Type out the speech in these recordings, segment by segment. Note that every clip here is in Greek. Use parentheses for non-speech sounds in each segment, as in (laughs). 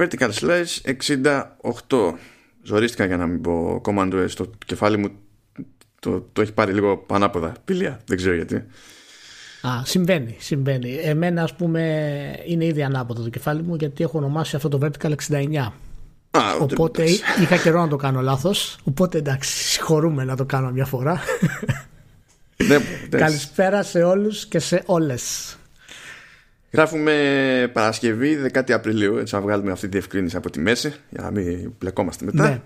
Vertical Slice 68. Ζορίστηκα για να μην πω Command S. Το κεφάλι μου το, το έχει πάρει λίγο πανάποδα. Πηλία. Δεν ξέρω γιατί. Α, συμβαίνει, συμβαίνει. Εμένα, ας πούμε, είναι ήδη ανάποδο το κεφάλι μου γιατί έχω ονομάσει αυτό το Vertical 69. Α, Οπότε εντάξει. είχα (laughs) καιρό να το κάνω λάθος. Οπότε εντάξει, συγχωρούμε να το κάνω μια φορά. Ναι, (laughs) εντάξει. Καλησπέρα σε όλους και σε όλες. Γράφουμε Παρασκευή 10 Απριλίου. Έτσι να βγάλουμε αυτή τη διευκρίνηση από τη μέση για να μην μπλεκόμαστε μετά. Ναι.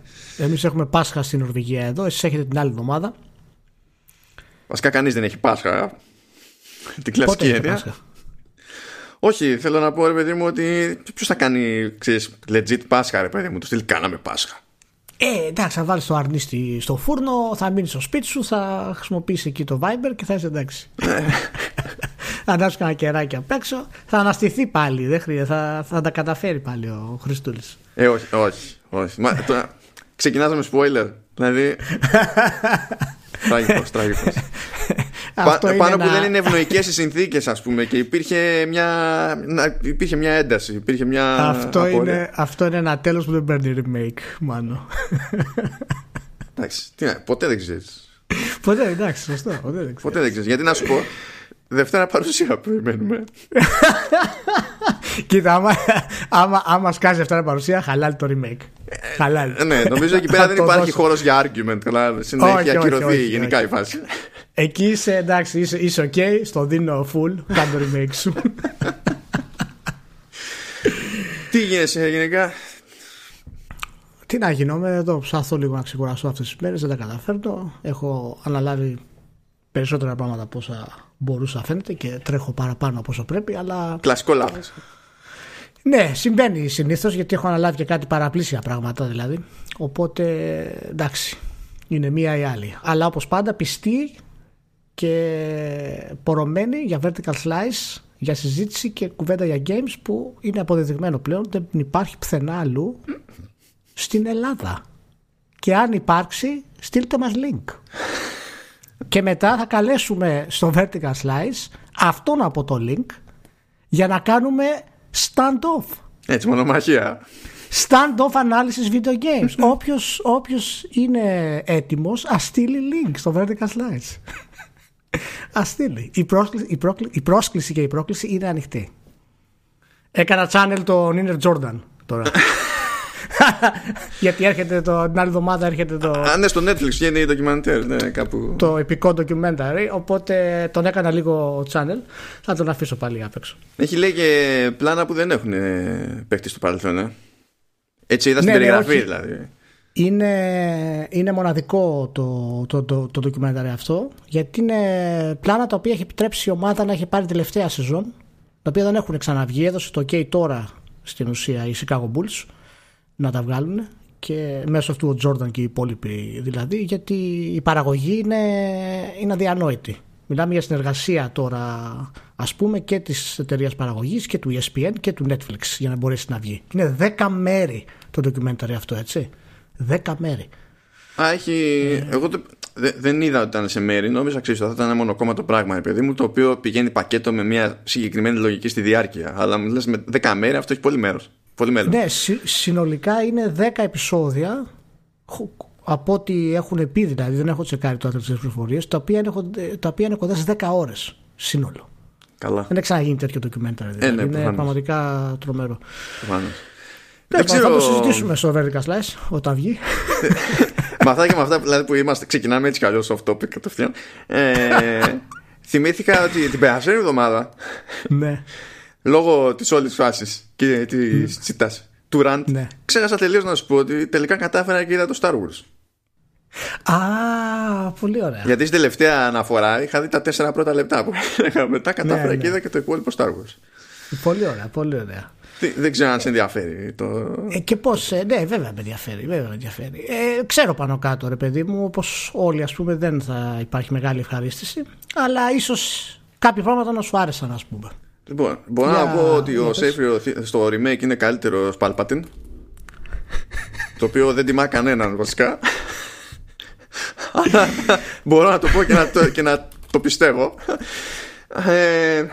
Εμείς έχουμε Πάσχα στην Νορβηγία εδώ. Εσείς έχετε την άλλη εβδομάδα. Βασικά κανείς δεν έχει Πάσχα. Την κλασική Πότε έχετε έννοια. Πάσχα; Όχι, θέλω να πω ρε παιδί μου ότι ποιος θα κάνει ξέρεις, legit Πάσχα, ρε παιδί μου. Του στυλ κάναμε Πάσχα. Ε, εντάξει, θα βάλεις το αρνί στη- στο φούρνο, θα μείνεις στο σπίτι σου, θα χρησιμοποιήσεις εκεί το Viber και θα είσαι εντάξει. θα (laughs) ανάψεις κανένα κεράκι απ' έξω, θα αναστηθεί πάλι. Δεν χρειάζεται, θα, θα τα καταφέρει πάλι ο Χριστούλης. Ε, όχι, όχι. όχι. Μα, τώρα, ξεκινάς με spoiler. Δηλαδή. (laughs) τραγικός, τραγικός. (laughs) Πα- πάνω που δεν είναι ευνοϊκές οι συνθήκες, ας πούμε, και υπήρχε μια, να- υπήρχε μια ένταση. Υπήρχε μια Αυτό απώλεια. είναι, αυτό είναι ένα τέλος που δεν παίρνει remake, μάλλον. Εντάξει, τι να- ποτέ δεν ξέρεις. Ποτέ, εντάξει, σωστό. Ποτέ δεν ξέρω. Ποτέ δεν ξέρεις. Γιατί να σου πω, Δευτέρα παρουσία περιμένουμε. (laughs) Κοίτα, άμα, άμα, άμα σκάσει αυτά η παρουσία, χαλάει το remake. Χαλάει. Ε, ναι, νομίζω εκεί πέρα Θα δεν το υπάρχει δώσω. χώρος για argument. Κατάλαβες. Είναι- Όχι, Έχει όχι, ακυρωθεί όχι, γενικά όχι. η φάση. Εκεί είσαι εντάξει, είσαι, είσαι ok, στο δίνω full, κάνε το remake σου. Τι γίνεσαι γενικά; Τι να γίνω, με εδώ ψάθω λίγο να ξεκουραστώ αυτές τις μέρες, δεν τα καταφέρνω. Έχω αναλάβει περισσότερα πράγματα από όσα μπορούσα φαίνεται και τρέχω παραπάνω από όσο πρέπει, αλλά Κλασικό λάθος. ναι, συμβαίνει συνήθως γιατί έχω αναλάβει και κάτι παραπλήσια πράγματα δηλαδή. Οπότε εντάξει, είναι μία ή άλλη. Αλλά όπως πάντα πιστή και πορωμένη για vertical slice, για συζήτηση και κουβέντα για games που είναι αποδεδειγμένο πλέον δεν υπάρχει πουθενά αλλού στην Ελλάδα. Και αν υπάρξει, στείλτε μας link. και μετά θα καλέσουμε στο vertical slice αυτόν από το link για να κάνουμε stand-off. Έτσι, μονομαχία. Stand-off analysis video games. (laughs) όποιος, όποιος είναι έτοιμος, ας στείλει link στο vertical slice. Ας στείλει. Η πρόσκληση, η, πρόκλη- η πρόσκληση και η πρόκληση είναι ανοιχτή. Έκανα channel το Niner Jordan τώρα. (laughs) Γιατί έρχεται το, την άλλη εβδομάδα έρχεται το, Α, ναι, στο Netflix βγαίνει ντοκιμαντέρ. Ναι, κάπου. το επικό documentary οπότε τον έκανα λίγο channel θα τον αφήσω πάλι απ' έξω Έχει λέει και πλάνα που δεν έχουν ε, παίχτη στο παρελθόν. Ε. Έτσι είδα στην Ναι, ναι, περιγραφή όχι. δηλαδή. Είναι, είναι μοναδικό το, το, το, το ντοκιμένταρι αυτό γιατί είναι πλάνα τα οποία έχει επιτρέψει η ομάδα να έχει πάρει τελευταία σεζόν τα οποία δεν έχουν ξαναβγεί. Έδωσε το ok τώρα στην ουσία οι Chicago Bulls να τα βγάλουν και μέσω αυτού ο Jordan και οι υπόλοιποι δηλαδή γιατί η παραγωγή είναι, είναι αδιανόητη. Μιλάμε για συνεργασία τώρα ας πούμε και της εταιρείας παραγωγής και του ESPN και του Netflix για να μπορέσει να βγει. Είναι 10 μέρη το documentary αυτό έτσι 10 μέρη Α, έχει. Ε. Εγώ το... δε- δεν είδα ότι ήταν σε μέρη. Νόμιζα ξέρεις, θα ήταν μόνο κόμμα το πράγμα, ρε παιδί μου, το οποίο πηγαίνει πακέτο με μια συγκεκριμένη λογική στη διάρκεια. Αλλά μου λες με 10 μέρη, αυτό έχει πολύ μέρος. Πολύ μέλλον. Ναι, συ- συνολικά είναι 10 επεισόδια χω- από ό,τι έχουν πει δηλαδή, δεν έχω τσεκάρει τώρα τις πληροφορίες, τα οποία είναι, κοντα- τα οποία είναι κοντά στις 10 ώρες σύνολο. Καλά. Δεν έχει ξαναγίνει τέτοιο documentary. Δηλαδή. ναι, είναι προφανώς. πραγματικά τρομερό. Προφανώς. Δεν ξέρω- Θα το συζητήσουμε στο Vertical Slice όταν βγει. (laughs) με αυτά και με αυτά δηλαδή, που είμαστε, ξεκινάμε έτσι κι αλλιώς off topic κατευθείαν. Ε, θυμήθηκα ότι την περασμένη εβδομάδα, ναι. λόγω της όλης φάσης και της τσίτας του Ραντ, Ναι. ξέχασα τελείως να σου πω ότι τελικά κατάφερα και είδα το Star Wars. Α, πολύ ωραία. Γιατί στην τελευταία αναφορά είχα δει τα τέσσερα πρώτα λεπτά που έλεγα. Μετά κατάφερα Ναι, και ναι. είδα και το υπόλοιπο Star Wars. Πολύ ωραία, πολύ ωραία. Τι- Δεν ξέρω αν σε ενδιαφέρει το. Ε, και πώς. Ε, ναι, βέβαια με ενδιαφέρει. Βέβαια με ενδιαφέρει. Ε, ξέρω πάνω κάτω, ρε παιδί μου, πω όλοι, ας πούμε, δεν θα υπάρχει μεγάλη ευχαρίστηση. Αλλά ίσως κάποια πράγματα να σου άρεσαν, ας πούμε. Λοιπόν, μπορώ Για- να πω ότι ο για πες. Σέφριο στο remake είναι καλύτερο Palpatine. το οποίο δεν τιμά κανέναν βασικά. Αλλά μπορώ να το πω και να το, και να το πιστεύω. Ε,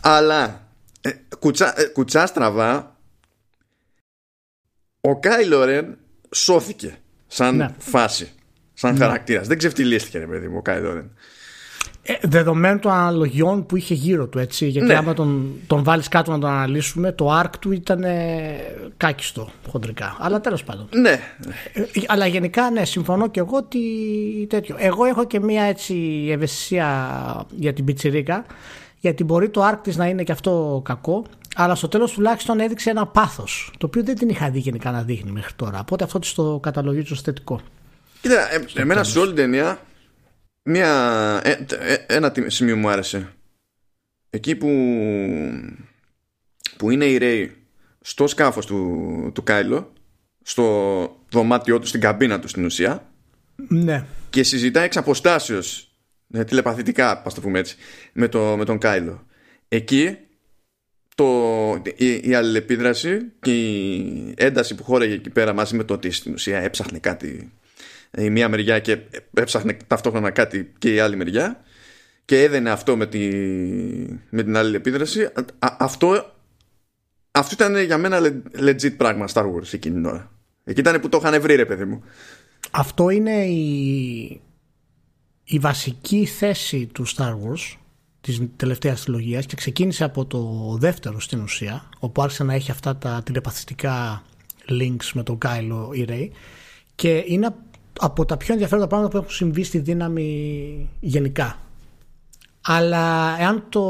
αλλά ε, κουτσά, ε, κουτσά στραβά ο Κάιλο Ρεν σώθηκε σαν Ναι. φάση, σαν Ναι. χαρακτήρας. Δεν ξεφτυλίστηκε, ρε παιδί μου, ο Κάιλο Ρεν. Ε, δεδομένου των αναλογιών που είχε γύρω του, έτσι. Γιατί Ναι. άμα τον, τον βάλεις κάτω να τον αναλύσουμε, το arc του ήταν ε, κάκιστο χοντρικά. Αλλά τέλος πάντων. Ναι, Ε, αλλά γενικά, ναι, συμφωνώ και εγώ ότι τέτοιο. Εγώ έχω και μία έτσι ευαισθησία για την πιτσιρίκα, γιατί μπορεί το arc της να είναι και αυτό κακό, αλλά στο τέλος τουλάχιστον έδειξε ένα πάθος, το οποίο δεν την είχα δει γενικά να δείχνει μέχρι τώρα. Οπότε αυτό της το καταλογίζω ως θετικό. Κοίτα, ε, εμένα σε όλη την ταινία μια, ε, ε, ένα τι- σημείο μου άρεσε. Εκεί που, που είναι η Ρέι στο σκάφος του, του Κάιλο, στο δωμάτιό του, στην καμπίνα του στην ουσία, Ναι, και συζητάει εξ αποστάσεως, ε, τηλεπαθητικά, ας το πούμε έτσι, με, το, με τον Κάιλο. Εκεί το, η, η αλληλεπίδραση και η ένταση που χώραγε εκεί πέρα μαζί με το ότι στην ουσία έψαχνε κάτι η μία μεριά και έψαχνε ταυτόχρονα κάτι και η άλλη μεριά και έδαινε αυτό με, τη, με την άλλη επίδραση Α- αυτό αυτό ήταν για μένα le- legit πράγμα Star Wars εκείνη την ώρα. Εκεί ήταν που το είχαν βρει ρε παιδί μου. Αυτό είναι η, η βασική θέση του Star Wars της τελευταίας τριλογίας και ξεκίνησε από το δεύτερο στην ουσία όπου άρχισε να έχει αυτά τα τηλεπαθητικά links με τον Κάιλο ή Rey και είναι από τα πιο ενδιαφέροντα πράγματα που έχουν συμβεί στη δύναμη γενικά. Αλλά εάν το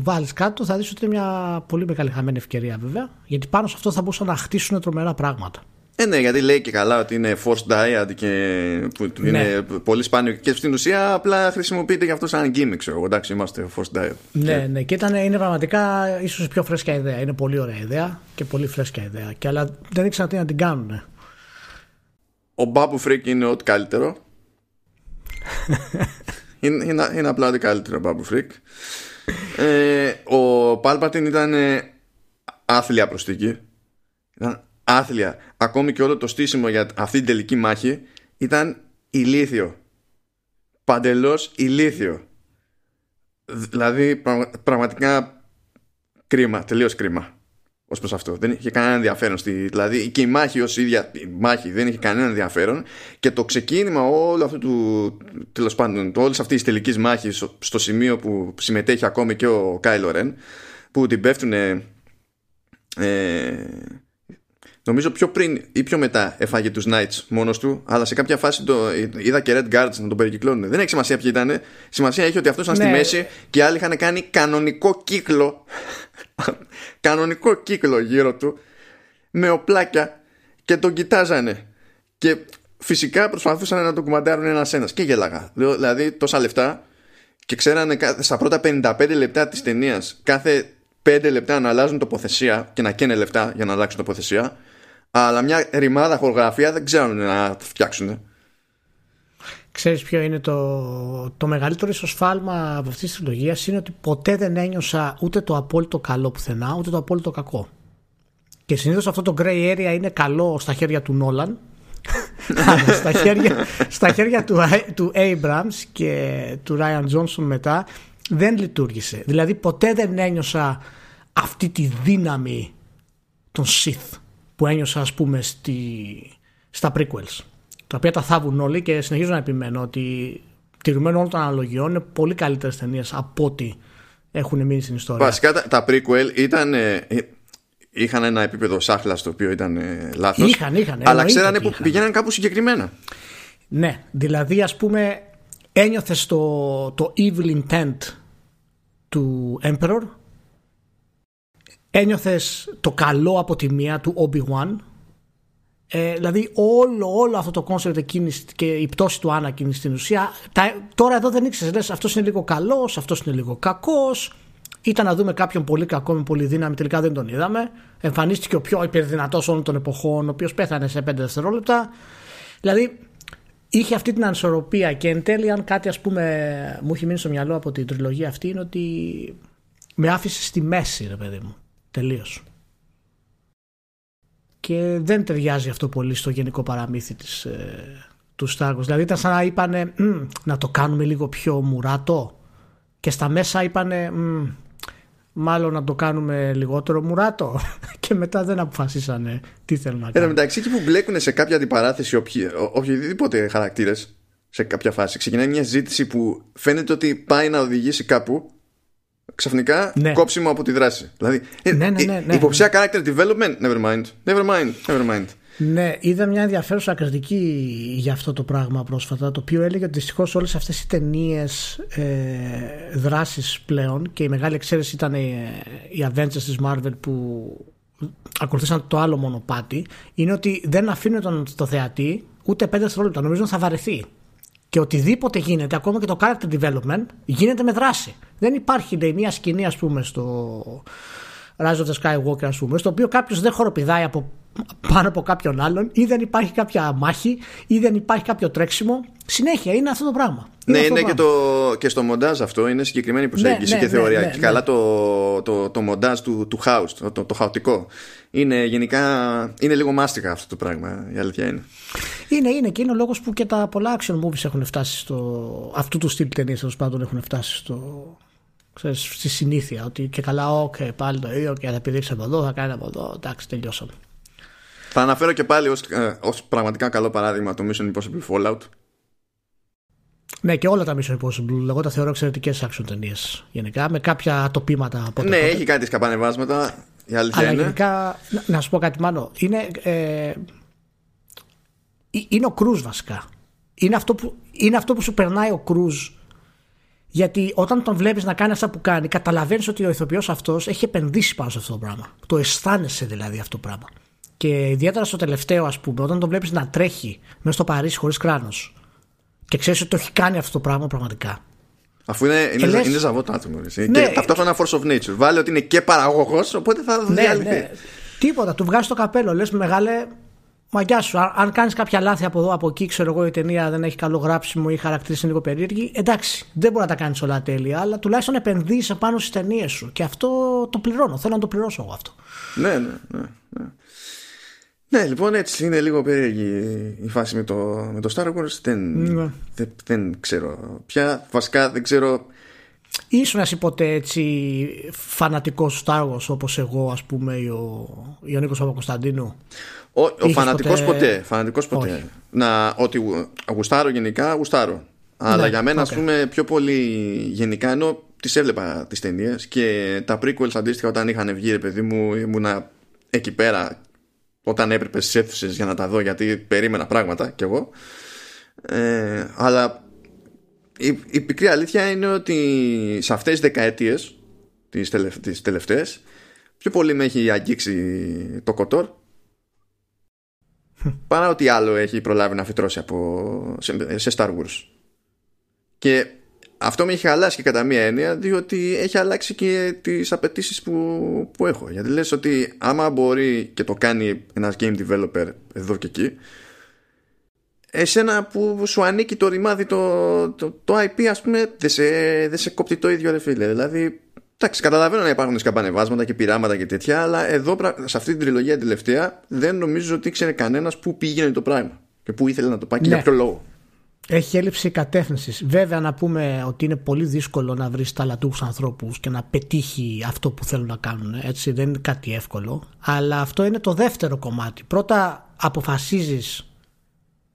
βάλεις κάτω θα δεις ότι είναι μια πολύ μεγάλη χαμένη ευκαιρία βέβαια γιατί πάνω σε αυτό θα μπορούσαν να χτίσουν τρομερά πράγματα Ε, ναι, γιατί λέει και καλά ότι είναι forced dyad και που Ναι. είναι πολύ σπάνιο και στην ουσία απλά χρησιμοποιείται γι' αυτό σαν gimmick, ξέρω εγώ. Εντάξει, είμαστε forced dyad. Ναι, ναι, και ήταν, είναι πραγματικά ίσως η πιο φρέσκια ιδέα. Είναι πολύ ωραία ιδέα και πολύ φρέσκια ιδέα. Και, αλλά δεν ήξερα τι να την κάνουν. Ο Babu Freak είναι ό,τι καλύτερο. (laughs) είναι, είναι, είναι απλά ό,τι καλύτερο ο Babu Freak. Ε, ο Palpatine ήταν ε, άθλια προσθήκη. Ήταν άθλια. Ακόμη και όλο το στήσιμο για αυτή την τελική μάχη ήταν ηλίθιο. Παντελώς ηλίθιο. Δηλαδή πραγμα- πραγματικά κρίμα, τελείως κρίμα ως προς αυτό. Δεν είχε κανένα ενδιαφέρον. Στη, δηλαδή και η μάχη ως ίδια η μάχη δεν είχε κανένα ενδιαφέρον και το ξεκίνημα όλου αυτού του. τέλος πάντων, όλης αυτής της τελικής μάχης στο σημείο που συμμετέχει ακόμη και ο Κάιλο Ρεν που την πέφτουν. Ε, νομίζω πιο πριν ή πιο μετά έφαγε τους Knights μόνος του αλλά σε κάποια φάση το, είδα και Red Guards να τον περικυκλώνουν. Δεν έχει σημασία ποιοι ήταν σημασία έχει ότι αυτός ήταν στη Ναι. μέση και οι άλλοι είχαν κάνει κανονικό κύκλο. (laughs) Κανονικό κύκλο γύρω του με οπλάκια και τον κοιτάζανε. Και φυσικά προσπαθούσαν να τον κουμαντάρουν ένας ένας και γέλαγα. Λέω, δηλαδή τόσα λεφτά και ξέρανε κα- στα πρώτα 55 λεπτά της ταινίας κάθε 5 λεπτά να αλλάζουν τοποθεσία και να καίνε λεφτά για να αλλάξουν τοποθεσία αλλά μια ρημάδα χορογραφία δεν ξέρουν να φτιάξουν Ξέρεις ποιο είναι το, το μεγαλύτερο ίσως σφάλμα από αυτής της τριλογίας; Είναι ότι ποτέ δεν ένιωσα ούτε το απόλυτο καλό πουθενά ούτε το απόλυτο κακό. Και συνήθως αυτό το gray area είναι καλό στα χέρια του Νόλαν αλλά (laughs) στα χέρια, στα χέρια του, του Abrams και του Ryan Johnson μετά δεν λειτουργήσε. Δηλαδή ποτέ δεν ένιωσα αυτή τη δύναμη των Sith που ένιωσα ας πούμε στη, στα prequels τα οποία τα θάβουν όλοι και συνεχίζω να επιμένω ότι τηρουμένο όλων των αναλογιών είναι πολύ καλύτερες ταινίες από ό,τι έχουν μείνει στην ιστορία. Βασικά τα, τα prequel ήταν ε, ε, είχαν ένα επίπεδο σάχλας το οποίο ήταν ε, λάθος Είχαν, είχαν, αλλά εννοείται ξέρανε ότι που είχαν. πηγαίναν κάπου συγκεκριμένα Ναι, δηλαδή ας πούμε ένιωθες το, το evil intent του Emperor ένιωθες το καλό από τη μία του Obi-Wan; Ε, δηλαδή όλο, όλο αυτό το concept εκείνης και η πτώση του Anakin στην ουσία τα, τώρα εδώ δεν ήξερες λες αυτός είναι λίγο καλός, αυτός είναι λίγο κακός. Ήταν να δούμε κάποιον πολύ κακό με πολύ δύναμη τελικά δεν τον είδαμε. Εμφανίστηκε ο πιο υπερδυνατός όλων των εποχών ο οποίος πέθανε σε 5 δευτερόλεπτα. Δηλαδή είχε αυτή την ανισορροπία και εν τέλει αν κάτι ας πούμε μου έχει μείνει στο μυαλό από την τριλογία αυτή είναι ότι με άφησες στη μέση ρε παιδί μου τελείως και δεν ταιριάζει αυτό πολύ στο γενικό παραμύθι της, ε, του Star Wars δηλαδή ήταν σαν να είπανε «Μμ, να το κάνουμε λίγο πιο μουράτο και στα μέσα είπανε «Μμ, μάλλον να το κάνουμε λιγότερο μουράτο (laughs) και μετά δεν αποφασίσανε τι θέλουν να Εν τω κάνουν. μεταξύ, εκεί που μπλέκουν σε κάποια αντιπαράθεση οποιοι- ο- οποιοδήποτε χαρακτήρες σε κάποια φάση, ξεκινάει μια ζήτηση που φαίνεται ότι πάει να οδηγήσει κάπου. Ξαφνικά Ναι. κόψιμο από τη δράση. Δηλαδή, ε, Ναι, ναι, ε, ναι, ναι. υποψία character development, never mind. Never mind, never mind. Ναι, είδα μια ενδιαφέρουσα κριτική για αυτό το πράγμα πρόσφατα, το οποίο έλεγε ότι δυστυχώς όλες αυτές οι ταινίες ε, δράση πλέον και η μεγάλη εξαίρεση ήταν οι, οι Avengers της Marvel που ακολουθήσαν το άλλο μονοπάτι, είναι ότι δεν αφήνουν τον το θεατή ούτε πέντε δευτερόλεπτα. Νομίζω θα βαρεθεί. Και οτιδήποτε γίνεται, ακόμα και το character development, γίνεται με δράση. Δεν υπάρχει λέει, μια σκηνή, ας πούμε, στο Rise of the Skywalker, ας πούμε, στο οποίο κάποιος δεν χοροπηδάει από, πάνω από κάποιον άλλον, ή δεν υπάρχει κάποια μάχη, ή δεν υπάρχει κάποιο τρέξιμο. Συνέχεια είναι αυτό το πράγμα. Ναι, αυτό είναι το και, πράγμα. το, και στο μοντάζ αυτό είναι συγκεκριμένη προσέγγιση ναι, και ναι, θεωρία. ναι, και ναι. καλά το, το, το μοντάζ του, του χάους, το, το, το χαοτικό. Είναι γενικά είναι λίγο μάστιγα αυτό το πράγμα. Η αλήθεια είναι. Είναι, είναι και είναι ο λόγος που και τα πολλά action movies έχουν φτάσει στο. αυτού του στυλ ταινίες τέλος πάντων έχουν φτάσει στο. Ξέρεις, στη συνήθεια ότι και καλά, οκ, πάλι το ίδιο και θα πηδήξει από εδώ, θα κάνει από εδώ. Εντάξει, τελειώσαμε. Θα αναφέρω και πάλι ως, ε, ως πραγματικά καλό παράδειγμα το Mission Impossible Fallout. Ναι, και όλα τα Mission Impossible. Εγώ τα θεωρώ εξαιρετικές action ταινίες. Γενικά, με κάποια ατοπήματα από ναι, έχει κάτι σκαπανεβάσματα. Η αλήθεια Αλλά είναι. γενικά, να, να σου πω κάτι μάλλον. Είναι, ε, ε, είναι ο Κρούζ βασικά. Είναι αυτό, που, είναι αυτό που σου περνάει ο Κρούζ. Γιατί όταν τον βλέπεις να κάνει αυτά που κάνει, καταλαβαίνεις ότι ο ηθοποιός αυτός έχει επενδύσει πάνω σε αυτό το πράγμα. Το αισθάνεσαι δηλαδή αυτό το πράγμα. Και ιδιαίτερα στο τελευταίο, ας πούμε, όταν τον βλέπεις να τρέχει μέσα στο Παρίσι χωρίς κράνος και ξέρεις ότι το έχει κάνει αυτό το πράγμα πραγματικά. Αφού είναι, είναι, λες- είναι ζαβό το άτομο. έτσι. Ναι. Και ταυτόχρονα force of nature. Βάλε ότι είναι και παραγωγός, οπότε θα Ναι, διαλυθεί. ναι. Τίποτα, του βγάζει το καπέλο. Λες μεγάλε. Μαγιά σου. Αν, αν κάνεις κάποια λάθη από εδώ, από εκεί, ξέρω εγώ, η ταινία δεν έχει καλό γράψιμο ή οι χαρακτήρες είναι λίγο περίεργοι. Εντάξει, δεν μπορεί να τα κάνεις όλα τέλεια, αλλά τουλάχιστον επενδύεις πάνω στις ταινίες σου. Και αυτό το πληρώνω. Θέλω να το πληρώσω εγώ αυτό. Ναι, ναι, ναι. ναι. Ναι, λοιπόν, έτσι είναι λίγο περίεργη η φάση με το, με το Star Wars. Δεν, Ναι. δεν, δεν ξέρω πια. Βασικά δεν ξέρω. Ήσουν εσύ ποτέ έτσι φανατικός Star Wars όπως εγώ, ας πούμε, ή ο, ή ο Νίκος Παπακωνσταντίνου. Ο, ο Είχες φανατικός ποτέ. ποτέ- Φανατικός ποτέ. Όχι. Να, ότι γου- γουστάρω γενικά, γουστάρω. Αλλά Ναι, για μένα, οκ. ας πούμε, πιο πολύ γενικά ενώ τις έβλεπα τις ταινίες και τα prequels αντίστοιχα όταν είχαν βγει, ρε παιδί μου, ήμουνα εκεί πέρα όταν έπρεπε στις αίθουσες για να τα δω γιατί περίμενα πράγματα κι εγώ. Ε, αλλά η, η πικρή αλήθεια είναι ότι σε αυτές τις δεκαετίες τις, τελευ, τις τελευταίες πιο πολύ με έχει αγγίξει το κοτόρ παρά ότι άλλο έχει προλάβει να φυτρώσει από, σε, σε Star Wars. Και αυτό με έχει αλλάξει και κατά μία έννοια διότι έχει αλλάξει και τις απαιτήσεις που, που έχω. Γιατί λες ότι άμα μπορεί και το κάνει ένας game developer εδώ και εκεί εσένα που σου ανήκει το ρημάδι το, το, το IP ας πούμε δεν σε, δεν σε κόπτει το ίδιο ρε φίλε. Δηλαδή Εντάξει, καταλαβαίνω να υπάρχουν σκαμπανεβάσματα και πειράματα και τέτοια, αλλά εδώ πρα- σε αυτή την τριλογία την τελευταία δεν νομίζω ότι ήξερε κανένας πού πήγαινε το πράγμα και πού ήθελε να το πάει και Ναι. για ποιο λόγο. Έχει έλλειψη κατεύθυνσης. Βέβαια, να πούμε ότι είναι πολύ δύσκολο να βρεις ταλαντούχους ανθρώπους και να πετύχει αυτό που θέλουν να κάνουν. Έτσι, δεν είναι κάτι εύκολο. Αλλά αυτό είναι το δεύτερο κομμάτι. Πρώτα αποφασίζεις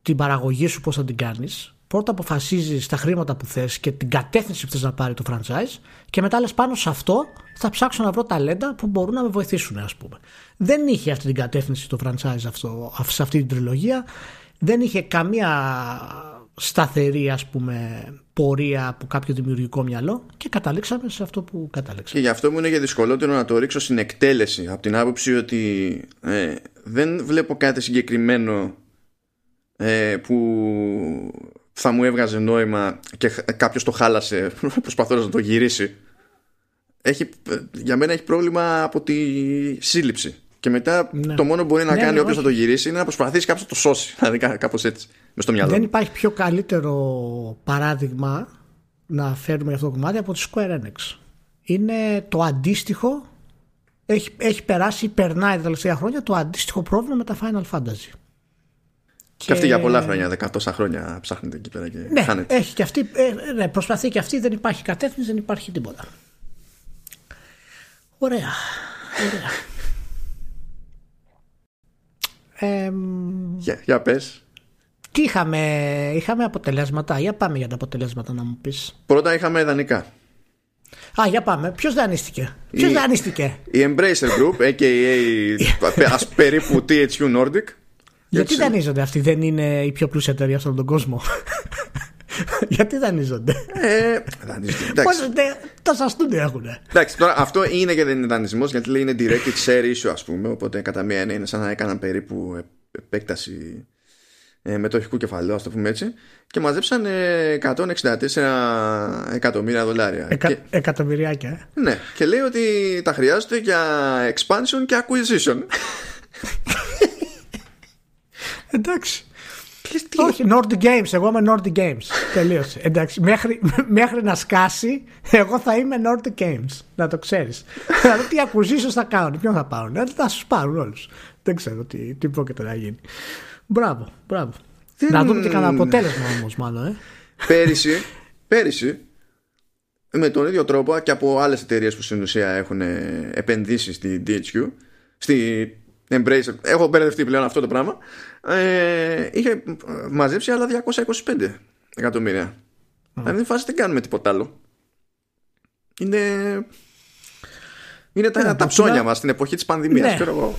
την παραγωγή σου πώς θα την κάνεις. Πρώτα αποφασίζεις τα χρήματα που θες και την κατεύθυνση που θες να πάρει το franchise. Και μετά λες πάνω σε αυτό θα ψάξω να βρω ταλέντα που μπορούν να με βοηθήσουν, ας πούμε. Δεν είχε αυτή την κατεύθυνση το franchise αυτό, σε αυτή την τριλογία. Δεν είχε καμία σταθερή ας πούμε πορεία από κάποιο δημιουργικό μυαλό και καταλήξαμε σε αυτό που Και καταλήξαμε. γι' αυτό μου είναι και δυσκολότερο να το ρίξω στην εκτέλεση από την άποψη ότι ε, δεν βλέπω κάτι συγκεκριμένο ε, που θα μου έβγαζε νόημα και κάποιος το χάλασε (laughs) προσπαθώντας να το γυρίσει. Έχει, για μένα έχει πρόβλημα από τη σύλληψη. Και μετά Ναι. το μόνο που μπορεί να Ναι, κάνει ναι, όποιος όχι. θα το γυρίσει είναι να προσπαθήσει κάποιος να το σώσει. (laughs) Δηλαδή κά- κάπως έτσι. Με στο μυαλό. Δεν μου. υπάρχει πιο καλύτερο παράδειγμα να φέρουμε για αυτό το κομμάτι από τη Square Enix. Είναι το αντίστοιχο, έχει, έχει περάσει, περνάει τα τελευταία χρόνια το αντίστοιχο πρόβλημα με τα Final Fantasy. Και αυτή για πολλά χρόνια, δεκατόσα χρόνια ψάχνετε εκεί πέρα και Ναι, χάνετε. έχει και αυτή, ε, ναι, προσπαθεί και αυτή, δεν υπάρχει κατεύθυνση, δεν υπάρχει τίποτα. Ωραία. Ωραία. Ε, Για, για πες. τι είχαμε, είχαμε αποτελέσματα. Για πάμε για τα αποτελέσματα να μου πεις. Πρώτα είχαμε ιδανικά. Α, για πάμε. Ποιος δανείστηκε; Ποιος Η- δανείστηκε; Η Embracer Group, a.k.a. (laughs) ας περίπου THQ Nordic. Γιατί Έτσι. δανείζονται αυτοί, δεν είναι η πιο πλούσια εταιρεία σε όλο τον κόσμο; (laughs) Γιατί δανείζονται; Ε, δανείζεται. Εντάξει. Πώς δεν- τόσα στούντιο έχουνε. Εντάξει, τώρα αυτό είναι και δεν είναι δανεισμός γιατί λέει είναι directed share issue, ας πούμε. Οπότε κατά μία έννοια είναι σαν να έκαναν περίπου ε- επέκταση ε, μετοχικού κεφαλαίου, ας το πούμε έτσι. Και μαζέψαν ε, 164 εκατομμύρια δολάρια. Εκα, Και, εκατομμυριάκια. ε. ναι, και λέει ότι τα χρειάζεται για expansion και acquisition. (laughs) Εντάξει. Όχι, Nordic Games. Εγώ είμαι Nordic Games. (laughs) Τελείωσε. Εντάξει. Μέχρι, μέχρι να σκάσει, εγώ θα είμαι Nordic Games. Να το ξέρεις. δηλαδή, τι acquisitions θα κάνουν, ποιον θα πάρουν. Ε, θα σου πάρουν όλους. Δεν ξέρω τι, τι πρόκειται να γίνει. Μπράβο, μπράβο. Δεν- Να δούμε και κανένα αποτέλεσμα όμως, μάλλον. Ε. πέρυσι, (laughs) πέρυσι, με τον ίδιο τρόπο και από άλλες εταιρείες που στην ουσία έχουν ε, επενδύσει στη DHQ, στη Embracer, έχω μπερδευτεί πλέον αυτό το πράγμα, ε, είχε ε, μαζέψει άλλα 225 εκατομμύρια. Δηλαδή δεν φάση δεν κάνουμε τίποτα άλλο. Είναι... Είναι τα, Ναι, τα το ψώνια κοινά- μας στην εποχή της πανδημίας. Ναι. ξέρω εγώ.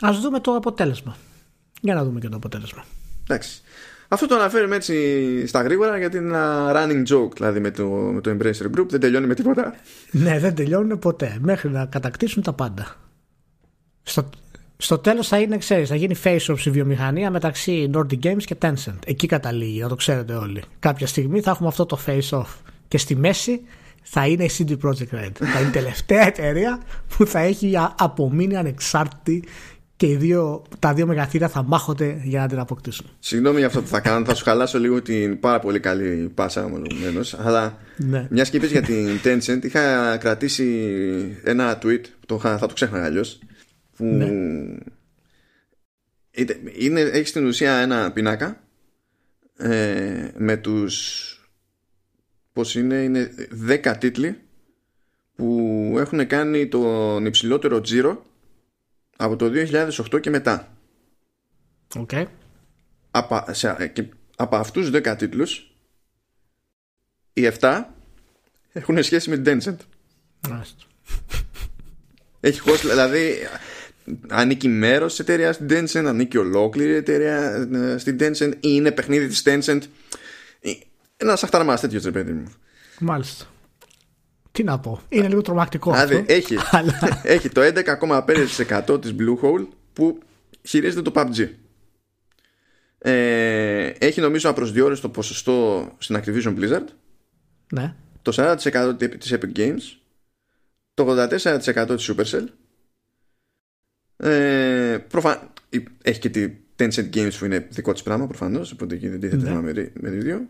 Α δούμε το αποτέλεσμα. Για να δούμε και το αποτέλεσμα. Εντάξει. Αυτό το αναφέρουμε έτσι στα γρήγορα γιατί είναι ένα running joke δηλαδή με το, με το Embracer Group δεν τελειώνει με τίποτα. Ναι, δεν τελειώνουν ποτέ. Μέχρι να κατακτήσουν τα πάντα. Στο, στο τέλος θα είναι, ξέρεις, θα γίνει face-off η βιομηχανία μεταξύ Nordic Games και Tencent. Εκεί καταλήγει, να το ξέρετε όλοι. Κάποια στιγμή θα έχουμε αυτό το face-off. Και στη μέση θα είναι η CD Projekt Red. (laughs) θα είναι η τελευταία εταιρεία που θα έχει α- απομείνει ανεξάρτητη και οι δύο, τα δύο μεγαθύρια θα μάχονται για να την αποκτήσουν. Συγγνώμη για αυτό που θα κάνω, θα σου χαλάσω λίγο την πάρα πολύ καλή πάσα ομολογουμένως. Αλλά Ναι. μια και είπες για την Tencent, είχα κρατήσει ένα tweet, το, είχα- θα το ξέχανα αλλιώς. Που Ναι. είτε- είναι, έχει στην ουσία ένα πινάκα ε, με τους πώς είναι, είναι 10 τίτλοι που έχουν κάνει τον υψηλότερο τζίρο από το 2008 και μετά. Οκ. από, σε, και, από αυτούς τους 10 τίτλους οι 7 έχουν σχέση με την Tencent Μάλιστα. έχει host, δηλαδή ανήκει μέρος της εταιρείας στην Tencent ανήκει ολόκληρη η εταιρεία ε, στην Tencent ή είναι παιχνίδι της Tencent Ε, ένα αχταρμάς τέτοιος ρε παιδί μου Μάλιστα. Τι να πω. Είναι λίγο τρομακτικό δηλαδή αυτό. έχει, (laughs) Αλλά έχει το 11,5% της Blue Hole που χειρίζεται το PUBG ε, έχει νομίζω απροσδιόριστο ποσοστό στην Activision Blizzard ναι. το 40% της Epic Games το 84% της Supercell ε, προφα... έχει και τη Tencent Games που είναι δικό της πράγμα προφανώς οπότε εκεί δεν τίθεται Ναι. θέμα με, με τις δύο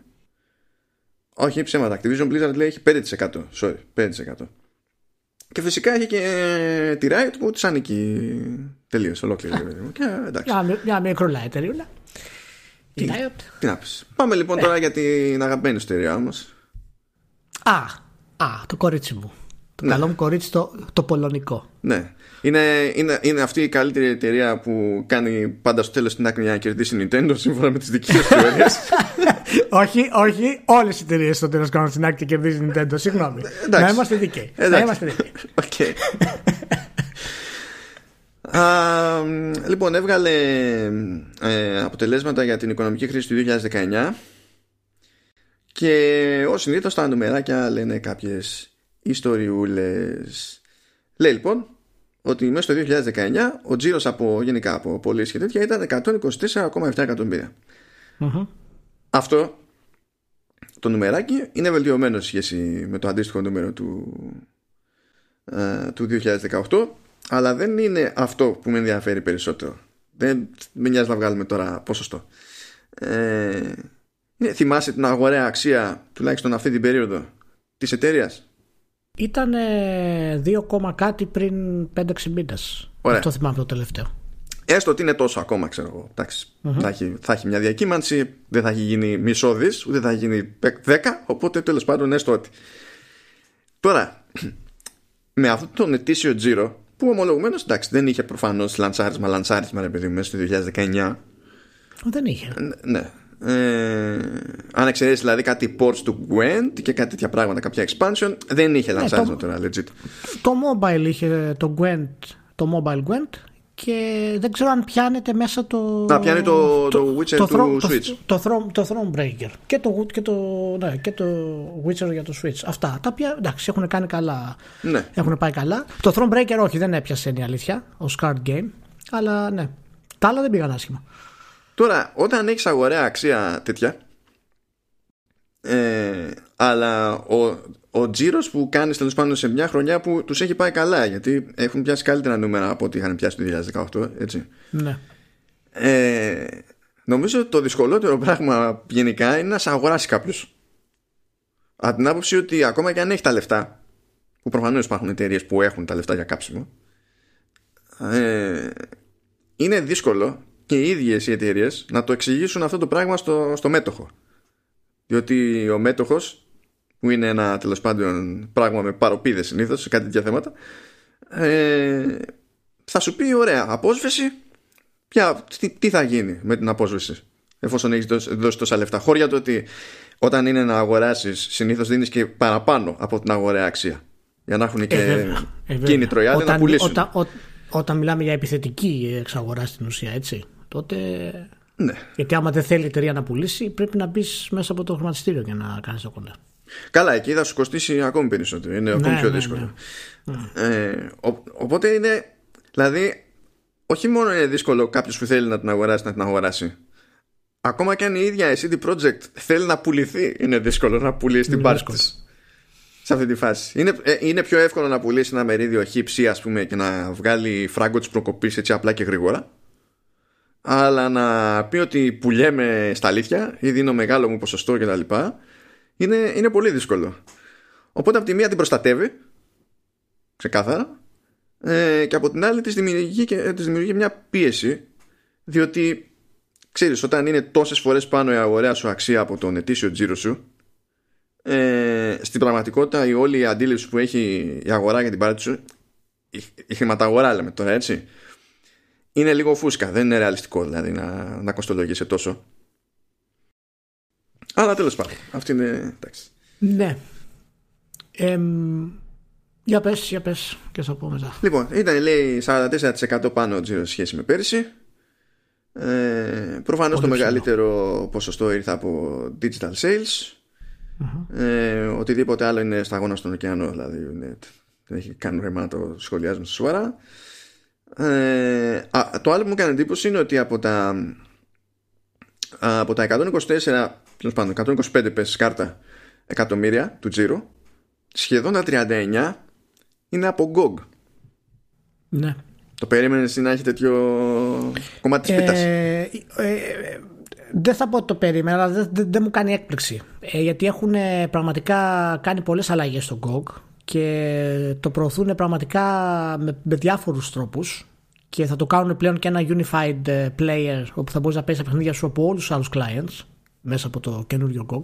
όχι ψέματα Activision Blizzard λέει έχει 5% sorry 5% και φυσικά έχει και ε, τη Riot που της ανήκει τελείως ολόκληρη ρε παιδί μου. και εντάξει Μια, μι- μια μικρούλα εταιρεία. Τι- Τι Riot. τι να πεις πάμε λοιπόν τώρα για την αγαπημένη σου εταιρεία όμως Α, α, το κορίτσι μου. Το καλό μου κορίτσι το, το πολωνικό. Ναι. Είναι, είναι, είναι αυτή η καλύτερη εταιρεία που κάνει πάντα στο τέλος την άκρη για να κερδίσει η Nintendo σύμφωνα με τις δικές του θεωρίες. (laughs) όχι, όχι, όλες οι εταιρείες στο τέλος κάνουν στην άκρη και κερδίζει η Nintendo. Συγγνώμη. εντάξει. Να είμαστε δικαίοι. Να Εντάξει. είμαστε δικαίοι. (laughs) Οκ. Α, λοιπόν, έβγαλε ε, αποτελέσματα για την οικονομική χρήση του 2019 και ως συνήθως τα νουμεράκια λένε κάποιες ιστοριούλες. Λέει λοιπόν ότι μέσα στο 2019 ο τζίρος από γενικά από πωλήσεις και τέτοια ήταν 124,7 εκατομμύρια. Μμμ. Αυτό το νουμεράκι είναι βελτιωμένο σε σχέση με το αντίστοιχο νούμερο του, ε, του 2018 αλλά δεν είναι αυτό που με ενδιαφέρει περισσότερο. Δεν με νοιάζει να βγάλουμε τώρα ποσοστό. Ε, είναι, θυμάσαι την αγοραία αξία τουλάχιστον αυτή την περίοδο της εταιρείας; Ήταν 2, κάτι πριν 5-6 μήνες. Ωραία. Αυτό θυμάμαι το τελευταίο. Έστω ότι είναι τόσο ακόμα, ξέρω εγώ. Εντάξει, θα, έχει, θα έχει μια διακύμανση, δεν θα έχει γίνει μισό δις, ούτε θα έχει γίνει 10, οπότε τέλος πάντων έστω ότι. Τώρα, (clears throat) με αυτό τον ετήσιο τζίρο που ομολογουμένως εντάξει δεν είχε προφανώς λανσάρισμα, λανσάρισμα ρε παιδί μου μέσα στο 2019. Δεν είχε. Ναι. Ε, αν εξαιρέσεις δηλαδή κάτι ports του Gwent και κάτι τέτοια πράγματα, κάποια expansion, δεν είχε λανσάρισμα το, τώρα, legit. Το mobile είχε το Gwent, το mobile Gwent και δεν ξέρω αν πιάνεται μέσα το. Να πιάνει το, το, Witcher το, του το, Switch. Το, το, το Thronebreaker και το, και, το, ναι, και το Witcher για το Switch. Αυτά τα οποία εντάξει έχουν κάνει καλά. Ναι. Έχουν πάει καλά. Το Thronebreaker όχι, δεν έπιασε είναι η αλήθεια. Ο card game. Αλλά ναι. Τα άλλα δεν πήγαν άσχημα. Τώρα, όταν έχεις αγοραία αξία τέτοια, ε, αλλά ο, ο τζίρος που κάνεις τέλος πάντων σε μια χρονιά που τους έχει πάει καλά, γιατί έχουν πιάσει καλύτερα νούμερα από ό,τι είχαν πιάσει το 2018, έτσι. Ναι. Ε, νομίζω ότι το δυσκολότερο πράγμα γενικά είναι να σε αγοράσει κάποιος. Από την άποψη ότι ακόμα και αν έχει τα λεφτά, που προφανώς υπάρχουν εταιρείες που έχουν τα λεφτά για κάψιμο, ε, είναι δύσκολο και οι ίδιες οι εταιρείες να το εξηγήσουν αυτό το πράγμα στο, στο μέτοχο. Διότι ο μέτοχος που είναι ένα τέλος πάντων πράγμα με παροπίδες συνήθως σε κάτι τέτοια θέματα ε, θα σου πει ωραία απόσβεση ποια, τι, τι, θα γίνει με την απόσβεση εφόσον έχεις δώσει, δώσει τόσα λεφτά. Χώρια το ότι όταν είναι να αγοράσεις, συνήθως δίνεις και παραπάνω από την αγοραία αξία για να έχουν και ε, ε, κίνητρο οι άλλοι να πουλήσουν. όταν, ό, όταν μιλάμε για επιθετική εξαγορά στην ουσία έτσι τότε. Ναι. Γιατί άμα δεν θέλει η εταιρεία να πουλήσει, πρέπει να μπεις μέσα από το χρηματιστήριο για να κάνεις το κονέ. Καλά, εκεί θα σου κοστίσει ακόμη περισσότερο. Είναι ακόμη ναι, πιο ναι, δύσκολο. ναι. Ε, ο, οπότε είναι. Δηλαδή, όχι μόνο είναι δύσκολο κάποιος που θέλει να την αγοράσει να την αγοράσει. Ακόμα και αν η ίδια η CD Projekt θέλει να πουληθεί, είναι δύσκολο να πουλήσει την πάρτι της. Σε αυτή τη φάση. Είναι, ε, είναι πιο εύκολο να πουλήσει ένα μερίδιο χύψη, ας πούμε, και να βγάλει φράγκο της προκοπής έτσι απλά και γρήγορα αλλά να πει ότι πουλιέμαι στα αλήθεια ή δίνω μεγάλο μου ποσοστό κτλ. Είναι, είναι πολύ δύσκολο. Οπότε από τη μία την προστατεύει, ξεκάθαρα, ε, και από την άλλη της δημιουργεί, και, της δημιουργεί μια πίεση, διότι ξέρεις όταν είναι τόσες φορές πάνω η αγοραία σου αξία από τον ετήσιο τζίρο σου, ε, στην πραγματικότητα η όλη η αντίληψη που έχει η αγορά για την πάρτι σου, η, η χρηματαγορά λέμε τώρα έτσι, είναι λίγο φούσκα. Δεν είναι ρεαλιστικό δηλαδή να, να κοστολογήσει τόσο. Αλλά τέλος πάντων. Αυτή είναι. Εντάξει. Ναι. Ε, για πες, για πες και θα πω μετά. Λοιπόν, ήταν λέει 44% πάνω τζίρο σχέση με πέρυσι. Ε, Προφανώς το μεγαλύτερο ποσοστό ήρθε από digital sales. Ε, οτιδήποτε άλλο είναι σταγόνα στον ωκεανό, δηλαδή δεν έχει καν ρεμά να το σχολιάζουμε σοβαρά. Ε, α, το άλλο που μου έκανε εντύπωση είναι ότι από τα από τα 124 πάνω, 125 πες κάρτα εκατομμύρια του τζίρου σχεδόν τα 39 είναι από GOG ναι. Το περίμενες να έχει τέτοιο κομμάτι της πίτας; Ε, ε, ε, δεν θα πω ότι το περίμενα αλλά δεν, δεν, μου κάνει έκπληξη. Ε, γιατί έχουν πραγματικά κάνει πολλές αλλαγές στο GOG και το προωθούν πραγματικά με, με διάφορους τρόπους και θα το κάνουν πλέον και ένα unified ε, player όπου θα μπορείς να παίζεις τα παιχνίδια σου από όλους τους άλλους clients μέσα από το καινούριο GOG.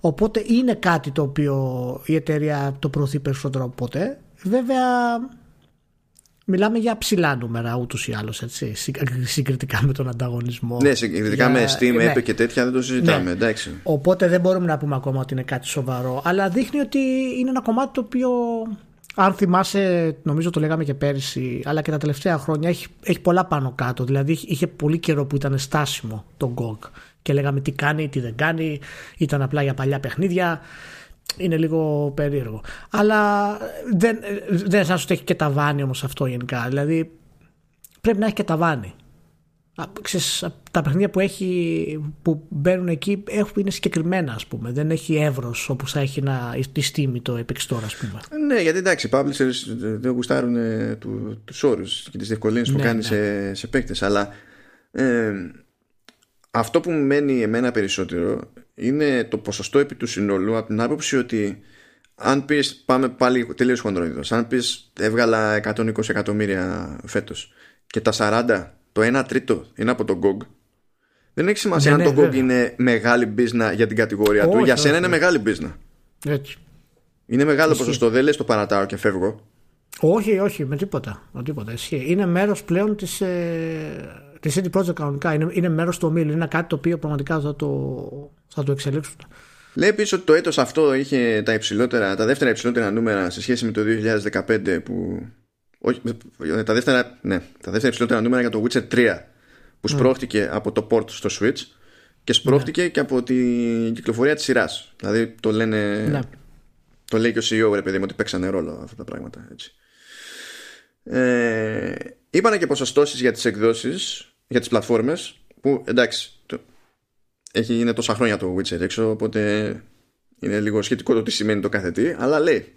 Οπότε είναι κάτι το οποίο η εταιρεία το προωθεί περισσότερο από ποτέ. Βέβαια Μιλάμε για ψηλά νούμερα ούτως ή άλλως, έτσι. Συγκριτικά με τον ανταγωνισμό. Ναι, συγκριτικά για... με Steam, ναι. Epic και τέτοια δεν το συζητάμε. Ναι. Εντάξει. Οπότε δεν μπορούμε να πούμε ακόμα ότι είναι κάτι σοβαρό. Αλλά δείχνει ότι είναι ένα κομμάτι το οποίο, αν θυμάσαι, νομίζω το λέγαμε και πέρυσι, αλλά και τα τελευταία χρόνια, έχει, έχει πολλά πάνω κάτω. Δηλαδή είχε πολύ καιρό που ήταν στάσιμο το GOG και λέγαμε τι κάνει, τι δεν κάνει. Ήταν απλά για παλιά παιχνίδια είναι λίγο περίεργο. Αλλά δεν, δεν σας ότι έχει και ταβάνι όμως αυτό γενικά. Δηλαδή πρέπει να έχει και ταβάνι. Ξέρεις, τα παιχνίδια που, έχει, που μπαίνουν εκεί έχουν, είναι συγκεκριμένα ας πούμε. Δεν έχει εύρος όπως θα έχει να, τη στήμη το Epic Store ας πούμε. Ναι γιατί εντάξει οι publishers δεν γουστάρουν ε, του, τους όρους και τις διευκολύνσεις που ναι, κάνει ναι. σε, σε παίκτες αλλά ε, αυτό που μου μένει εμένα περισσότερο είναι το ποσοστό επί του συνολού από την άποψη ότι αν πεις, πάμε πάλι τελείως χοντρόιδο, αν πεις έβγαλα 120 εκατομμύρια φέτος και τα 40, το 1 τρίτο είναι από τον GOG, δεν έχει σημασία ναι, αν ναι, το GOG είναι μεγάλη business για την κατηγορία όχι, του. Για σένα όχι, είναι μεγάλη business. Έτσι. Είναι μεγάλο Εσύ. ποσοστό. Δεν λες το παρατάω και φεύγω. Όχι, όχι, με τίποτα. Με τίποτα. Είναι μέρος πλέον της ε, της CD Projekt κανονικά. Είναι, είναι μέρος του ομίλου. Είναι κάτι το οποίο πραγματικά θα το, θα το εξελίξουν. Λέει επίση ότι το έτος αυτό είχε τα, υψηλότερα, τα δεύτερα υψηλότερα νούμερα σε σχέση με το 2015 που. Όχι, τα δεύτερα, ναι, τα δεύτερα υψηλότερα νούμερα για το Witcher 3 που σπρώχτηκε από το port στο Switch και σπρώχτηκε ναι. και από την κυκλοφορία της σειράς. Δηλαδή το λένε... Ναι. Το λέει και ο CEO ρε παιδί μου ότι παίξανε ρόλο αυτά τα πράγματα. Έτσι. Ε, είπανε και ποσοστώσεις για τις εκδόσεις, για τις πλατφόρμες που εντάξει το, έχει, είναι τόσα χρόνια το Witcher έξω οπότε είναι λίγο σχετικό το τι σημαίνει το κάθε τι αλλά λέει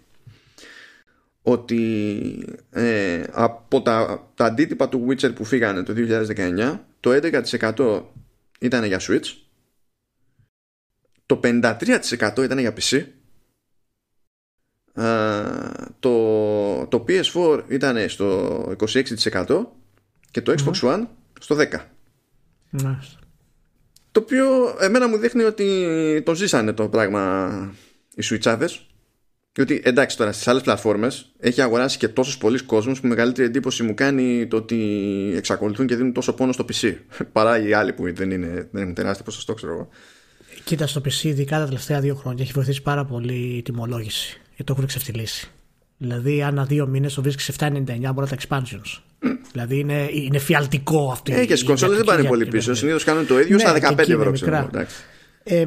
ότι ε, από τα, τα αντίτυπα του Witcher που φύγανε το 2019 το 11% ήταν για Switch το 53% ήταν για PC το, το PS4 ήταν στο 26% και το Xbox One στο 10%. Το οποίο εμένα μου δείχνει ότι το ζήσανε το πράγμα οι Switchάδες ότι εντάξει τώρα στις άλλες πλατφόρμες έχει αγοράσει και τόσους πολλοί κόσμους που μεγαλύτερη εντύπωση μου κάνει το ότι εξακολουθούν και δίνουν τόσο πόνο στο PC (laughs) παρά οι άλλοι που δεν, είναι, δεν έχουν τεράστιο ποσοστό ξέρω εγώ. Κοίτα στο PC ειδικά τα τελευταία δύο χρόνια έχει βοηθήσει πάρα πολύ η τιμολόγηση γιατί το έχουν ξεφτυλίσει. Δηλαδή, ανά δύο μήνες το βρίσκεις 7,99 μπορεί τα expansions. Δηλαδή είναι, είναι φιαλτικό αυτό. Ε, και στις κονσόλες δεν πάνε πολύ πίσω. Συνήθως κάνουν το ίδιο ναι, στα 15 ευρώ. Ξέρω, ε,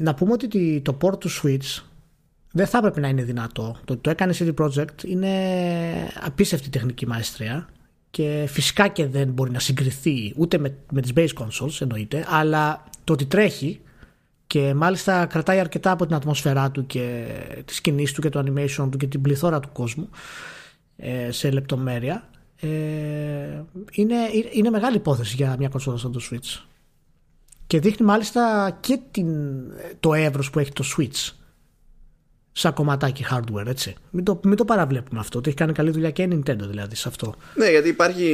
να πούμε ότι το port του Switch δεν θα έπρεπε να είναι δυνατό. Το το έκανε CD Projekt είναι απίστευτη τεχνική μαέστρια και φυσικά και δεν μπορεί να συγκριθεί ούτε με, με τις base consoles εννοείται αλλά το ότι τρέχει και μάλιστα κρατάει αρκετά από την ατμόσφαιρά του και τη σκηνή του και το animation του και την πληθώρα του κόσμου ε, σε λεπτομέρεια ε, είναι, είναι μεγάλη υπόθεση για μια κονσόλα σαν το Switch και δείχνει μάλιστα και την, το εύρος που έχει το Switch σαν κομματάκι hardware, έτσι. Μην το, μην το παραβλέπουμε αυτό. Ότι έχει κάνει καλή δουλειά και η Nintendo δηλαδή σε αυτό. Ναι, γιατί υπάρχει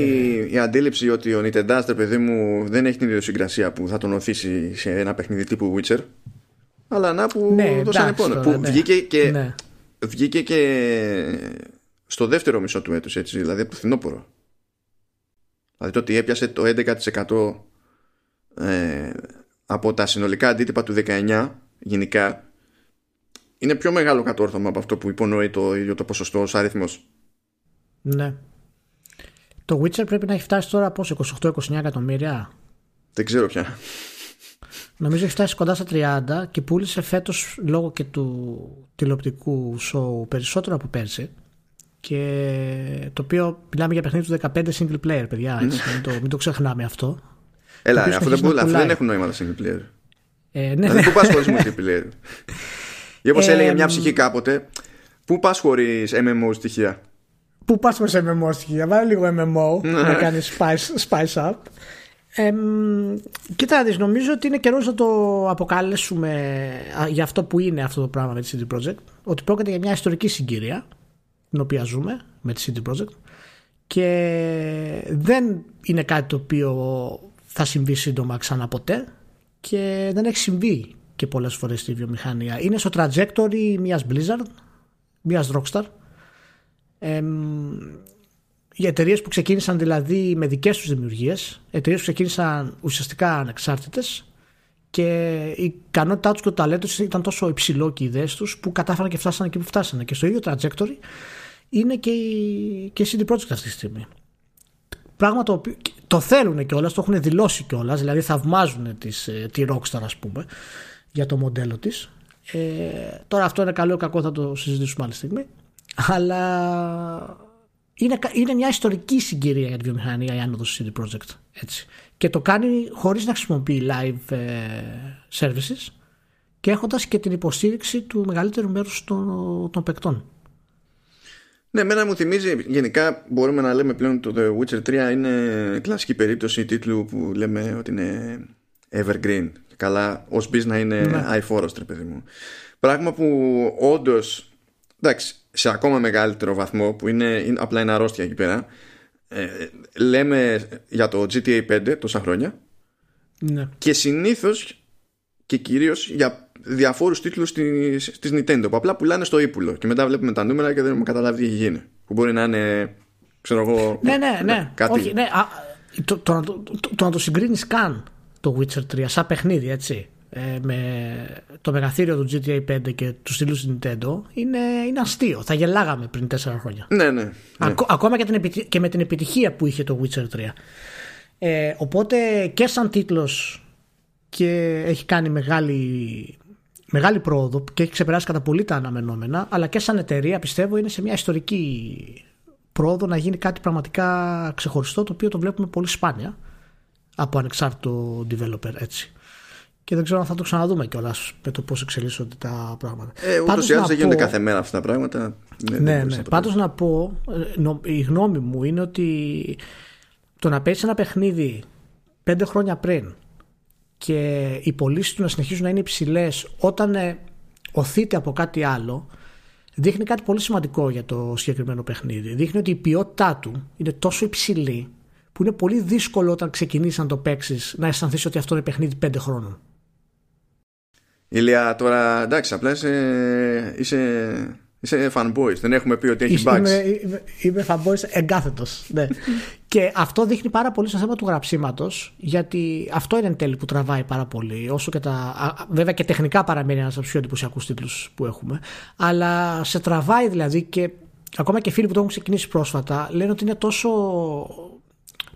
ε... η αντίληψη ότι ο Nintendo, παιδί μου, δεν έχει την ιδιοσυγκρασία που θα τον οθήσει σε ένα παιχνίδι τύπου Witcher. Αλλά να που ναι, δώσανε πόνο. Που ναι. βγήκε, και, ναι. βγήκε και στο δεύτερο μισό του έτους, έτσι, δηλαδή από το φθινόπωρο. Δηλαδή το ότι έπιασε το 11% ε, από τα συνολικά αντίτυπα του 19 γενικά είναι πιο μεγάλο κατόρθωμα από αυτό που υπονοεί το ίδιο το ποσοστό ως αριθμός. Ναι. Το Witcher πρέπει να έχει φτάσει τώρα πόσο, 28-29 εκατομμύρια; Δεν ξέρω πια. Νομίζω έχει φτάσει κοντά στα 30 και πούλησε φέτος λόγω και του τηλεοπτικού show περισσότερο από πέρσι. Και το οποίο μιλάμε για παιχνίδι του 15 single player, παιδιά. Έτσι, μην, το, μην το ξεχνάμε αυτό. Έλα, αυτό δεν, πουλά, δεν έχουν νόημα τα single player. Ε, ναι, δηλαδή, ναι. πού πας χωρίς multiplayer; (laughs) Ή όπως έλεγε μια ψυχή κάποτε, πού πας χωρίς MMO στοιχεία; Πού πας χωρίς MMO στοιχεία, βάλει λίγο MMO ναι. να κάνεις spice, spice up. Ε, κοίτα δεις, νομίζω ότι είναι καιρός να το αποκαλέσουμε για αυτό που είναι αυτό το πράγμα με τη CD Projekt ότι πρόκειται για μια ιστορική συγκυρία την οποία ζούμε με τη CD Projekt και δεν είναι κάτι το οποίο θα συμβεί σύντομα ξανά ποτέ και δεν έχει συμβεί και πολλές φορές στη βιομηχανία. Είναι στο trajectory μιας Blizzard, μιας Rockstar. Ε, οι εταιρείες που ξεκίνησαν δηλαδή με δικές τους δημιουργίες, εταιρείες που ξεκίνησαν ουσιαστικά ανεξάρτητες και η ικανότητά τους και το ταλέντος ήταν τόσο υψηλό και οι ιδέες τους που κατάφεραν και φτάσανε εκεί που φτάσανε. Και στο ίδιο trajectory είναι και η, και η CD Projekt αυτή τη στιγμή. Πράγμα το οποίο το θέλουν κιόλας, το έχουν δηλώσει κιόλας, δηλαδή θαυμάζουν τις, ε, τη Rockstar, ας πούμε, για το μοντέλο της. Ε, τώρα αυτό είναι καλό ή κακό θα το συζητήσουμε άλλη στιγμή. Αλλά είναι, είναι μια ιστορική συγκυρία για τη βιομηχανία η άνοδος CD Projekt. Έτσι. Και το κάνει χωρίς να χρησιμοποιεί live ε, services και έχοντας και την υποστήριξη του μεγαλύτερου μέρους των, των παικτών. Ναι, εμένα μου θυμίζει γενικά μπορούμε να λέμε πλέον το The Witcher 3 είναι κλασική περίπτωση τίτλου που λέμε ότι είναι evergreen καλά ως μπει να είναι ναι. αηφόρος παιδί μου πράγμα που όντως. εντάξει σε ακόμα μεγαλύτερο βαθμό που είναι, είναι απλά ένα αρρώστια εκεί πέρα ε, λέμε για το GTA 5 τόσα χρόνια ναι. και συνήθως και κυρίως για διαφόρους τίτλους της, της Nintendo που απλά πουλάνε στο ύπουλο και μετά βλέπουμε τα νούμερα και δεν έχουμε καταλάβει τι έχει γίνει. Που μπορεί να είναι, ξέρω εγώ, Ναι, ναι, ναι. κάτι. Όχι, ναι. Α, το, το, να το, το, το να το συγκρίνεις καν το Witcher 3 σαν παιχνίδι, έτσι. Ε, με το μεγαθύριο του GTA 5 και τους στήλου της Nintendo είναι, είναι αστείο. Θα γελάγαμε πριν 4 χρόνια. Ναι, ναι. ναι. Ακό- ακόμα και, την επιτι- και με την επιτυχία που είχε το Witcher 3. Ε, οπότε και σαν τίτλος και έχει κάνει μεγάλη, μεγάλη πρόοδο και έχει ξεπεράσει κατά πολύ τα αναμενόμενα αλλά και σαν εταιρεία πιστεύω είναι σε μια ιστορική πρόοδο να γίνει κάτι πραγματικά ξεχωριστό το οποίο το βλέπουμε πολύ σπάνια από ανεξάρτητο developer έτσι. Και δεν ξέρω αν θα το ξαναδούμε κιόλας με το πώς εξελίσσονται τα πράγματα. Ε, ούτως Πάντως ή άλλως να δεν γίνονται πω- κάθε μέρα αυτά τα πράγματα. Ναι, δεν ναι, μπορείς ναι. να το Πάντως να πω, ε, νο- η γνώμη μου είναι ότι το να παίξει ένα παιχνίδι πέντε χρόνια πριν και οι πωλήσει του να συνεχίζουν να είναι υψηλές όταν ε, οθείται από κάτι άλλο, δείχνει κάτι πολύ σημαντικό για το συγκεκριμένο παιχνίδι. Δείχνει ότι η ποιότητά του είναι τόσο υψηλή που είναι πολύ δύσκολο όταν ξεκινήσεις να το παίξεις να αισθανθείς ότι αυτό είναι παιχνίδι πέντε χρόνων. Ηλία, τώρα εντάξει, απλά είσαι, είσαι, είσαι fanboys. Δεν έχουμε πει ότι έχει Είμαι, bugs. είμαι, είμαι fanboys εγκάθετος ναι. και αυτό δείχνει πάρα πολύ στο θέμα του γραψίματος γιατί αυτό είναι εν τέλει που τραβάει πάρα πολύ όσο και τα, α, βέβαια και τεχνικά παραμένει ένας από τους πιο εντυπωσιακούς τίτλους που έχουμε αλλά σε τραβάει δηλαδή και ακόμα και φίλοι που το έχουν ξεκινήσει πρόσφατα λένε ότι είναι τόσο,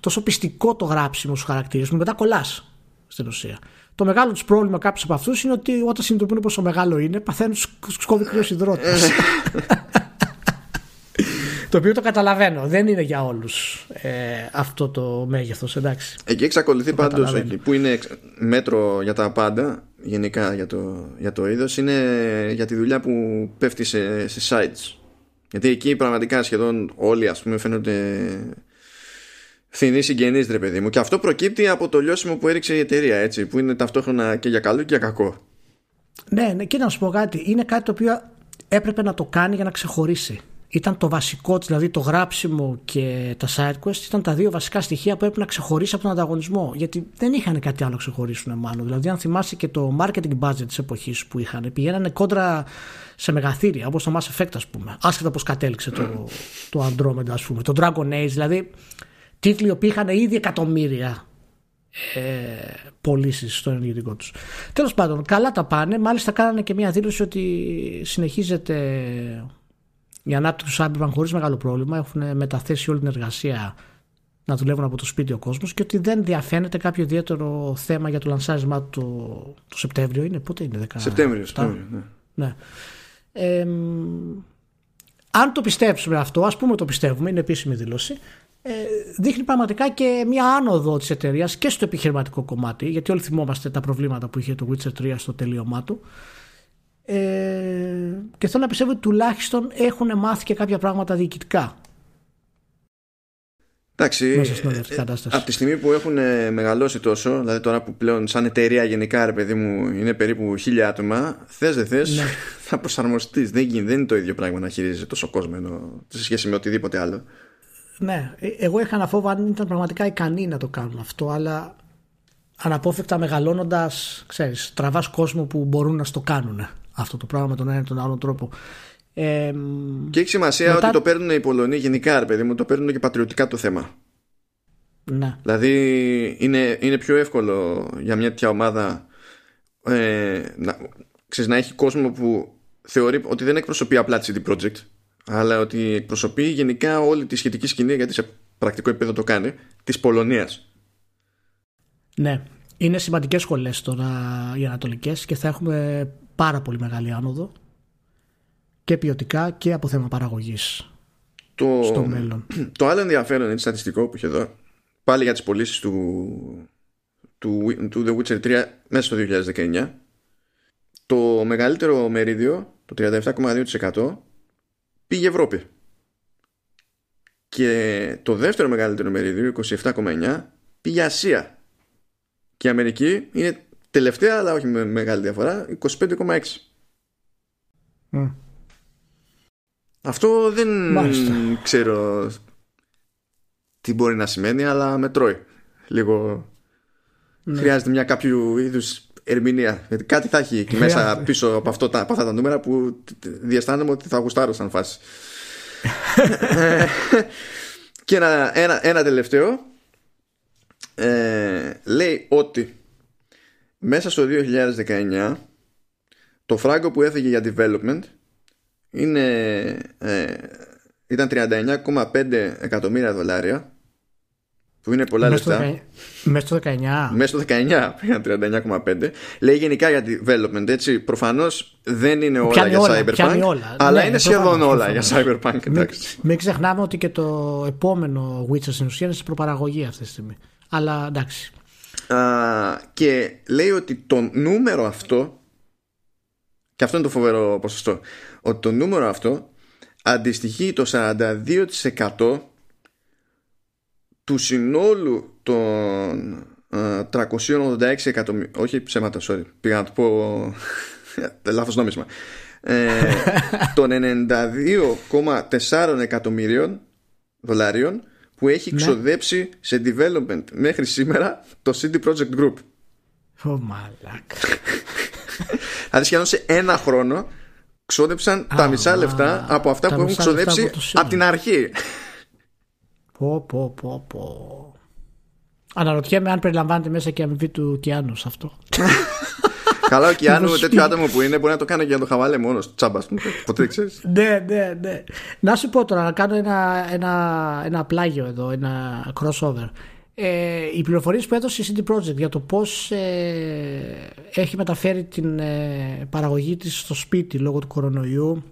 τόσο πιστικό το γράψιμο στους χαρακτήρες που μετά κολλάς στην ουσία. Το μεγάλο τους πρόβλημα κάποιους από αυτούς είναι ότι όταν συνειδητοποιούν πόσο μεγάλο είναι, παθαίνουν σκόβει κρύος υδρότη. (laughs) το οποίο το καταλαβαίνω. Δεν είναι για όλους ε, αυτό το μέγεθος, εντάξει. Εκεί εξακολουθεί Το πάντως καταλαβαίνω. εκεί που είναι εξ- μέτρο για τα πάντα γενικά για το, για το είδος είναι για τη δουλειά που πέφτει σε, σε sites γιατί εκεί πραγματικά σχεδόν όλοι ας πούμε φαίνονται φθηνοί συγγενείς ρε παιδί μου και αυτό προκύπτει από το λιώσιμο που έριξε η εταιρεία έτσι που είναι ταυτόχρονα και για καλό και για κακό Ναι, ναι, και να σου πω κάτι. Είναι κάτι το οποίο έπρεπε να το κάνει για να ξεχωρίσει. Ήταν το βασικό της, δηλαδή το γράψιμο και τα side quest ήταν τα δύο βασικά στοιχεία που έπρεπε να ξεχωρίσει από τον ανταγωνισμό. Γιατί δεν είχαν κάτι άλλο να ξεχωρίσουν μάλλον. Δηλαδή, αν θυμάσαι και το marketing budget της εποχής που είχαν, πηγαίνανε κόντρα σε μεγαθύρια, όπως το Mass Effect, ας πούμε. Άσχετα πώς κατέληξε το, το Andromeda, ας πούμε. Το Dragon Age, δηλαδή τίτλοι οι οποίοι είχαν ήδη εκατομμύρια ε, πωλήσεις στο ενεργητικό τους. Τέλος πάντων, καλά τα πάνε. Μάλιστα, κάνανε και μια δήλωση ότι συνεχίζεται η ανάπτυξη του Cyberpunk χωρίς μεγάλο πρόβλημα. Έχουν μεταθέσει όλη την εργασία να δουλεύουν από το σπίτι ο κόσμος και ότι δεν διαφαίνεται κάποιο ιδιαίτερο θέμα για το λανσάρισμά του το, το Σεπτέμβριο. Είναι πότε είναι, 17? Σεπτέμβριο, Σεπτέμβριο ναι. Ναι. Ε, μ, αν το πιστέψουμε αυτό, ας πούμε το πιστεύουμε, είναι επίσημη δήλωση, ε, δείχνει πραγματικά και μια άνοδο της εταιρείας και στο επιχειρηματικό κομμάτι, γιατί όλοι θυμόμαστε τα προβλήματα που είχε το Witcher 3 στο τελείωμά του. Ε, και θέλω να πιστεύω ότι τουλάχιστον έχουν μάθει και κάποια πράγματα διοικητικά Εντάξει, μέσα στην όλη αυτή κατάσταση. από τη στιγμή που έχουν ε, μεγαλώσει τόσο, δηλαδή τώρα που πλέον σαν εταιρεία γενικά ρε παιδί μου είναι περίπου χίλια άτομα, θες δεν θες, Ναι. (laughs) θα προσαρμοστείς. Δεν, γίνει- δεν είναι το ίδιο πράγμα να χειρίζεσαι τόσο κόσμο ενώ, σε σχέση με οτιδήποτε άλλο. Ναι, ε, εγώ είχα ένα φόβο αν ήταν πραγματικά ικανοί να το κάνουν αυτό, αλλά αναπόφευκτα μεγαλώνοντας, ξέρεις, τραβάς κόσμο που μπορούν να στο κάνουν αυτό το πράγμα με τον ένα ή τον άλλον τρόπο. Ε, μ, Και έχει σημασία Μετά- ότι το παίρνουν οι Πολωνοί γενικά, ρε παιδί μου, το παίρνουν και πατριωτικά το θέμα. ναι, Δηλαδή είναι, είναι πιο εύκολο για μια τέτοια ομάδα ε, να, ξέρεις, να έχει κόσμο που θεωρεί ότι δεν εκπροσωπεί απλά τη CD Projekt αλλά ότι εκπροσωπεί γενικά όλη τη σχετική σκηνή γιατί σε πρακτικό επίπεδο το κάνει της Πολωνίας. ναι. Είναι σημαντικές σχολές τώρα οι ανατολικές και θα έχουμε πάρα πολύ μεγάλη άνοδο και ποιοτικά και από θέμα παραγωγής Το, στο μέλλον. (clears throat) το άλλο ενδιαφέρον είναι στατιστικό που είχε εδώ πάλι για τις πωλήσεις του, του, του The Witcher 3 μέσα στο 2019 το μεγαλύτερο μερίδιο το 37,2% πήγε Ευρώπη και το δεύτερο μεγαλύτερο μερίδιο 27,9% πήγε Ασία και η Αμερική είναι τελευταία αλλά όχι με μεγάλη διαφορά 25,6% Μμ. Αυτό δεν Μάλιστα. ξέρω τι μπορεί να σημαίνει, αλλά με τρώει. Λίγο Ναι. χρειάζεται μια κάποιο είδους ερμηνεία. Γιατί κάτι θα έχει εκεί μέσα πίσω από, αυτό, από αυτά τα νούμερα που διαισθάνομαι ότι θα γουστάρω σαν φάση. (laughs) και ένα, ένα, ένα τελευταίο ε, λέει ότι μέσα στο 2019 το φράγκο που έφυγε για development είναι, ε, ήταν 39,5 εκατομμύρια δολάρια που είναι πολλά λεφτά. Μέσα στο 19. Μέσα στο 19 πήγαν 39,5. Λέει γενικά για development, έτσι. Προφανώς δεν είναι όλα για Cyberpunk. Όλα. Αλλά ναι, είναι σχεδόν όλα για Cyberpunk. Μην, μην ξεχνάμε ότι και το επόμενο Witcher στην ουσία είναι σε προπαραγωγή αυτή τη στιγμή. Αλλά εντάξει. Α, και λέει ότι το νούμερο αυτό. Και αυτό είναι το φοβερό ποσοστό. Ότι το νούμερο αυτό αντιστοιχεί το 42% του συνόλου των 386 εκατομμύριων όχι ψέματα sorry πήγα να το πω λάθος νόμισμα. Ε, (laughs) των 92,4 εκατομμύριων δολάριων που έχει ναι. ξοδέψει σε development μέχρι σήμερα το CD Projekt Group. Ω oh, μαλάκ Δηλαδή σχεδόν σε ένα χρόνο ξόδεψαν τα μισά λεφτά από αυτά που έχουν ξοδέψει από την αρχή Πω, πω, πω, πω. Αναρωτιέμαι αν περιλαμβάνεται μέσα και αμοιβή του Κιάνου αυτό. (laughs) Καλά, ο Κιάνου με τέτοιο άτομο που είναι μπορεί να το κάνει και να το χαβάλε μόνος τσάμπας. Ποτέ ξέρεις. (laughs) ναι, ναι, ναι. Να σου πω τώρα, να κάνω ένα, ένα, ένα πλάγιο εδώ, ένα crossover. Ε, οι πληροφορίες που έδωσε η CD Projekt για το πώς ε, έχει μεταφέρει την ε, παραγωγή της στο σπίτι λόγω του κορονοϊού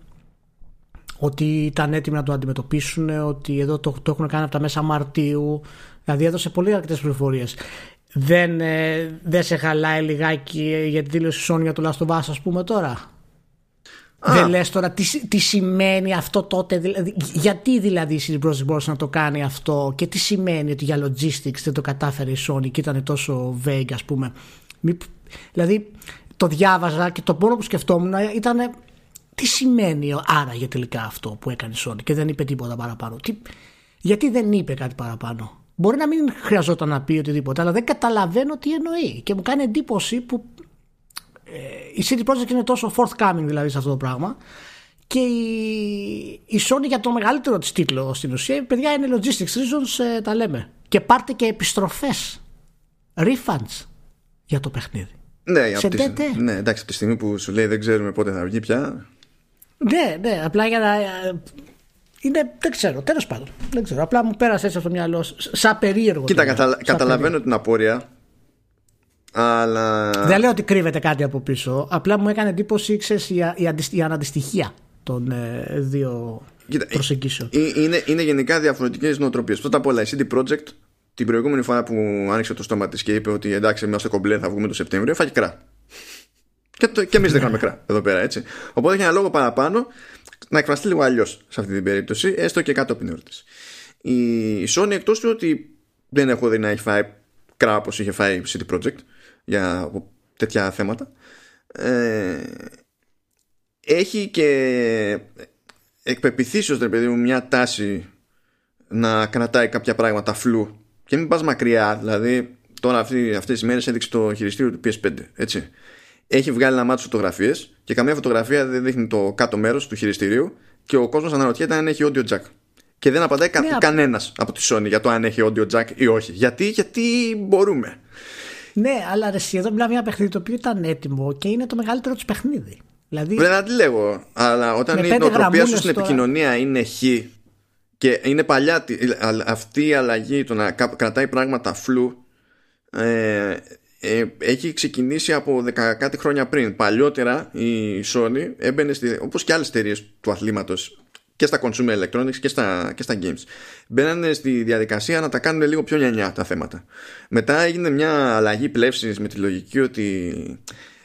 ότι ήταν έτοιμοι να το αντιμετωπίσουν, ότι εδώ το, το έχουν κάνει από τα μέσα Μαρτίου. Δηλαδή έδωσε πολύ αρκετές πληροφορίες. Δεν, ε, δεν σε χαλάει λιγάκι για τη δήλωση Sony για το Last of Us, ας πούμε τώρα; Δεν λες τώρα τι, τι σημαίνει αυτό τότε, δηλαδή, γιατί δηλαδή η CD Projekt μπορούσε να το κάνει αυτό και τι σημαίνει ότι για logistics δεν το κατάφερε η Sony και ήταν τόσο vague ας πούμε; Δηλαδή το διάβαζα και το μόνο που σκεφτόμουν ήταν τι σημαίνει άραγε τελικά αυτό που έκανε η Sony και δεν είπε τίποτα παραπάνω. Τι, γιατί δεν είπε κάτι παραπάνω; Μπορεί να μην χρειαζόταν να πει οτιδήποτε, αλλά δεν καταλαβαίνω τι εννοεί. Και μου κάνει εντύπωση που ε, η City Project είναι τόσο forthcoming δηλαδή σε αυτό το πράγμα. Και η, η Sony για το μεγαλύτερο της τίτλο στην ουσία, παιδιά είναι logistics reasons, ε, τα λέμε. Και πάρτε και επιστροφές. Refunds για το παιχνίδι. Ναι, σε τη, ναι, εντάξει, από τη στιγμή που σου λέει δεν ξέρουμε πότε θα βγει πια. Ναι, ναι, απλά για να. Είναι, δεν ξέρω, τέλος πάντων. Δεν ξέρω. Απλά μου πέρασε έτσι από το μυαλό, σαν περίεργο. Κοίτα, κατα... καταλαβαίνω την απόρρεια. Αλλά. Δεν λέω ότι κρύβεται κάτι από πίσω. Απλά μου έκανε εντύπωση ξέρεις, η, η, η αναντιστοιχεία των ε, δύο Κοίτα, προσεγγίσεων. Ε, ε, είναι, είναι γενικά διαφορετικές νοοτροπίες. Πρώτα απ' όλα, η CD Projekt την προηγούμενη φορά που άνοιξε το στόμα της και είπε ότι εντάξει, είμαστε κομπλέ, θα βγούμε το Σεπτέμβριο, φάγει κρά. Και, το, και εμείς δεν είχαμε κρά εδώ πέρα, έτσι. Οπότε έχει ένα λόγο παραπάνω να εκφραστεί λίγο αλλιώς σε αυτή την περίπτωση, έστω και κάτω από την ερώτηση. Η Sony εκτός του ότι δεν έχω δει να έχει φάει κρά όπω είχε φάει η City Project για τέτοια θέματα, ε, έχει και εκπεπιθήσει ρε παιδί μου μια τάση να κρατάει κάποια πράγματα φλού και μην πας μακριά δηλαδή τώρα αυτή, αυτές τις μέρες έδειξε το χειριστήριο του PS5 έτσι έχει βγάλει ένα μάτι φωτογραφίες και καμία φωτογραφία δεν δείχνει το κάτω μέρος του χειριστηρίου και ο κόσμος αναρωτιέται αν έχει audio jack. Και δεν απαντάει κα, ναι, κανένας από τη Sony για το αν έχει audio jack ή όχι. Γιατί, γιατί μπορούμε. Ναι, αλλά ρε, εδώ μιλάμε για ένα παιχνίδι το οποίο ήταν έτοιμο και είναι το μεγαλύτερο τους παιχνίδι. Δηλαδή... Δεν αντιλέγω. Αλλά όταν η νοοτροπία σου στην επικοινωνία είναι χ και είναι παλιά αυτή η αλλαγή το να κρατάει πράγματα φλου ε, ε, έχει ξεκινήσει από δεκα κάτι χρόνια πριν. Παλιότερα η Sony έμπαινε στη, όπως και άλλες εταιρείες του αθλήματος και στα consumer electronics και στα, και στα games. Μπαίνανε στη διαδικασία να τα κάνουν λίγο πιο νιανιά τα θέματα. Μετά έγινε μια αλλαγή πλεύσης με τη λογική ότι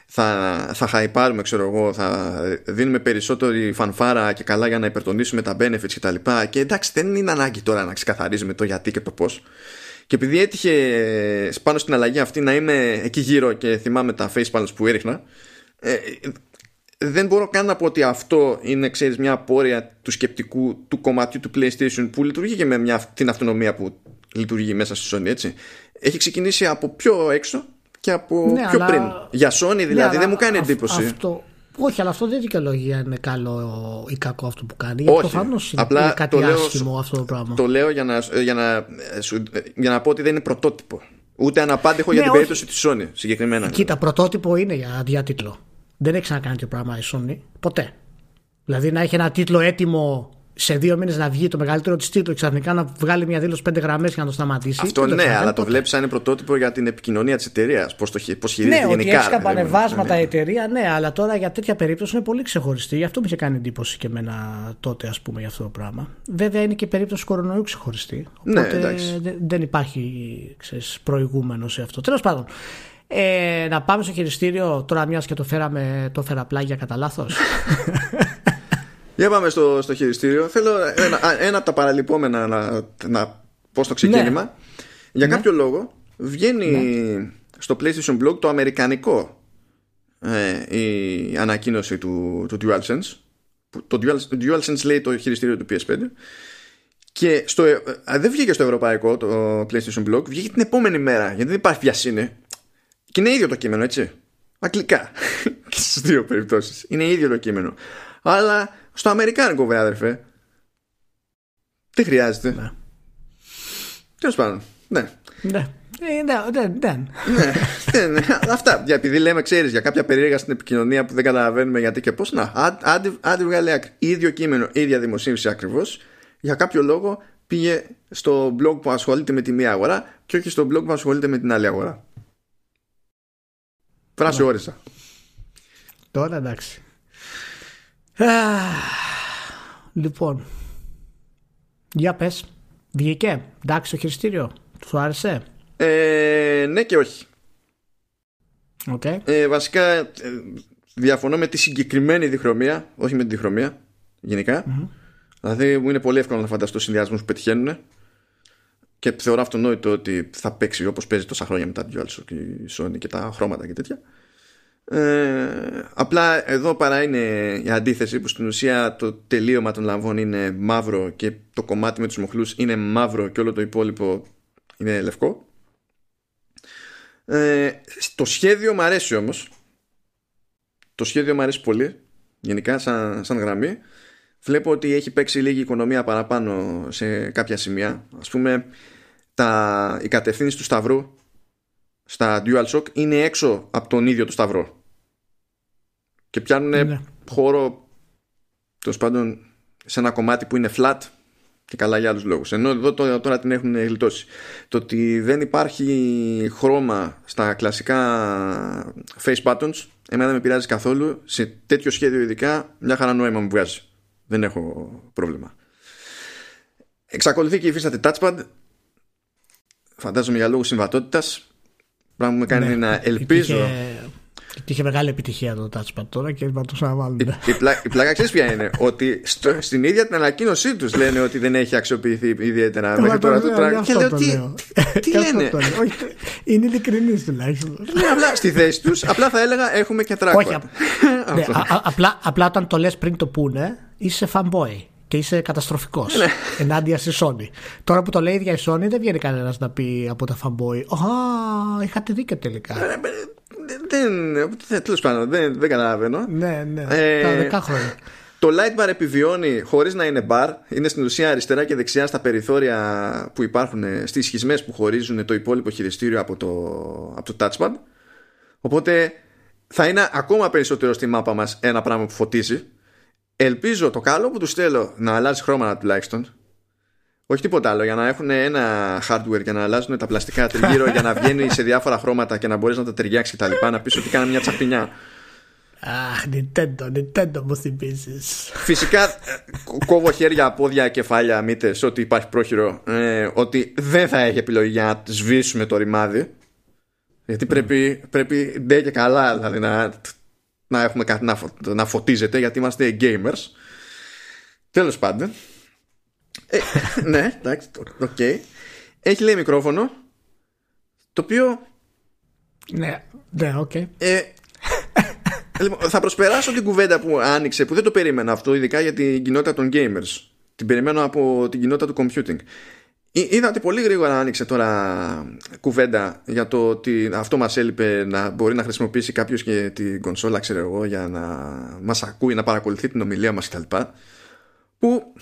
θα, θα χαϊπάρουμε, ξέρω εγώ, θα δίνουμε περισσότερη φανφάρα και καλά για να υπερτονίσουμε τα benefits κτλ. Και, και εντάξει, δεν είναι ανάγκη τώρα να ξεκαθαρίζουμε το γιατί και το πώς. Και επειδή έτυχε πάνω στην αλλαγή αυτή να είμαι εκεί γύρω και θυμάμαι τα facepalms που έριχνα, ε, δεν μπορώ καν να πω ότι αυτό είναι ξέρεις, μια απόρρεια του σκεπτικού του κομματιού του PlayStation που λειτουργεί και με μια, την αυτονομία που λειτουργεί μέσα στη Sony έτσι. Έχει ξεκινήσει από πιο έξω και από Ναι, πιο αλλά- πριν. Για Sony δηλαδή Ναι, δεν αλλά μου κάνει αυ- εντύπωση. Αυτό, όχι, αλλά αυτό δεν δικαιολογεί αν είναι καλό ή κακό αυτό που κάνει. Γιατί Όχι. προφανώς είναι, Απλά είναι κάτι το λέω άσχημο αυτό το πράγμα. Το λέω για να, για, να, ε, σου- ε, για να πω ότι δεν είναι πρωτότυπο. Ούτε αναπάντεχο για Ναι, την όχι. περίπτωση της Sony συγκεκριμένα. Κοίτα, πρωτότυπο είναι για διάτιτλο. Δεν έχει ξανακάνει τέτοιο πράγμα η Sony. Ποτέ. Δηλαδή να έχει ένα τίτλο έτοιμο σε δύο μήνες να βγει το μεγαλύτερο της τίτλο και ξαφνικά να βγάλει μια δήλωση πέντε γραμμές για να το σταματήσει. Αυτό Δεν ναι, ξανακάνει αλλά το ποτέ. βλέπεις σαν είναι πρωτότυπο για την επικοινωνία της εταιρείας. Πώς το χει- πώς χειρίζεται Ναι, ότι γενικά. έχει καμπανεβάσματα Ναι, η ναι. εταιρεία, ναι, αλλά τώρα για τέτοια περίπτωση είναι πολύ ξεχωριστή. Γι' αυτό μου είχε κάνει εντύπωση και εμένα τότε, ας πούμε, για αυτό το πράγμα. Βέβαια είναι και η περίπτωση κορονοϊού ξεχωριστή. Ναι, Οπότε εντάξει. δε- δεν υπάρχει ξέρεις, προηγούμενος σε αυτό. Τέλος πάντων, ε, να πάμε στο χειριστήριο τώρα, μιας και το φέραμε, το φέρα πλάγια κατά λάθος. (laughs) Για πάμε στο, στο χειριστήριο. Θέλω ένα, α, ένα από τα παραλυπόμενα να, να πω στο ξεκίνημα. Ναι. Για κάποιο λόγο βγαίνει στο PlayStation Blog το αμερικανικό ε, η ανακοίνωση του, του DualSense. που Το Dual, DualSense λέει το χειριστήριο του PS5. Και στο, ε, ε, δεν βγήκε στο ευρωπαϊκό το PlayStation Blog, βγήκε την επόμενη μέρα. Γιατί δεν υπάρχει βιασύνη. Και είναι ίδιο το κείμενο, έτσι. Αγγλικά. και (laughs) στις δύο περιπτώσεις. Είναι ίδιο το κείμενο. Αλλά στο αμερικάνικο, βέβαια, αδερφέ. Δεν χρειάζεται; Ναι. Τέλος πάντων. Ναι. ναι. Ε, ναι, ναι, ναι. ναι, ναι, ναι. Αυτά. Για, επειδή λέμε, ξέρεις, για κάποια περίεργα στην επικοινωνία που δεν καταλαβαίνουμε γιατί και πώς. Να, άν- άντε, άντε βγάλει άκρη. Ίδιο κείμενο, ίδια δημοσίευση ακριβώς. Για κάποιο λόγο πήγε στο blog που ασχολείται με τη μία αγορά και όχι στο blog που ασχολείται με την άλλη αγορά. Φράση όρισα. Τώρα εντάξει. Α, λοιπόν. Για πες. Βγήκε. Εντάξει το χειριστήριο. Σου άρεσε; Ε, ναι και όχι. Οκ. Ε, βασικά ε, διαφωνώ με τη συγκεκριμένη διχρωμία, όχι με τη διχρωμία γενικά. Δηλαδή μου είναι πολύ εύκολο να φανταστώ συνδυασμούς που πετυχαίνουν και θεωρώ αυτονόητο ότι θα παίξει όπως παίζει τόσα χρόνια μετά τη DualShock και η Sony και τα χρώματα και τέτοια. Ε, απλά εδώ παρά είναι η αντίθεση που στην ουσία το τελείωμα των λαμβών είναι μαύρο και το κομμάτι με τους μοχλούς είναι μαύρο και όλο το υπόλοιπο είναι λευκό. Ε, το σχέδιο μου αρέσει όμως. Το σχέδιο μου αρέσει πολύ γενικά σαν, σαν γραμμή. Βλέπω ότι έχει παίξει λίγη οικονομία παραπάνω σε κάποια σημεία. Ας πούμε τα, η κατευθύνση του σταυρού στα DualShock είναι έξω από τον ίδιο το σταυρό και πιάνουν Ναι. χώρο τέλος πάντων σε ένα κομμάτι που είναι flat και καλά για άλλους λόγους. Ενώ εδώ τώρα, τώρα την έχουν γλιτώσει. Το ότι δεν υπάρχει χρώμα στα κλασικά face buttons εμένα δεν με πειράζει καθόλου. Σε τέτοιο σχέδιο ειδικά μια χαρά νόημα μου βγάζει. Δεν έχω πρόβλημα. Εξακολουθεί και υφίσταται touchpad. Φαντάζομαι για λόγους συμβατότητας. Πράγμα που με κάνει Ναι. να ελπίζω Είχε, είχε μεγάλη επιτυχία το touchpad τώρα και να το ξαναβάλουν. η, πλά, η πλάκα ξέρεις ποια είναι; Ότι στο, στην ίδια την ανακοίνωσή τους λένε ότι δεν έχει αξιοποιηθεί ιδιαίτερα μέχρι τώρα το track και λέω τι, τι λένε; Όχι, είναι ειλικρινής τουλάχιστον. Ναι, απλά στη θέση τους απλά θα έλεγα έχουμε και trackpad Όχι, α- (laughs) ναι, α- α- απλά, απλά όταν το λες πριν το πούνε, είσαι fanboy και είσαι καταστροφικός Ναι. ενάντια στη Sony. Τώρα που το λέει η ίδια η Sony, δεν βγαίνει κανένας να πει από τα fanboy. Α, είχατε δίκιο τελικά. Ε, δεν, δεν, τέλος πάντων δεν, δεν καταλαβαίνω ναι, ναι. Ε, τα δεκά χρόνια. Το light bar επιβιώνει χωρίς να είναι bar Είναι στην ουσία αριστερά και δεξιά στα περιθώρια που υπάρχουν ε, στις σχισμές που χωρίζουν το υπόλοιπο χειριστήριο από το, από το touchpad Οπότε θα είναι ακόμα περισσότερο στη μάπα μας ένα πράγμα που φωτίζει Ελπίζω το καλό που τους στέλνω να αλλάζει χρώματα τουλάχιστον όχι τίποτα άλλο, για να έχουν ένα hardware για να αλλάζουν τα πλαστικά τριγύρω για να βγαίνει σε διάφορα χρώματα και να μπορείς να τα ταιριάξεις και τα λοιπά, να πεις ότι κάναμε μια τσαπινιά. Αχ, Nintendo, Nintendo μου θυμίζεις. Φυσικά ε, κο- κόβω χέρια, πόδια, κεφάλια, μύτες Ότι υπάρχει πρόχειρο. Ε, Ότι δεν θα έχει επιλογή για να σβήσουμε το ρημάδι. Γιατί πρέπει, πρέπει ντε και καλά Δηλαδή να, να έχουμε κάτι να, φω- να φωτίζεται Γιατί είμαστε gamers. Τέλος πάντων ε, Ναι, εντάξει, οκ Έχει λέει μικρόφωνο Το οποίο Ναι, ναι, οκ. ε, λοιπόν, θα προσπεράσω την κουβέντα που άνοιξε που δεν το περίμενα αυτό ειδικά για την κοινότητα των gamers την περιμένω από την κοινότητα του computing Είδα ότι πολύ γρήγορα άνοιξε τώρα κουβέντα για το ότι αυτό μας έλειπε να μπορεί να χρησιμοποιήσει κάποιος και την κονσόλα ξέρω εγώ για να μας ακούει, να παρακολουθεί την ομιλία μας κτλ. Που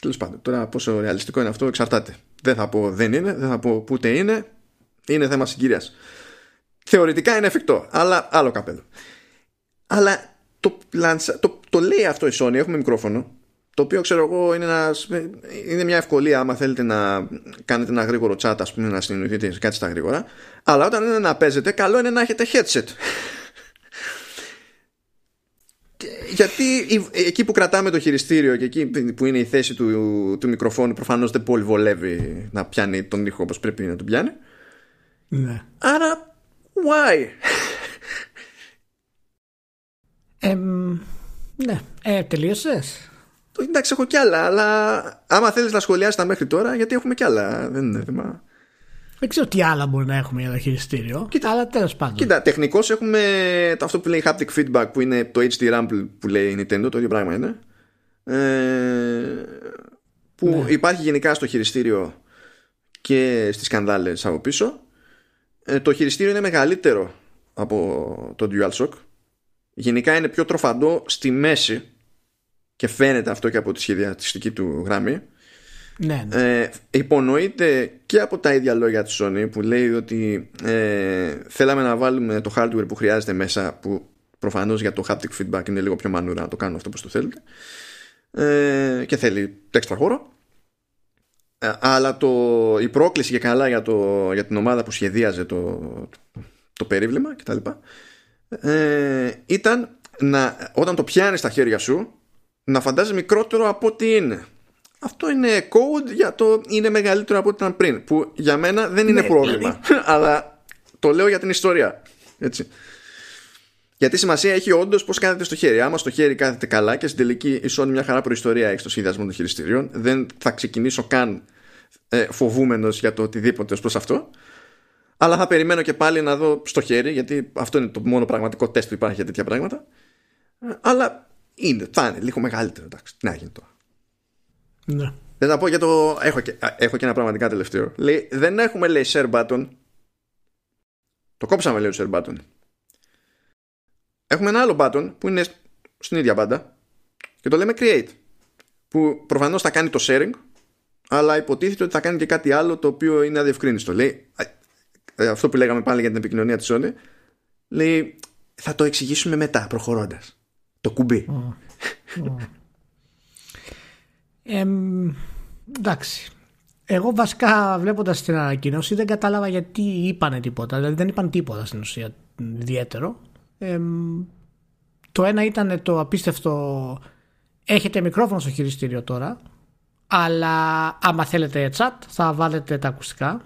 τέλος πάντων τώρα πόσο ρεαλιστικό είναι αυτό εξαρτάται. Δεν θα πω δεν είναι, δεν θα πω ούτε είναι, είναι θέμα συγκυρίας. Θεωρητικά είναι εφικτό, αλλά άλλο καπέλο. Αλλά το, το, το λέει αυτό η Sony, έχουμε μικρόφωνο το οποίο ξέρω εγώ είναι, ένας, είναι μια ευκολία άμα θέλετε να κάνετε ένα γρήγορο chat ας πούμε να συνεννοηθείτε κάτι στα γρήγορα αλλά όταν είναι να παίζετε καλό είναι να έχετε headset γιατί εκεί που κρατάμε το χειριστήριο και εκεί που είναι η θέση του, του μικροφόνου προφανώς δεν πολύ βολεύει να πιάνει τον ήχο όπως πρέπει να τον πιάνει. Ναι. άρα why; Ε, ναι, ε, τελείωσες; Εντάξει έχω κι άλλα αλλά άμα θέλεις να σχολιάσεις τα μέχρι τώρα γιατί έχουμε κι άλλα δεν είναι θέμα δεν ξέρω τι άλλα μπορεί να έχουμε για το χειριστήριο. Κοίτα, αλλά τέλος πάντων. Κοίτα τεχνικώς έχουμε το αυτό που λέει haptic feedback που είναι το HD Rumble που λέει η Nintendo το ίδιο πράγμα είναι. Ε, που ναι. υπάρχει γενικά στο χειριστήριο και στις σκανδάλες από πίσω. Ε, το χειριστήριο είναι μεγαλύτερο από το DualShock. Γενικά είναι πιο τροφαντό στη μέση και φαίνεται αυτό και από τη σχεδιαστική του γραμμή ναι, ναι. Ε, υπονοείται και από τα ίδια λόγια της Sony που λέει ότι ε, θέλαμε να βάλουμε το hardware που χρειάζεται μέσα που προφανώς για το haptic feedback είναι λίγο πιο μανούρα να το κάνουν αυτό που το θέλετε ε, και θέλει έξτρα χώρο ε, αλλά το, η πρόκληση και καλά για, το, για την ομάδα που σχεδίαζε το, το περίβλημα κτλ ε, ήταν να, όταν το πιάνεις στα χέρια σου να φαντάζει μικρότερο από ό,τι είναι. Αυτό είναι code για το είναι μεγαλύτερο από ό,τι ήταν πριν. Που για μένα δεν είναι ναι, πρόβλημα. (laughs) αλλά το λέω για την ιστορία. Έτσι. Γιατί σημασία έχει όντως πώς κάθεται στο χέρι. Άμα στο χέρι κάθεται καλά και στην τελική η Sony μια χαρά προϊστορία έχεις στο σχεδιασμό των χειριστηρίων, δεν θα ξεκινήσω καν ε, φοβούμενος για το οτιδήποτε ως προς αυτό. Αλλά θα περιμένω και πάλι να δω στο χέρι, γιατί αυτό είναι το μόνο πραγματικό τεστ που υπάρχει για τέτοια πράγματα. Ε, αλλά είναι, θα είναι λίγο μεγαλύτερο. Εντάξει, τι να γίνει τώρα. Ναι. Δεν θα πω για το. Έχω και, έχω και ένα πραγματικά τελευταίο. Λέει, δεν έχουμε λέει share button. Το κόψαμε λέει το share button. Έχουμε ένα άλλο button που είναι στην ίδια μπάντα και το λέμε create. Που προφανώς θα κάνει το sharing, αλλά υποτίθεται ότι θα κάνει και κάτι άλλο το οποίο είναι αδιευκρίνιστο. Λέει, ε, αυτό που λέγαμε πάλι για την επικοινωνία της Sony, λέει, θα το εξηγήσουμε μετά προχωρώντας το κουμπί. (laughs) Ε, εντάξει. Εγώ βασικά βλέποντας την ανακοίνωση δεν κατάλαβα γιατί είπανε τίποτα. Δηλαδή δεν είπαν τίποτα στην ουσία ιδιαίτερο. το ένα ήταν το απίστευτο έχετε μικρόφωνο στο χειριστήριο τώρα αλλά άμα θέλετε chat θα βάλετε τα ακουστικά.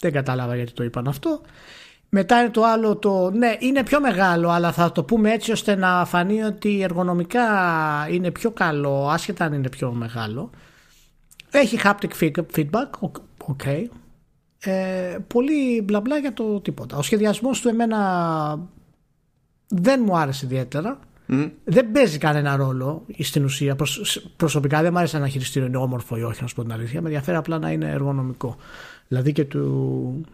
Δεν κατάλαβα γιατί το είπαν αυτό. Μετά είναι το άλλο το ναι είναι πιο μεγάλο αλλά θα το πούμε έτσι ώστε να φανεί ότι εργονομικά είναι πιο καλό άσχετα αν είναι πιο μεγάλο. Έχει haptic feedback, ok. Ε, πολύ μπλα μπλα για το τίποτα. Ο σχεδιασμός του εμένα δεν μου άρεσε ιδιαίτερα. Δεν παίζει κανένα ρόλο στην ουσία. Προσωπικά δεν μου άρεσε ένα χειριστήριο είναι όμορφο ή όχι, να σου πω την αλήθεια. Με ενδιαφέρει απλά να είναι εργονομικό. Δηλαδή και του,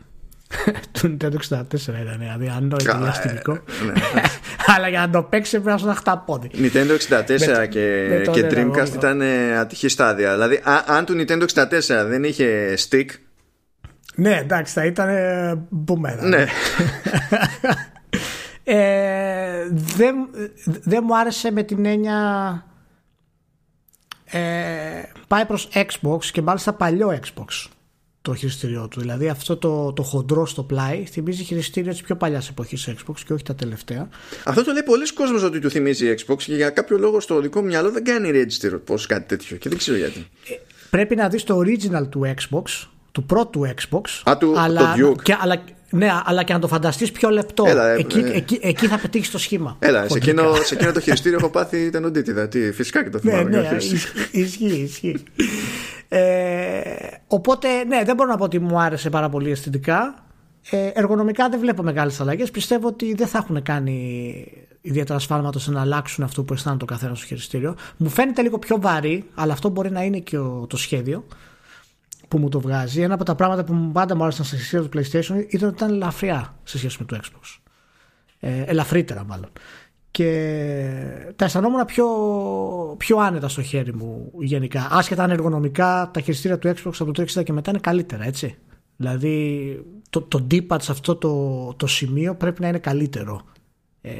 του Nintendo 64 ήταν. Δηλαδή, αν το ήταν αστυνομικό. Ναι. (laughs) Αλλά για να το παίξεις πρέπει να σου χταπόδι. Nintendo 64 και, και Dreamcast ήταν ε, ατυχή στάδια. Δηλαδή, αν του Nintendo 64 δεν είχε stick. Ναι, εντάξει, θα ήταν μπούμερα. Ναι. (laughs) ε, δεν, δεν μου άρεσε με την έννοια ε, πάει προς Xbox και μάλιστα παλιό Xbox το χειριστήριό του. Δηλαδή αυτό το, το χοντρό στο πλάι θυμίζει χειριστήριο της πιο παλιάς εποχής Xbox και όχι τα τελευταία. Αυτό το λέει πολλοί κόσμος ότι του θυμίζει Xbox και για κάποιο λόγο στο δικό μου μυαλό δεν κάνει register πώ κάτι τέτοιο και δεν ξέρω γιατί. Ε, πρέπει να δεις το original του Xbox, του πρώτου Xbox. Α, του, αλλά, το Duke. Και, αλλά, ναι, αλλά και να το φανταστείς πιο λεπτό. Έλα, ε, εκεί, ε, εκεί, εκεί, θα πετύχεις το σχήμα. Έλα, σε εκείνο, σε εκείνο το χειριστήριο έχω πάθει την οντίτιδα. Τι, φυσικά και το ναι, θυμάμαι. Ναι, ναι, ισχύει, ισχύει. Ε, οπότε, ναι, δεν μπορώ να πω ότι μου άρεσε πάρα πολύ αισθητικά. Ε, εργονομικά δεν βλέπω μεγάλες αλλαγές. Πιστεύω ότι δεν θα έχουν κάνει ιδιαίτερα σφάλματα ώστε να αλλάξουν αυτό που αισθάνεται το καθένας στο χειριστήριο. Μου φαίνεται λίγο πιο βαρύ, αλλά αυτό μπορεί να είναι και το σχέδιο. που μου το βγάζει, ένα από τα πράγματα που μου πάντα μου άρεσαν στα συστήματα του PlayStation ήταν ότι ήταν ελαφριά σε σχέση με το Xbox. Ε, ελαφρύτερα μάλλον. Και τα αισθανόμουν πιο, πιο άνετα στο χέρι μου γενικά. Άσχετα αν εργονομικά τα χειριστήρια του Xbox από το 360 και μετά είναι καλύτερα, έτσι. Δηλαδή το, το D-pad σε αυτό το, το σημείο πρέπει να είναι καλύτερο ε,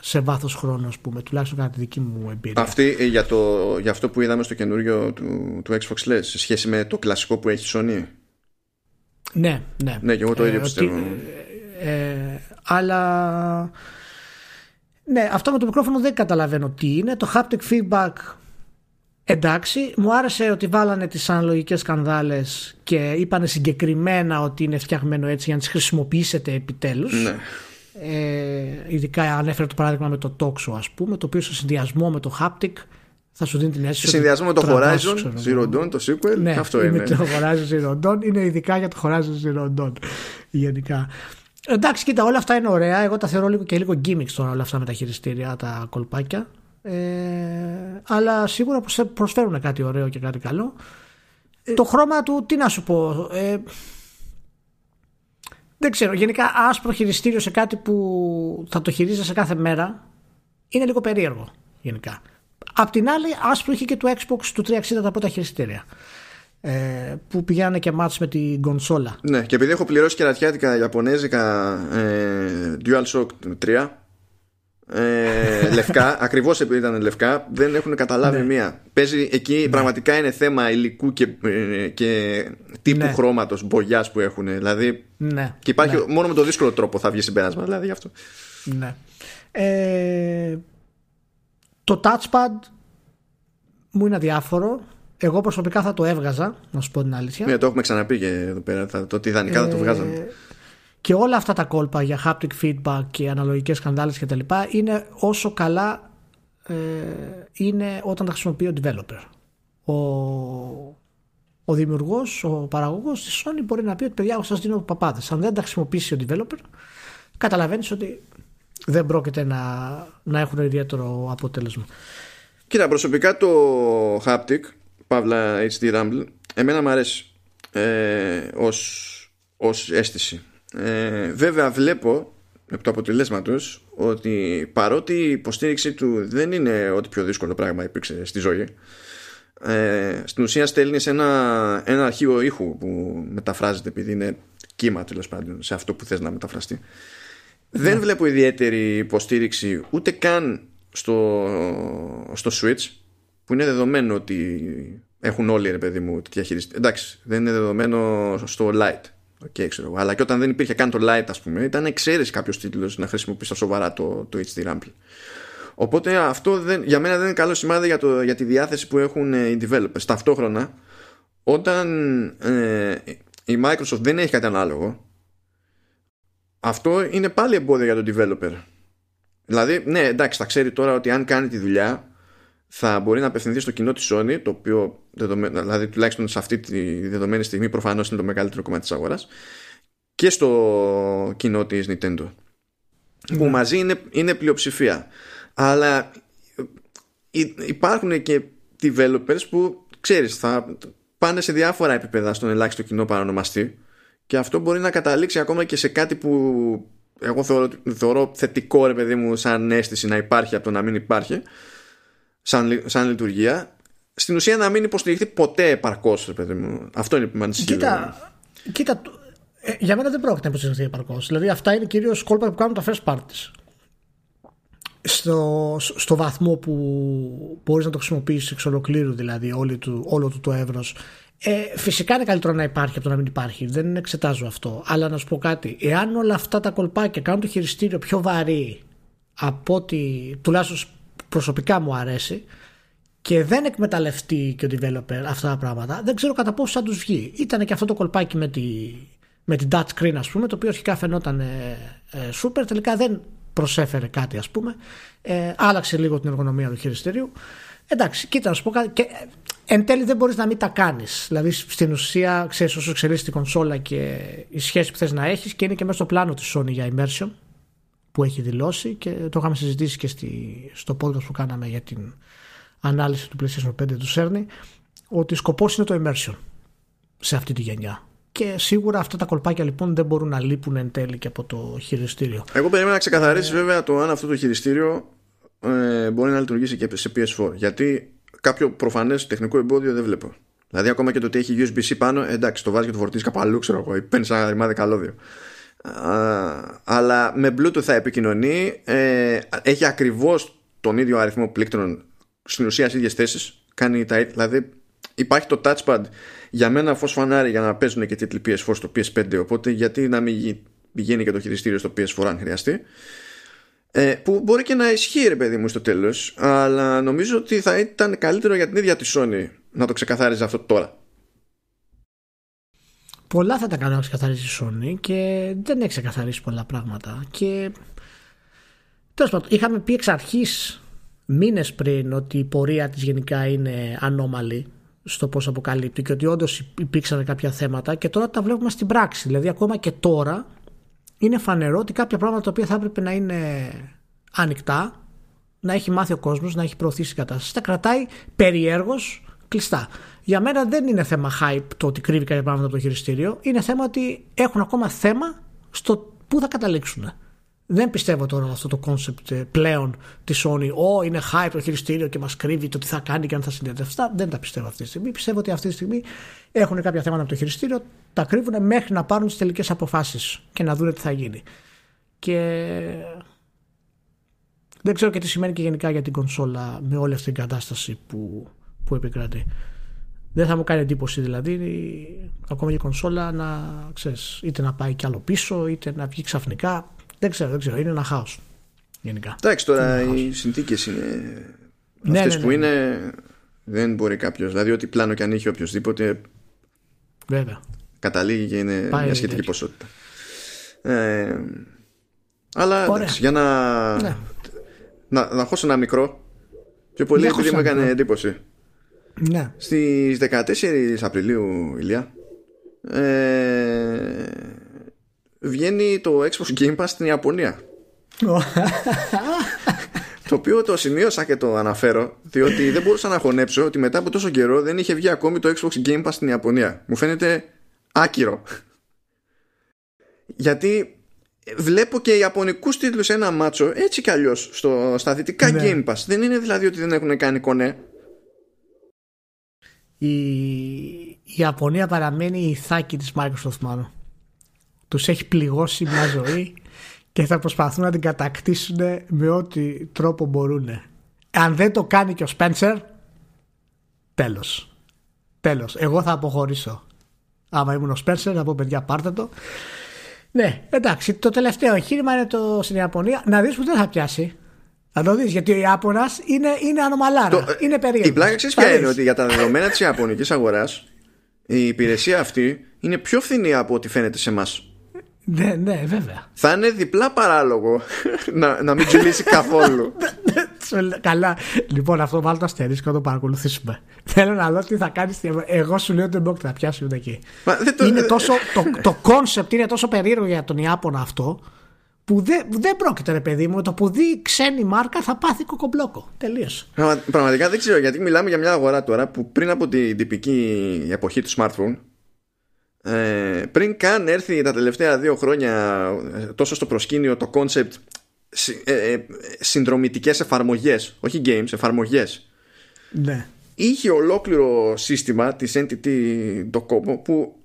σε βάθος χρόνου, ας πούμε, τουλάχιστον κατά τη δική μου εμπειρία. Αυτή ε, για, το, για αυτό που είδαμε στο καινούριο του, του Xbox λες, σε σχέση με το κλασικό που έχει η Sony; Ναι, ναι. Ναι, και εγώ το ίδιο ε, πιστεύω. Ε, ε, αλλά. Ναι, αυτό με το μικρόφωνο δεν καταλαβαίνω τι είναι. Το haptic feedback εντάξει. Μου άρεσε ότι βάλανε τις αναλογικές σκανδάλες και είπανε συγκεκριμένα ότι είναι φτιαγμένο έτσι για να τις χρησιμοποιήσετε επιτέλους. Ναι. Ε, ειδικά ανέφερε το παράδειγμα με το Toxo ας πούμε το οποίο σε συνδυασμό με το Haptic θα σου δίνει την αίσθηση. Σε συνδυασμό με το Horizon Zero Dawn, το sequel. Ναι, αυτό είναι. Με το Horizon Zero Dawn είναι ειδικά για το Horizon Zero Dawn. Γενικά. Εντάξει, κοίτα, όλα αυτά είναι ωραία. Εγώ τα θεωρώ λίγο και λίγο gimmicks τώρα όλα αυτά με τα χειριστήρια, τα κολπάκια. Ε, αλλά σίγουρα προσφέρουν κάτι ωραίο και κάτι καλό. Ε, το χρώμα του, τι να σου πω. Ε, δεν ξέρω. Γενικά, άσπρο χειριστήριο σε κάτι που θα το χειρίζεσαι κάθε μέρα είναι λίγο περίεργο. Γενικά. Απ' την άλλη, άσπρο είχε και το Xbox του 360 τα πρώτα χειριστήρια. Ε, που πηγαίνανε και μάτς με την κονσόλα. Ναι, και επειδή έχω πληρώσει και ρατιάτικα Ιαπωνέζικα ε, DualShock 3 ε, (laughs) λευκά, ακριβώς επειδή ήταν λευκά, δεν έχουν καταλάβει ναι. μία. Παίζει εκεί, ναι. πραγματικά είναι θέμα υλικού και, ε, και τύπου ναι. χρώματος, μπογιάς που έχουν. Δηλαδή, ναι. Και υπάρχει ναι. μόνο με το δύσκολο τρόπο θα βγει συμπέρασμα, δηλαδή γι' αυτό. Ναι. Ε, το touchpad μου είναι αδιάφορο. Εγώ προσωπικά θα το έβγαζα, να σου πω την αλήθεια. Ναι, το έχουμε ξαναπεί και εδώ πέρα. Το ότι ιδανικά θα το ε, βγάζαμε. Και όλα αυτά τα κόλπα για haptic feedback και αναλογικές σκανδάλες και τα λοιπά είναι όσο καλά ε, είναι όταν τα χρησιμοποιεί ο developer. Ο, ο δημιουργός, ο παραγωγός της Sony μπορεί να πει ότι παιδιά εγώ σας δίνω παπάδες. Αν δεν τα χρησιμοποιήσει ο developer καταλαβαίνεις ότι δεν πρόκειται να, να έχουν ιδιαίτερο αποτέλεσμα. Κοίτα, προσωπικά το haptic, παύλα HD Rumble, εμένα μου αρέσει ε, ως, ως αίσθηση. Ε, βέβαια βλέπω από το αποτελέσμα ότι παρότι η υποστήριξή του δεν είναι ό,τι πιο δύσκολο πράγμα υπήρξε στη ζωή ε, στην ουσία στέλνει ένα, ένα αρχείο ήχου που μεταφράζεται επειδή είναι κύμα τέλος πάντων σε αυτό που θες να μεταφραστεί δεν ναι. βλέπω ιδιαίτερη υποστήριξη ούτε καν στο, στο Switch που είναι δεδομένο ότι έχουν όλοι ρε παιδί μου διαχειριστή. Εντάξει, δεν είναι δεδομένο στο Lite Okay, ξέρω. Αλλά και όταν δεν υπήρχε καν το light, ας πούμε, ήταν εξαίρεση κάποιος τίτλος να χρησιμοποιήσει στα σοβαρά το, το HD Rumble. Οπότε αυτό δεν, για μένα δεν είναι καλό σημάδι για, το, για τη διάθεση που έχουν ε, οι developers. Ταυτόχρονα, όταν ε, η Microsoft δεν έχει κάτι ανάλογο, αυτό είναι πάλι εμπόδιο για τον developer. Δηλαδή, ναι, εντάξει, θα ξέρει τώρα ότι αν κάνει τη δουλειά, θα μπορεί να απευθυνθεί στο κοινό της Sony, το οποίο δηλαδή τουλάχιστον σε αυτή τη δεδομένη στιγμή προφανώς είναι το μεγαλύτερο κομμάτι της αγοράς και στο κοινό της Nintendo που ναι. μαζί είναι, είναι πλειοψηφία αλλά ε, υπάρχουν και developers που ξέρεις θα πάνε σε διάφορα επίπεδα στον ελάχιστο κοινό παρανομαστή και αυτό μπορεί να καταλήξει ακόμα και σε κάτι που εγώ θεωρώ, θεωρώ θετικό ρε παιδί μου σαν αίσθηση να υπάρχει από το να μην υπάρχει σαν, σαν λειτουργία στην ουσία να μην υποστηριχθεί ποτέ επαρκώς, παιδί μου. Αυτό είναι που με ανησυχεί. Κοίτα, κοίτα ε, για μένα δεν πρόκειται να υποστηριχθεί επαρκώς. Δηλαδή, αυτά είναι κυρίως κόλπα που κάνουν τα first parties. Στο, στο βαθμό που μπορείς να το χρησιμοποιήσεις εξ ολοκλήρου, δηλαδή όλη του, όλο του το εύρος. Ε, φυσικά είναι καλύτερο να υπάρχει από το να μην υπάρχει. Δεν εξετάζω αυτό. Αλλά να σου πω κάτι. Εάν όλα αυτά τα κολπάκια κάνουν το χειριστήριο πιο βαρύ από ότι τουλάχιστον προσωπικά μου αρέσει, και δεν εκμεταλλευτεί και ο developer αυτά τα πράγματα, δεν ξέρω κατά πόσο θα τους βγει. Ήταν και αυτό το κολπάκι με τη, με την touch screen, ας πούμε, το οποίο αρχικά φαινόταν ε, ε, super, τελικά δεν προσέφερε κάτι, ας πούμε. Ε, άλλαξε λίγο την εργονομία του χειριστηρίου. Εντάξει, κοίτα να σου πω κάτι. Και, ε, εν τέλει δεν μπορείς να μην τα κάνεις. Δηλαδή στην ουσία ξέρεις όσο εξελίσσει την κονσόλα και η σχέση που θες να έχεις και είναι και μέσα στο πλάνο της Sony για immersion που έχει δηλώσει και το είχαμε συζητήσει και στη, στο podcast που κάναμε για την ανάλυση του PlayStation 5 του Cerny ότι σκοπός είναι το immersion. σε αυτή τη γενιά. Και σίγουρα αυτά τα κολπάκια λοιπόν δεν μπορούν να λείπουν εν τέλει και από το χειριστήριο. Εγώ περίμενα να ξεκαθαρίσει βέβαια το αν αυτό το χειριστήριο ε, μπορεί να λειτουργήσει και σε PS4. Γιατί κάποιο προφανές τεχνικό εμπόδιο δεν βλέπω. Δηλαδή, ακόμα και το ότι έχει USB-C πάνω, εντάξει, το βάζει και το φορτίζει κάπου αλλού, ξέρω εγώ, ή παίρνει ένα ρημάδι καλώδιο. Αλλά με Bluetooth θα επικοινωνεί, ε, έχει ακριβώς τον ίδιο αριθμό πλήκτρων στην ουσία στις ίδιες θέσεις. Κάνει τα, δηλαδή, υπάρχει το touchpad για μένα φως φανάρι για να παίζουν και τίτλοι PS4 στο PS5. Οπότε, γιατί να μην πηγαίνει και το χειριστήριο στο PS4 αν χρειαστεί. Ε, που μπορεί και να ισχύει ρε παιδί μου στο τέλος αλλά νομίζω ότι θα ήταν καλύτερο για την ίδια τη Sony να το ξεκαθάριζε αυτό τώρα Πολλά θα τα κάνω να ξεκαθαρίσει η Sony και δεν έχει ξεκαθαρίσει πολλά πράγματα. Και τέλος πάντων είχαμε πει εξ αρχής μήνες πριν ότι η πορεία της γενικά είναι ανώμαλη στο πώς αποκαλύπτει και ότι όντως υπήρξαν κάποια θέματα και τώρα τα βλέπουμε στην πράξη. Δηλαδή ακόμα και τώρα είναι φανερό ότι κάποια πράγματα τα οποία θα έπρεπε να είναι ανοιχτά, να έχει μάθει ο κόσμος, να έχει προωθήσει η κατάσταση, τα κρατάει περιέργως κλειστά. Για μένα δεν είναι θέμα hype το ότι κρύβει κάποια πράγματα από το χειριστήριο. Είναι θέμα ότι έχουν ακόμα θέμα στο πού θα καταλήξουν. Δεν πιστεύω τώρα αυτό το concept ε, πλέον της Sony. Ω, είναι hype το χειριστήριο και μας κρύβει το τι θα κάνει και αν θα συνδέεται. Αυτά δεν τα πιστεύω αυτή τη στιγμή. Πιστεύω ότι αυτή τη στιγμή έχουν κάποια θέματα από το χειριστήριο, τα κρύβουν μέχρι να πάρουν τις τελικές αποφάσεις και να δουν τι θα γίνει. Και δεν ξέρω και τι σημαίνει και γενικά για την κονσόλα με όλη αυτή την κατάσταση που, που επικρατεί. Δεν θα μου κάνει εντύπωση δηλαδή ακόμα και η κονσόλα να ξέρεις, είτε να πάει κι άλλο πίσω είτε να βγει ξαφνικά δεν ξέρω, δεν ξέρω. Είναι ένα χάος. Γενικά. Εντάξει, τώρα οι συνθήκες είναι. Ναι, Αυτές ναι, που ναι, είναι. Δεν μπορεί κάποιος. Δηλαδή, ό,τι πλάνο και αν είχε οποιοδήποτε. Βέβαια. Καταλήγει και είναι Πάει μια σχετική ποσότητα. Ε, αλλά εντάξει, για να. Ναι. Να, να χώσω ένα μικρό. Πιο πολύ επειδή μου έκανε εντύπωση. Ναι. Στις 14 Απριλίου, Ηλία, ε, βγαίνει το Xbox Game Pass στην Ιαπωνία. (laughs) το οποίο το σημείωσα και το αναφέρω διότι δεν μπορούσα να χωνέψω ότι μετά από τόσο καιρό δεν είχε βγει ακόμη το Xbox Game Pass στην Ιαπωνία. Μου φαίνεται άκυρο. Γιατί βλέπω και ιαπωνικούς τίτλους ένα μάτσο έτσι κι αλλιώς στο, στα δυτικά ναι. Game Pass. Δεν είναι δηλαδή ότι δεν έχουν κάνει κονέ. Η, η Ιαπωνία παραμένει η θάκη της Microsoft μάλλον τους έχει πληγώσει μια ζωή και θα προσπαθούν να την κατακτήσουν με ό,τι τρόπο μπορούν. Αν δεν το κάνει και ο Σπένσερ, τέλος. Τέλος. Εγώ θα αποχωρήσω. Άμα ήμουν ο Σπένσερ, θα πω παιδιά πάρτε το. Ναι, εντάξει, το τελευταίο εγχείρημα είναι το στην Ιαπωνία. Να δεις που δεν θα πιάσει. Θα το δεις γιατί ο Ιάπωνας είναι, είναι ανομαλάρα. Το, είναι περίεργος. Η πλάκα ξέρεις ποια είναι ότι για τα δεδομένα της Ιαπωνικής αγοράς η υπηρεσία αυτή είναι πιο φθηνή από ό,τι φαίνεται σε εμάς. Ναι, ναι, βέβαια. Θα είναι διπλά παράλογο (laughs) να, να μην κυλήσει καθόλου. (laughs) Καλά. Λοιπόν, αυτό βάλω το αστερίσκο να το παρακολουθήσουμε. Θέλω να δω τι θα κάνεις. Εγώ σου λέω ότι δεν πρόκειται να πιάσει ούτε εκεί. το... Είναι τόσο, το, το concept είναι τόσο περίεργο για τον Ιάπωνα αυτό που δεν, δεν πρόκειται, ρε παιδί μου, το που δει ξένη μάρκα θα πάθει κοκομπλόκο. Τελείως. Πραγματικά δεν ξέρω γιατί μιλάμε για μια αγορά τώρα που πριν από την τυπική εποχή του smartphone ε, πριν καν έρθει τα τελευταία δύο χρόνια ε, τόσο στο προσκήνιο το concept ε, ε, συνδρομητικές εφαρμογές όχι games, εφαρμογές ναι. είχε ολόκληρο σύστημα της Entity Docomo που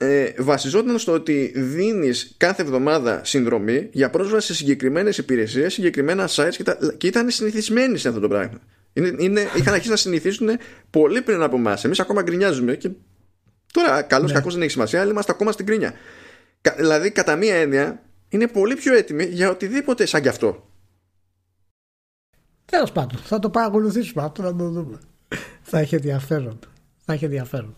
ε, βασιζόταν στο ότι δίνεις κάθε εβδομάδα συνδρομή για πρόσβαση σε συγκεκριμένες υπηρεσίες, συγκεκριμένα sites και, τα, και ήταν συνηθισμένοι σε αυτό το πράγμα. Είναι, είναι, είχαν αρχίσει να συνηθίσουν πολύ πριν από εμάς. Εμείς ακόμα γκρινιάζουμε και Τώρα, καλό ναι. κακό δεν έχει σημασία, αλλά είμαστε ακόμα στην κρίνια. δηλαδή, κατά μία έννοια, είναι πολύ πιο έτοιμοι για οτιδήποτε σαν κι αυτό. Τέλος πάντων, θα το παρακολουθήσουμε αυτό να το δούμε. θα έχει ενδιαφέρον. Θα έχει ενδιαφέρον.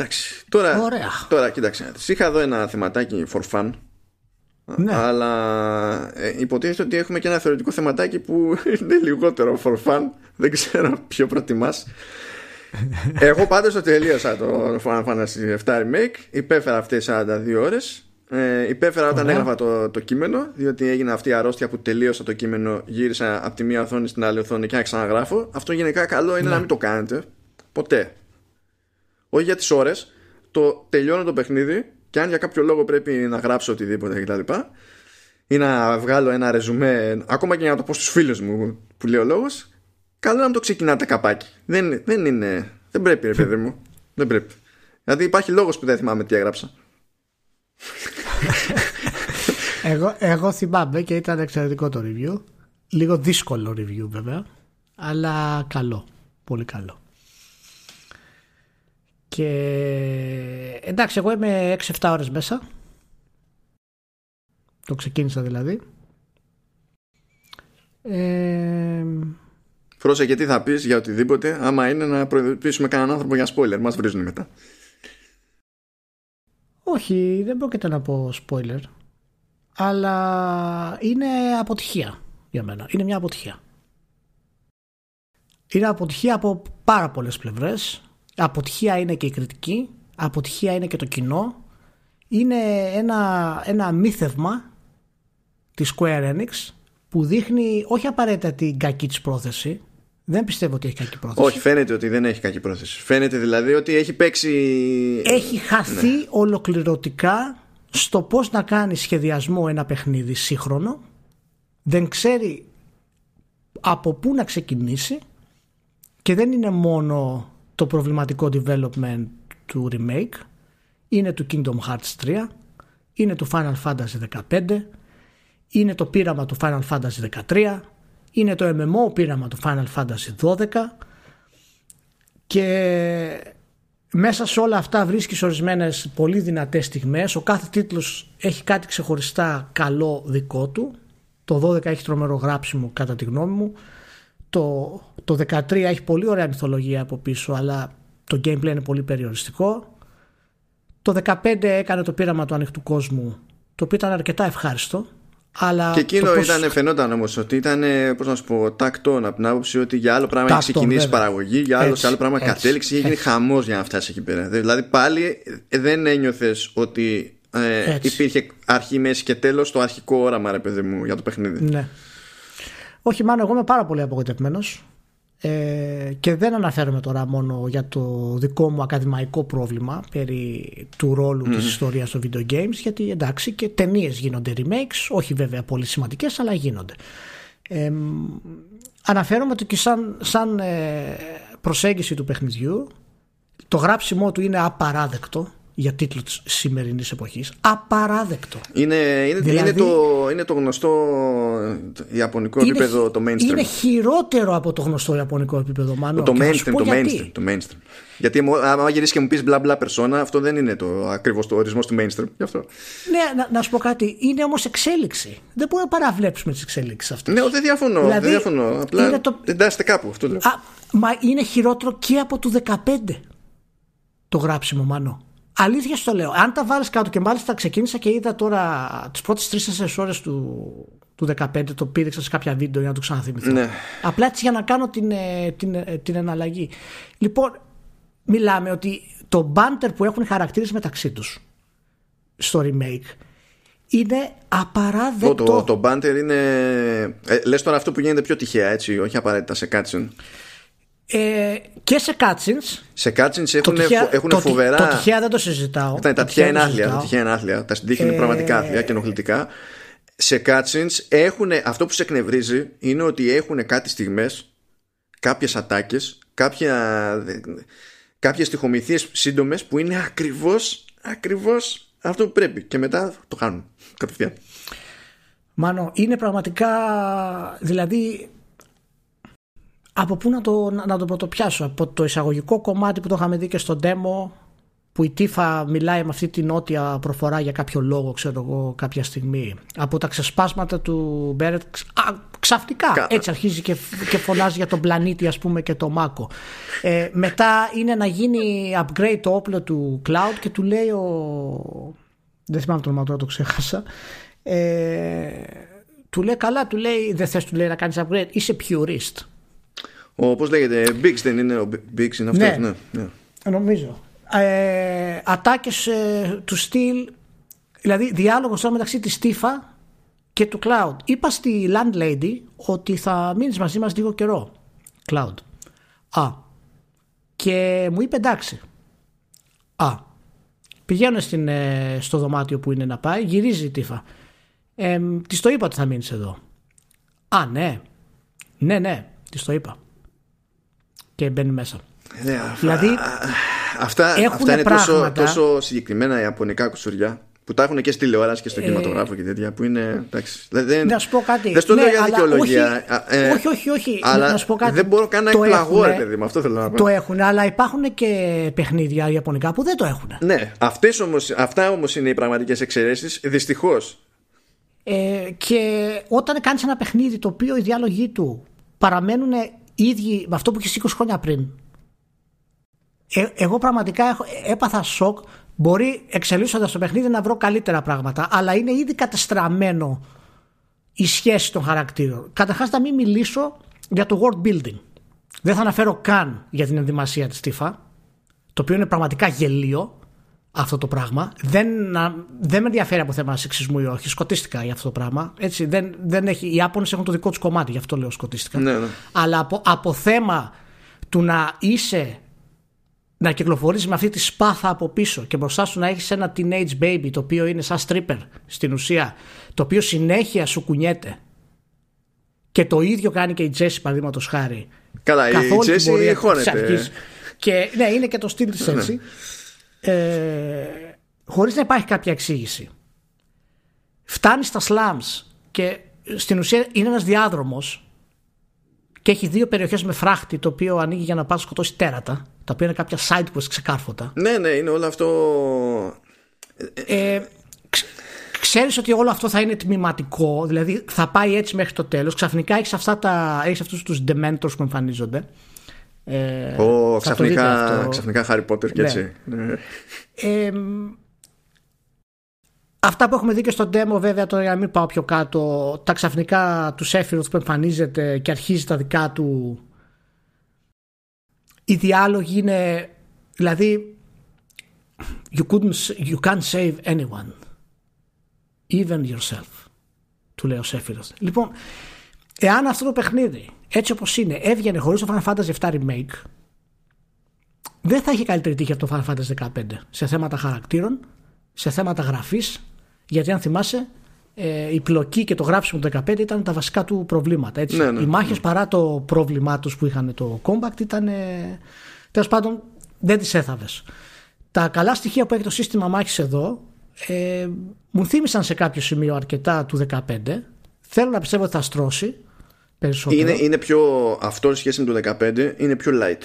Εντάξει. Τώρα, Ωραία. τώρα κοίταξε. Είχα εδώ ένα θεματάκι for fun. Ναι. Αλλά ε, υποτίθεται ότι έχουμε και ένα θεωρητικό θεματάκι που (laughs) είναι λιγότερο for fun. Δεν ξέρω ποιο προτιμάς. Εγώ πάντως το τελείωσα το Final Fantasy 7 Remake Υπέφερα αυτές 42 ώρες ε, υπέφερα όταν Ωραία. έγραφα το, το κείμενο διότι έγινε αυτή η αρρώστια που τελείωσα το κείμενο γύρισα από τη μία οθόνη στην άλλη οθόνη και να ξαναγράφω αυτό γενικά καλό είναι να μην το κάνετε ποτέ όχι για τις ώρες το τελειώνω το παιχνίδι και αν για κάποιο λόγο πρέπει να γράψω οτιδήποτε κτλ. ή να βγάλω ένα ρεζουμέ, ακόμα και για να το πω στους φίλους μου που λέει ο λόγος, καλό να το ξεκινάτε καπάκι. Δεν, δεν είναι. Δεν πρέπει, ρε παιδί μου. δεν πρέπει. Δηλαδή υπάρχει λόγος που δεν θυμάμαι τι έγραψα. εγώ, εγώ θυμάμαι και ήταν εξαιρετικό το review. Λίγο δύσκολο review βέβαια. Αλλά καλό. Πολύ καλό. Και εντάξει, εγώ είμαι 6-7 ώρες μέσα. Το ξεκίνησα δηλαδή. Ε... Φρώσε και τι θα πεις για οτιδήποτε άμα είναι να προειδοποιήσουμε κανέναν άνθρωπο για spoiler. Μας βρίζουν μετά. Όχι, δεν πρόκειται να πω spoiler. Αλλά είναι αποτυχία για μένα. Είναι μια αποτυχία. Είναι αποτυχία από πάρα πολλές πλευρές. Αποτυχία είναι και η κριτική. Αποτυχία είναι και το κοινό. Είναι ένα, ένα μύθευμα της Square Enix που δείχνει όχι απαραίτητα την κακή της πρόθεση δεν πιστεύω ότι έχει κακή πρόθεση. Όχι, φαίνεται ότι δεν έχει κακή πρόθεση. Φαίνεται δηλαδή ότι έχει παίξει. Έχει χαθεί ναι. ολοκληρωτικά στο πώς να κάνει σχεδιασμό ένα παιχνίδι σύγχρονο. Δεν ξέρει από πού να ξεκινήσει και δεν είναι μόνο το προβληματικό development του remake. Είναι του Kingdom Hearts 3 είναι του Final Fantasy 15 είναι το πείραμα του Final Fantasy 13 είναι το MMO πείραμα του Final Fantasy 12 και μέσα σε όλα αυτά βρίσκεις ορισμένες πολύ δυνατές στιγμές. Ο κάθε τίτλος έχει κάτι ξεχωριστά καλό δικό του. Το 12 έχει τρομερό γράψιμο κατά τη γνώμη μου. Το, το 13 έχει πολύ ωραία μυθολογία από πίσω αλλά το gameplay είναι πολύ περιοριστικό το 15 έκανε το πείραμα του ανοιχτού κόσμου το οποίο ήταν αρκετά ευχάριστο αλλά και εκείνο πώς... ήταν, φαινόταν όμως ότι ήταν, πώς να σου πω, τακτόν από την άποψη ότι για άλλο πράγμα έχει ξεκινήσει η παραγωγή, για άλλο, σε άλλο πράγμα έτσι, κατέληξε και έγινε χαμός για να φτάσει εκεί πέρα. Δηλαδή πάλι δεν ένιωθες ότι ε, υπήρχε αρχή, μέση και τέλος το αρχικό όραμα, ρε παιδί μου, για το παιχνίδι. Ναι. Όχι, μάλλον εγώ είμαι πάρα πολύ απογοητευμένος. Ε, και δεν αναφέρομαι τώρα μόνο για το δικό μου ακαδημαϊκό πρόβλημα περί του ρόλου mm. της ιστορίας στο video games γιατί εντάξει και ταινίες γίνονται remakes όχι βέβαια πολύ σημαντικές αλλά γίνονται ε, αναφέρομαι ότι και σαν, σαν ε, προσέγγιση του παιχνιδιού το γράψιμό του είναι απαράδεκτο για τίτλο της σημερινής εποχής. Απαράδεκτο. Είναι, είναι, δηλαδή, είναι, το, είναι το γνωστό ιαπωνικό είναι, επίπεδο το mainstream. Είναι χειρότερο από το γνωστό ιαπωνικό επίπεδο, μάλλον. Το, mainstream, το, mainstream, το mainstream. Γιατί άμα γυρίσεις και μου πεις μπλα μπλα περσόνα, αυτό δεν είναι το ακριβώς το ορισμός του mainstream. Γι αυτό. Ναι, να, να σου πω κάτι. Είναι όμως εξέλιξη. Δεν μπορούμε να παραβλέψουμε τις εξέλιξει αυτές. Ναι, δεν διαφωνώ. Δηλαδή, δεν διαφωνώ. Απλά το... εντάσσεται κάπου. Αυτό λέω. Α, μα είναι χειρότερο και από το 15 το γράψιμο, μάνο. Αλήθεια στο λέω. Αν τα βάλεις κάτω και μάλιστα ξεκίνησα και είδα τώρα τις πρώτες 3-4 ώρες του, του 15, το πήδηξα σε κάποια βίντεο για να το ξαναθυμηθώ. Ναι. Απλά έτσι για να κάνω την, ε, την, ε, την εναλλαγή. Λοιπόν, μιλάμε ότι το μπάντερ που έχουν χαρακτήρες μεταξύ τους στο remake είναι απαράδεκτο. Το, το, το banter είναι. Ε, λες τώρα αυτό που γίνεται πιο τυχαία, έτσι, όχι απαραίτητα σε κάτσιν. Ε, και σε cutscenes. Σε cutscenes έχουν, τυχαία, έχουν το, φοβερά. Το τυχαία δεν το συζητάω. Τα, τα τυχαία είναι άθλια. Τα τυχαία είναι άθλια. Τα δείχνουν ε... πραγματικά άθλια και ενοχλητικά. Σε cutscenes έχουν. Αυτό που σε εκνευρίζει είναι ότι έχουν κάτι στιγμές, κάποιες ατάκες, κάποια. Κάποιες τυχομηθίες σύντομες που είναι ακριβώς, ακριβώς αυτό που πρέπει και μετά το κάνουν κατευθείαν. Μάνο, είναι πραγματικά δηλαδή από πού να το, να το πρωτοπιάσω, από το εισαγωγικό κομμάτι που το είχαμε δει και στο demo που η Τίφα μιλάει με αυτή την νότια προφορά για κάποιο λόγο, ξέρω εγώ, κάποια στιγμή. Από τα ξεσπάσματα του Μπέρετ, ξαφνικά έτσι αρχίζει και, και φωνάζει για τον πλανήτη, ας πούμε, και το Μάκο. Ε, μετά είναι να γίνει upgrade το όπλο του Cloud και του λέει ο. Δεν θυμάμαι το όνομα τώρα, το ξέχασα. Ε, του λέει καλά, του λέει, δεν θες του λέει να κάνεις upgrade, είσαι purist. Ο, πώς λέγεται, Biggs δεν είναι ο Biggs είναι αυτός, ναι. ναι, ναι. Νομίζω. Ε, ατάκες ε, του στυλ, δηλαδή διάλογος τώρα μεταξύ της Στίφα και του Cloud. Είπα στη Landlady ότι θα μείνεις μαζί μας λίγο καιρό. Cloud. Α. Και μου είπε εντάξει. Α. Πηγαίνουν στην, ε, στο δωμάτιο που είναι να πάει, γυρίζει η τύφα. Ε, της το είπα ότι θα μείνεις εδώ. Α, ναι. Ναι, ναι, της το είπα. Και μπαίνει μέσα. Ναι, δηλαδή, αυτά, αυτά είναι τόσο, τόσο συγκεκριμένα ιαπωνικά κουσουριά που τα έχουν και στη τηλεόραση και στο ε, κινηματογράφο και τέτοια που είναι. Εντάξει, δεν, να σου πω κάτι. Δεν στο λέω ναι, για δικαιολογία. Όχι, ε, όχι, όχι, όχι. Αλλά να σου πω κάτι. δεν μπορώ καν να εκπλαγώ, ρε παιδί μου. Αυτό θέλω να πω. Το έχουν, αλλά υπάρχουν και παιχνίδια ιαπωνικά που δεν το έχουν. Ναι, αυτές όμως, αυτά όμως είναι οι πραγματικές εξαιρέσεις. Δυστυχώς. Ε, και όταν κάνεις ένα παιχνίδι το οποίο οι διάλογοι του παραμένουν ίδιοι με αυτό που είχε 20 χρόνια πριν. Ε, εγώ πραγματικά έχω, έπαθα σοκ Μπορεί εξελίσσοντας το παιχνίδι να βρω καλύτερα πράγματα, αλλά είναι ήδη κατεστραμμένο η σχέση των χαρακτήρων. Καταρχάς, να μην μιλήσω για το world building. Δεν θα αναφέρω καν για την ενδυμασία της Τίφα, το οποίο είναι πραγματικά γελίο αυτό το πράγμα. Δεν, δεν με ενδιαφέρει από θέμα σεξισμού ή όχι. Σκοτίστηκα για αυτό το πράγμα. Έτσι, δεν, δεν έχει, οι Άπωνες έχουν το δικό τους κομμάτι, γι' αυτό λέω σκοτίστηκα. Ναι, ναι. Αλλά από, από θέμα του να είσαι να κυκλοφορείς με αυτή τη σπάθα από πίσω και μπροστά σου να έχεις ένα teenage baby το οποίο είναι σαν stripper στην ουσία το οποίο συνέχεια σου κουνιέται και το ίδιο κάνει και η Τζέσι παραδείγματος χάρη Καλά η Τζέσι χώνεται και ναι είναι και το στυλ της ναι. έτσι ε, χωρίς να υπάρχει κάποια εξήγηση φτάνει στα slums και στην ουσία είναι ένας διάδρομος και έχει δύο περιοχές με φράχτη το οποίο ανοίγει για να πάει σκοτώσει τέρατα τα οποία είναι κάποια side quest ξεκάρφωτα. Ναι, ναι, είναι όλο αυτό. Ε, ξέρεις ότι όλο αυτό θα είναι τμηματικό, δηλαδή θα πάει έτσι μέχρι το τέλος. Ξαφνικά έχεις, αυτά τα, έχεις αυτούς τους dementors που εμφανίζονται. Ε, oh, ξαφνικά, ξαφνικά Harry Potter και ναι. έτσι. Ναι. Ε, αυτά που έχουμε δει και στο demo βέβαια τώρα για να μην πάω πιο κάτω τα ξαφνικά τους Sephiroth που εμφανίζεται και αρχίζει τα δικά του οι διάλογοι είναι δηλαδή you, couldn't, you can't save anyone even yourself του λέει ο Σέφυρος λοιπόν εάν αυτό το παιχνίδι έτσι όπως είναι έβγαινε χωρίς το Final Fantasy 7 Remake δεν θα είχε καλύτερη τύχη από το Final Fantasy 15 σε θέματα χαρακτήρων σε θέματα γραφής γιατί αν θυμάσαι ε, η πλοκή και το γράψιμο του 15 ήταν τα βασικά του προβλήματα. Έτσι. Ναι, ναι, Οι μάχες ναι. παρά το πρόβλημά τους που είχαν το Compact ήταν. Ε, Τέλος πάντων, δεν τις έθαβες. Τα καλά στοιχεία που έχει το σύστημα μάχης εδώ ε, μου θύμισαν σε κάποιο σημείο αρκετά του 15. Θέλω να πιστεύω ότι θα στρώσει περισσότερο. Είναι, είναι πιο. Αυτό σχέση με το 15 είναι πιο light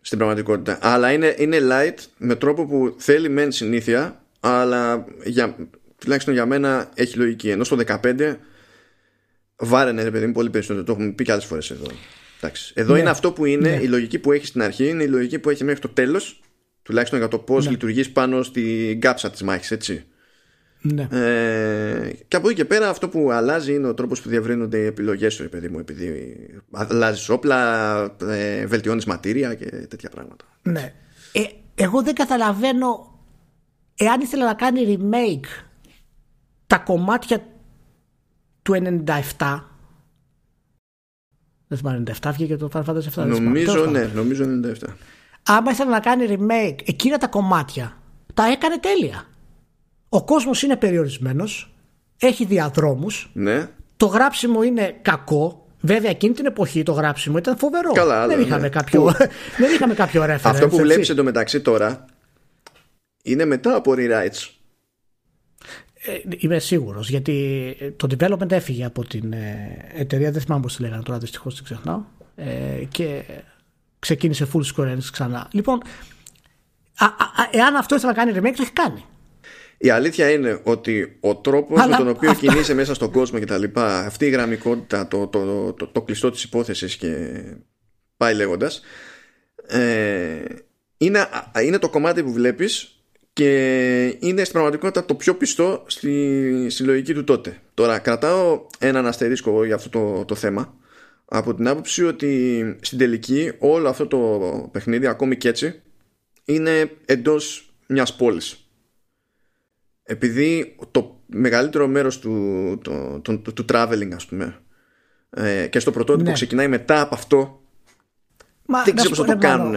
στην πραγματικότητα. Αλλά είναι, είναι light με τρόπο που θέλει μεν συνήθεια, αλλά για, τουλάχιστον για μένα έχει λογική. Ενώ στο 15 βάρενε ρε παιδί μου πολύ περισσότερο. Το έχουμε πει και άλλες φορές εδώ. Εντάξει. Εδώ ναι. είναι αυτό που είναι ναι. η λογική που έχει στην αρχή, είναι η λογική που έχει μέχρι το τέλος. Τουλάχιστον για το πώς ναι. λειτουργείς πάνω στην κάψα της μάχης, έτσι. Ναι. Ε, και από εκεί και πέρα αυτό που αλλάζει είναι ο τρόπος που διαβρύνονται οι επιλογές σου, παιδί μου, επειδή αλλάζεις όπλα, ε, βελτιώνεις ματήρια και τέτοια πράγματα. Ναι. Ε, εγώ δεν καταλαβαίνω εάν ήθελα να κάνει remake τα κομμάτια του 97 δεν θυμάμαι 97 βγήκε το Final Fantasy 7 νομίζω ναι νομίζω 97 άμα ήθελε να κάνει remake εκείνα τα κομμάτια τα έκανε τέλεια ο κόσμος είναι περιορισμένος έχει διαδρόμους ναι. το γράψιμο είναι κακό Βέβαια εκείνη την εποχή το γράψιμο ήταν φοβερό. Καλά, δεν, είχαμε ναι. κάποιο, (laughs) δεν είχαμε κάποιο reference. Αυτό που βλέπεις εντωμεταξύ τώρα είναι μετά από rewrites. Ε, είμαι σίγουρος γιατί το development έφυγε από την ε, εταιρεία, δεν θυμάμαι πώς τη λέγανε τώρα, δυστυχώς την ξεχνάω. Ε, και ξεκίνησε full score ξανά. Λοιπόν, α, α, εάν αυτό ήθελε να κάνει remake, το έχει κάνει. Η αλήθεια είναι ότι ο τρόπος με τον οποίο αυτό... κινείσαι μέσα στον κόσμο και τα λοιπά, αυτή η γραμμικότητα, το, το, το, το, κλειστό της υπόθεσης και πάει λέγοντας, ε, είναι, είναι το κομμάτι που βλέπεις και είναι στην πραγματικότητα το πιο πιστό στη, στη λογική του τότε. Τώρα κρατάω έναν αστερίσκο για αυτό το, το θέμα από την άποψη ότι στην τελική όλο αυτό το παιχνίδι ακόμη και έτσι είναι εντός μιας πόλης. Επειδή το μεγαλύτερο μέρος του, το, το, του, του traveling ας πούμε ε, και στο πρωτότυπο ναι. ξεκινάει μετά από αυτό Μα, δεν ξέρω πώς θα το κάνουν.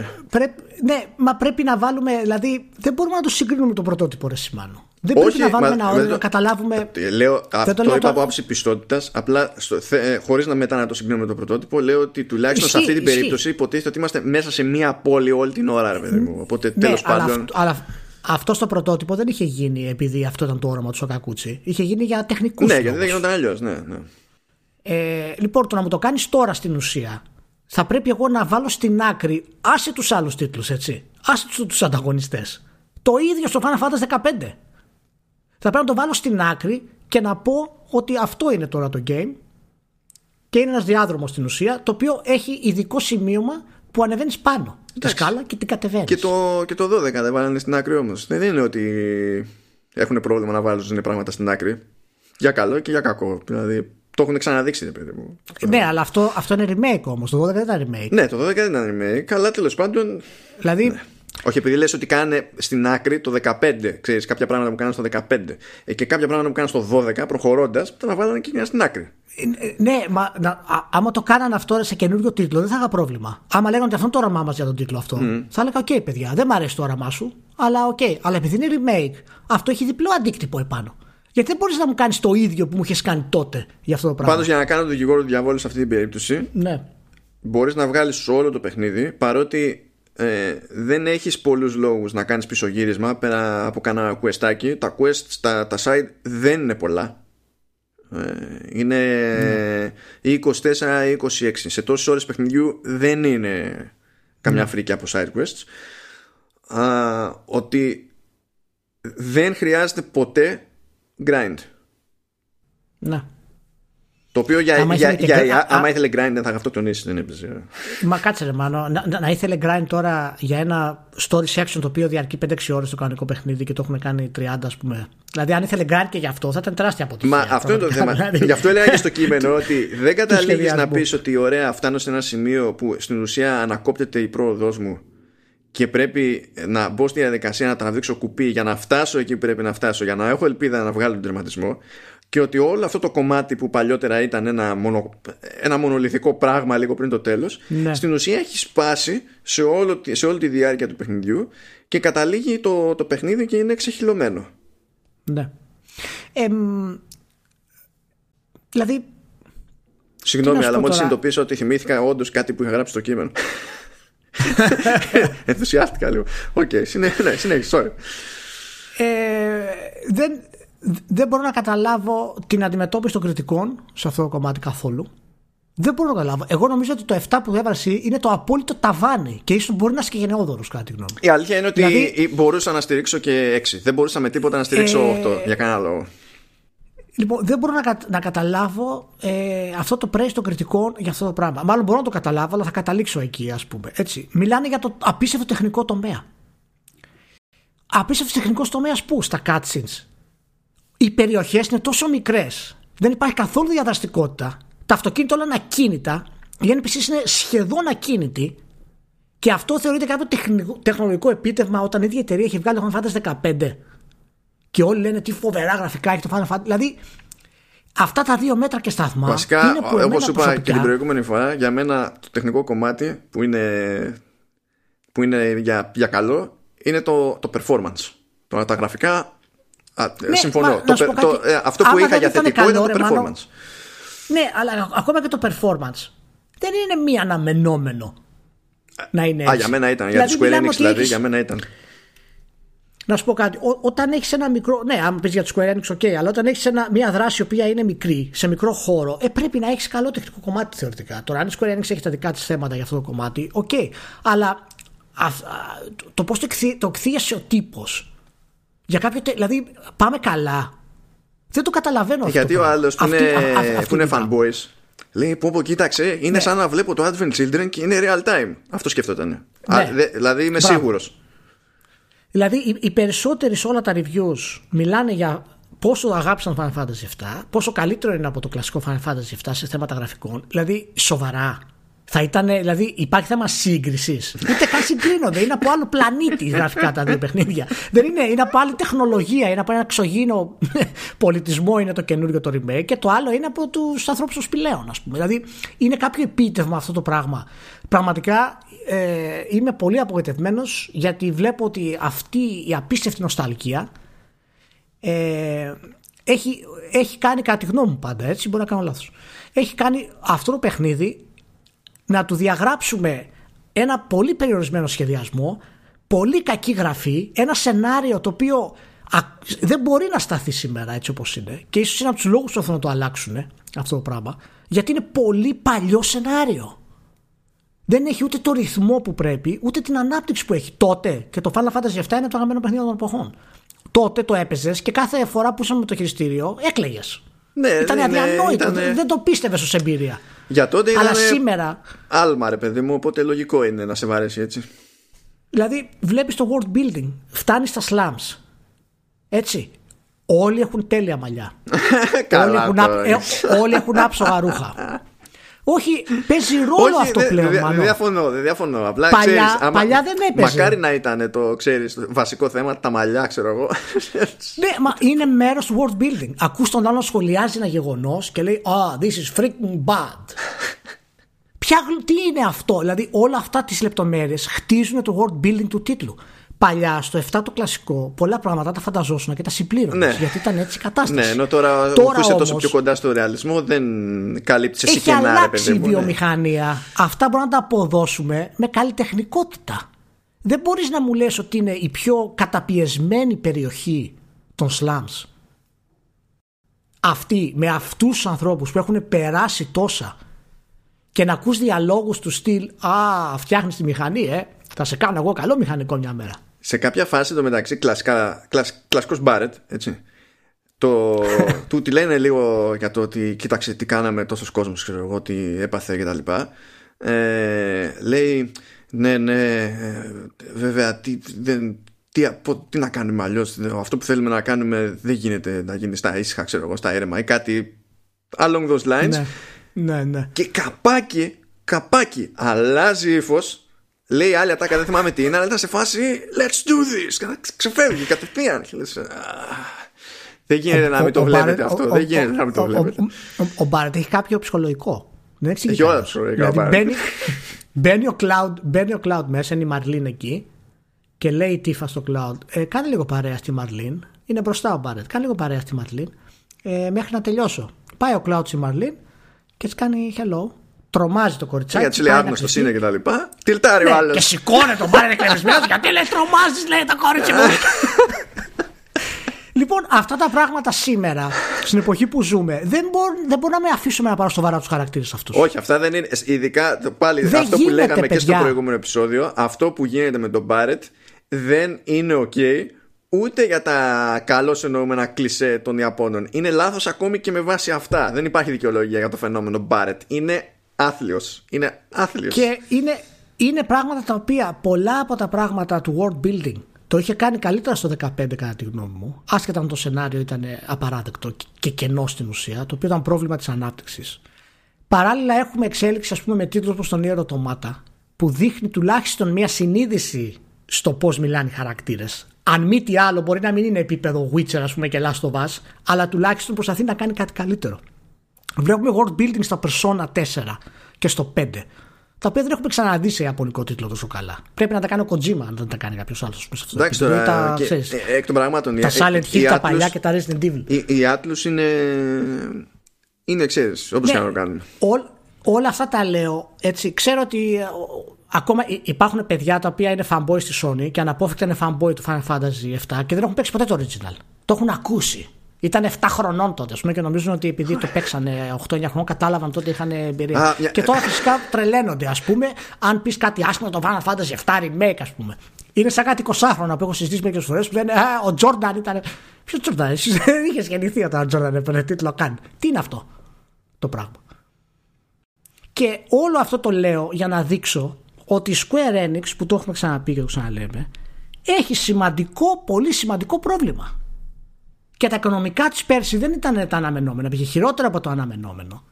ναι, μα πρέπει να βάλουμε. Δηλαδή, δεν μπορούμε να το συγκρίνουμε με το πρωτότυπο, Ρε Σιμάνο. Δεν Όχι, πρέπει να βάλουμε μα, ένα όριο να καταλάβουμε. Ε, λέω, αυτό το, είπα από άψη πιστότητας. Απλά ε, χωρίς να μετά να το συγκρίνουμε με το πρωτότυπο, λέω ότι τουλάχιστον ισχύ, σε αυτή την ισχύ. περίπτωση υποτίθεται ότι είμαστε μέσα σε μία πόλη όλη την ώρα, ρε παιδί μου. Οπότε ναι, τέλος πάντων. Αλλά, αυτό στο πρωτότυπο δεν είχε γίνει επειδή αυτό ήταν το όραμα του Σοκακούτσι. Είχε γίνει για τεχνικούς Ναι, γιατί δεν γινόταν αλλιώς. Ναι, ναι. Ε, λοιπόν, το να μου το κάνεις τώρα στην ουσία θα πρέπει εγώ να βάλω στην άκρη, άσε τους άλλους τίτλους έτσι, άσε τους, τους ανταγωνιστές. Το ίδιο στο Final Fantasy 15. Θα πρέπει να το βάλω στην άκρη και να πω ότι αυτό είναι τώρα το game και είναι ένας διάδρομος στην ουσία το οποίο έχει ειδικό σημείωμα που ανεβαίνεις πάνω τη σκάλα και την κατεβαίνεις. Και το, και το 12 δεν βάλανε στην άκρη όμως. Δεν είναι ότι έχουν πρόβλημα να βάλουν πράγματα στην άκρη. Για καλό και για κακό. Δηλαδή το έχουν ξαναδείξει, ρε παιδί μου. Ναι, αλλά αυτό, αυτό είναι remake όμως. Το 12 δεν ήταν remake. Ναι, το 12 δεν ήταν remake, αλλά τέλος πάντων. Δηλαδή. Ναι. Όχι, επειδή λες ότι κάνε στην άκρη το 15, ξέρεις, κάποια πράγματα που κάνουν στο 15 ε, και κάποια πράγματα που κάνουν στο 12, προχωρώντας, θα να βάλανε και μια στην άκρη. Ε, ε, ναι, μα, να, α, άμα το κάνανε αυτό σε καινούριο τίτλο, δεν θα είχα πρόβλημα. Άμα λέγανε ότι αυτό είναι το όραμά μας για τον τίτλο αυτό, mm. θα έλεγα: OK, okay, παιδιά, δεν μου αρέσει το όραμά σου, αλλά OK. Okay. Αλλά επειδή είναι remake, αυτό έχει διπλό αντίκτυπο επάνω. Γιατί δεν μπορείς να μου κάνεις το ίδιο που μου είχες κάνει τότε για αυτό το πράγμα. Πάντως για να κάνω τον δικηγόρο του διαβόλου σε αυτή την περίπτωση, ναι. μπορείς να βγάλεις όλο το παιχνίδι παρότι ε, δεν έχεις πολλούς λόγους να κάνεις πισωγύρισμα πέρα από κανένα κουεστάκι. Τα quests, τα, τα side δεν είναι πολλά. Ε, είναι ναι. 24 ή 26. Σε τόσες ώρες παιχνιδιού δεν είναι καμιά ναι. φρίκη από side quests. Α, ότι δεν χρειάζεται ποτέ grind. Ναι. Το οποίο για, άμα για, ήθελε, για, άμα ήθελε grind δεν θα αυτοκτονήσει, δεν έπαιζε. Μα κάτσε ρε μάνο, να, να, να, ήθελε grind τώρα για ένα story section το οποίο διαρκεί 5-6 ώρες το κανονικό παιχνίδι και το έχουμε κάνει 30 ας πούμε. Δηλαδή αν ήθελε grind και γι' αυτό θα ήταν τεράστια αποτυχία. Μα αυτό είναι το (laughs) θέμα. Δηλαδή. Γι' αυτό έλεγα και στο (laughs) κείμενο ότι δεν καταλήγεις να πεις ότι ωραία φτάνω σε ένα σημείο που στην ουσία ανακόπτεται η πρόοδός μου και πρέπει να μπω στη διαδικασία να τραβήξω κουπί για να φτάσω εκεί που πρέπει να φτάσω, για να έχω ελπίδα να βγάλω τον τερματισμό και ότι όλο αυτό το κομμάτι που παλιότερα ήταν ένα, μονο, ένα μονολυθικό πράγμα λίγο πριν το τέλος ναι. στην ουσία έχει σπάσει σε, όλο, σε όλη τη διάρκεια του παιχνιδιού και καταλήγει το, το παιχνίδι και είναι εξεχυλωμένο. Ναι. Ε, δηλαδή Συγγνώμη, αλλά μόλις συνειδητοποίησα ότι θυμήθηκα όντως κάτι που είχα γράψει στο κείμενο. (laughs) Ενθουσιάστηκα λίγο. OK, okay, ναι, συνέχισε, sorry. Ε, δεν, δεν μπορώ να καταλάβω την αντιμετώπιση των κριτικών σε αυτό το κομμάτι καθόλου. Δεν μπορώ να καταλάβω. Εγώ νομίζω ότι το 7 που έβαλε είναι το απόλυτο ταβάνι και ίσως μπορεί να είσαι και γενναιόδωρος, κατά τη γνώμη. Η αλήθεια είναι ότι δηλαδή... μπορούσα να στηρίξω και 6. Δεν μπορούσα με τίποτα να στηρίξω ε... 8 για κανένα λόγο. Λοιπόν, δεν μπορώ να, να καταλάβω ε, αυτό το praise των κριτικών για αυτό το πράγμα. Μάλλον μπορώ να το καταλάβω, αλλά θα καταλήξω εκεί, ας πούμε. Έτσι. Μιλάνε για το απίστευτο τεχνικό τομέα. Απίστευτο τεχνικό τομέα πού, στα cutscenes. Οι περιοχές είναι τόσο μικρές. Δεν υπάρχει καθόλου διαδραστικότητα. Τα αυτοκίνητα όλα είναι ακίνητα. Οι NPCs είναι σχεδόν ακίνητοι. Και αυτό θεωρείται κάποιο τεχνολογικό επίτευγμα όταν η ίδια εταιρεία έχει βγάλει το Final Fantasy 15 και όλοι λένε τι φοβερά γραφικά έχει το Final Fantasy. Δηλαδή, αυτά τα δύο μέτρα και σταθμά. Βασικά, όπως σου είπα και την προηγούμενη φορά, για μένα το τεχνικό κομμάτι που είναι, που είναι για, για καλό είναι το, το performance. Τώρα τα γραφικά. Α, ναι, συμφωνώ. Μα, το, το, το, ε, αυτό που είχα για θετικό καλό, είναι το performance. ναι, αλλά ακόμα και το performance δεν είναι μη αναμενόμενο να είναι έτσι. Α, για μένα ήταν. Δηλαδή, για τη Square Enix δηλαδή, για μένα ήταν. Να σου πω κάτι. όταν έχεις ένα μικρό. Ναι, αν πεις για το Square Enix, OK, αλλά όταν έχεις μια δράση η οποία είναι μικρή, σε μικρό χώρο, ε, πρέπει να έχεις καλό τεχνικό κομμάτι θεωρητικά. Τώρα, αν η Square Enix έχει τα δικά της θέματα για αυτό το κομμάτι, OK. Αλλά α, το πώς το, το εκθίασε ο τύπος. Για κάποιο. Δηλαδή, πάμε καλά. Δεν το καταλαβαίνω αυτό. Γιατί ο άλλος που, είναι, που είναι fanboys Λέει πω πω κοίταξε είναι ναι. σαν να βλέπω το Advent Children και είναι real time Αυτό σκέφτονταν ναι. Δηλαδή είμαι σίγουρος. Δηλαδή οι, οι περισσότεροι σε όλα τα reviews μιλάνε για πόσο αγάπησαν Final Fantasy 7, πόσο καλύτερο είναι από το κλασικό Final Fantasy 7 σε θέματα γραφικών. Δηλαδή σοβαρά. Θα ήταν, δηλαδή, υπάρχει θέμα σύγκρισης. Ούτε καν συγκρίνονται. Είναι από άλλο πλανήτη γραφικά τα δύο παιχνίδια. Δεν είναι, είναι από άλλη τεχνολογία. Είναι από ένα ξωγήινο πολιτισμό, είναι το καινούριο το remake. Και το άλλο είναι από τους ανθρώπους των σπηλαίων, ας πούμε. Δηλαδή, είναι κάποιο επίτευγμα αυτό το πράγμα. Πραγματικά ε, είμαι πολύ απογοητευμένος γιατί βλέπω ότι αυτή η απίστευτη νοσταλγία ε, έχει, έχει κάνει κάτι γνώμη μου πάντα έτσι, μπορεί να κάνω λάθος. Έχει κάνει αυτό το παιχνίδι να του διαγράψουμε ένα πολύ περιορισμένο σχεδιασμό, πολύ κακή γραφή, ένα σενάριο το οποίο δεν μπορεί να σταθεί σήμερα έτσι όπως είναι και ίσως είναι από τους λόγους που να το αλλάξουν αυτό το πράγμα γιατί είναι πολύ παλιό σενάριο. Δεν έχει ούτε το ρυθμό που πρέπει, ούτε την ανάπτυξη που έχει τότε. Και το Final Fantasy VII είναι το αγαπημένο παιχνίδι των εποχών. Τότε το έπαιζες και κάθε φορά που ήσαμε με το χειριστήριο έκλαιγες. Ναι, ήταν ναι, αδιανόητο. Ναι. Δεν το πίστευες ως εμπειρία. Για τότε Αλλά σήμερα. Άλμα, ρε παιδί μου, οπότε λογικό είναι να σε βαρέσει έτσι. Δηλαδή, βλέπεις το world building, φτάνεις στα slums. Έτσι. Όλοι έχουν τέλεια μαλλιά. (laughs) όλοι, έχουν, ε, όλοι έχουν άψογα ρούχα. (laughs) Όχι, παίζει ρόλο Όχι, αυτό πλέον. Δεν δε, διαφωνώ, δεν διαφωνώ. Απλά, παλιά, ξέρεις, άμα, παλιά δεν έπαιζε. Μακάρι να ήταν το ξέρεις, το βασικό θέμα, τα μαλλιά, ξέρω εγώ. (laughs) ναι, μα είναι μέρος του world building. Ακούς τον άλλον σχολιάζει ένα γεγονός και λέει Ah, this is freaking bad. Ποια, τι είναι αυτό, δηλαδή όλα αυτά τις λεπτομέρειες χτίζουν το world building του τίτλου παλιά στο 7 το κλασικό πολλά πράγματα τα φανταζόσουν και τα συμπλήρωνες. Ναι. Γιατί ήταν έτσι η κατάσταση. Ναι, ενώ τώρα, τώρα που είσαι τόσο πιο κοντά στο ρεαλισμό δεν καλύπτεις εσύ και ένα αλλάξει η ναι. βιομηχανία. Αυτά μπορούμε να τα αποδώσουμε με καλλιτεχνικότητα. Δεν μπορείς να μου λες ότι είναι η πιο καταπιεσμένη περιοχή των slums. Αυτή, με αυτούς τους ανθρώπους που έχουν περάσει τόσα και να ακούς διαλόγους του στυλ «Α, φτιάχνεις τη μηχανή, ε, θα σε κάνω εγώ καλό μηχανικό μια μέρα» σε κάποια φάση το μεταξύ κλασικά, κλασ, κλασικός Μπάρετ έτσι το, του τη λένε λίγο για το ότι κοίταξε τι κάναμε τόσος κόσμος ξέρω εγώ τι έπαθε και τα λοιπά ε, λέει ναι ναι ε, βέβαια τι, δεν, τι, τι να κάνουμε αλλιώς. αυτό που θέλουμε να κάνουμε δεν γίνεται να γίνει στα ήσυχα ξέρω εγώ στα έρεμα ή κάτι along those lines ναι, ναι, ναι. και καπάκι καπάκι αλλάζει ύφος Λέει άλλη ατάκα, δεν θυμάμαι τι είναι, αλλά ήταν σε φάση Let's do this. Ξεφεύγει κατευθείαν. Δεν γίνεται να μην το βλέπετε αυτό. Δεν γίνεται να μην το βλέπετε. Ο Μπάρετ έχει κάποιο ψυχολογικό. Δεν έχει Έχει όλα ψυχολογικά. Δηλαδή μπαίνει ο Cloud, μπαίνει ο Cloud μέσα, είναι η Μαρλίν εκεί και λέει η Τίφα στο Cloud, ε, κάνε λίγο παρέα στη Μαρλίν. Είναι μπροστά ο Μπάρετ. Κάνε λίγο παρέα στη Μαρλίν ε, μέχρι να τελειώσω. Πάει ο Cloud στη Μαρλίν και έτσι κάνει hello τρομάζει το κοριτσάκι. Γιατί λέει άγνωστος είναι και τα λοιπά. Τιλτάρει ναι, ο άλλος. Και σηκώνει τον πάρει εκνευρισμένος γιατί λέει τρομάζεις, λέει το κορίτσι μου. (laughs) λοιπόν, αυτά τα πράγματα σήμερα, στην εποχή που ζούμε, δεν, μπορούν, δεν μπορούμε να με αφήσουμε να πάρω σοβαρά τους χαρακτήρες αυτούς. Όχι, αυτά δεν είναι. Ειδικά πάλι δεν αυτό που λέγαμε παιδιά. και στο προηγούμενο επεισόδιο, αυτό που γίνεται με τον Μπάρετ δεν είναι OK ούτε για τα καλώς εννοούμενα κλισέ των Ιαπώνων. Είναι λάθος ακόμη και με βάση αυτά. Δεν υπάρχει δικαιολογία για το φαινόμενο Μπάρετ. Είναι άθλιος. Είναι άθλιος. Και είναι, είναι πράγματα τα οποία πολλά από τα πράγματα του world building το είχε κάνει καλύτερα στο 15 κατά τη γνώμη μου. Άσχετα αν το σενάριο ήταν απαράδεκτο και κενό στην ουσία, το οποίο ήταν πρόβλημα της ανάπτυξης. Παράλληλα έχουμε εξέλιξη ας πούμε με τίτλους όπως τον Ιερο Τομάτα που δείχνει τουλάχιστον μια συνείδηση στο πώς μιλάνε οι χαρακτήρες. Αν μη τι άλλο μπορεί να μην είναι επίπεδο Witcher ας πούμε και Last of Us αλλά τουλάχιστον προσπαθεί να κάνει κάτι καλύτερο. Βλέπουμε world building στα Persona 4 και στο 5. Τα οποία δεν έχουμε ξαναδεί σε ιαπωνικό τίτλο τόσο καλά. Πρέπει να τα κάνει ο Kojima αν δεν τα κάνει κάποιος άλλος. Εντάξει τώρα. Τα, και, ξέρεις, ε, εκ των πραγμάτων. Τα Silent Hill, τα παλιά και τα Resident Evil. Η, η Atlus είναι. Είναι, ξέρεις, όπως ναι, και να το κάνουν. όλα αυτά τα λέω έτσι. Ξέρω ότι ε, ακόμα υπάρχουν παιδιά τα οποία είναι fanboy στη Sony και αναπόφευκτα είναι fanboy του Final Fantasy 7 και δεν έχουν παίξει ποτέ το original. Το έχουν ακούσει. Ήταν 7 χρονών τότε, ας πούμε, και νομίζουν ότι επειδή το παίξανε 8-9 χρονών, κατάλαβαν τότε είχαν εμπειρία. Και τώρα φυσικά τρελαίνονται, ας πούμε, αν πεις κάτι άσχημο το Final Fantasy 7 remake, ας πούμε. Είναι σαν κάτι 20 χρόνια που έχω συζητήσει μερικές φορές που λένε Α, ο Τζόρνταν ήταν. Ποιος Τζόρνταν, εσύ δεν είχες γεννηθεί όταν ο Τζόρνταν έπαιρνε τίτλο καν. Τι είναι αυτό το πράγμα; Και όλο αυτό το λέω για να δείξω ότι η Square Enix, που το έχουμε ξαναπεί και το ξαναλέμε, έχει σημαντικό, πολύ σημαντικό πρόβλημα. Και τα οικονομικά της πέρσι δεν ήταν τα αναμενόμενα, πήγε χειρότερα από το αναμενόμενο.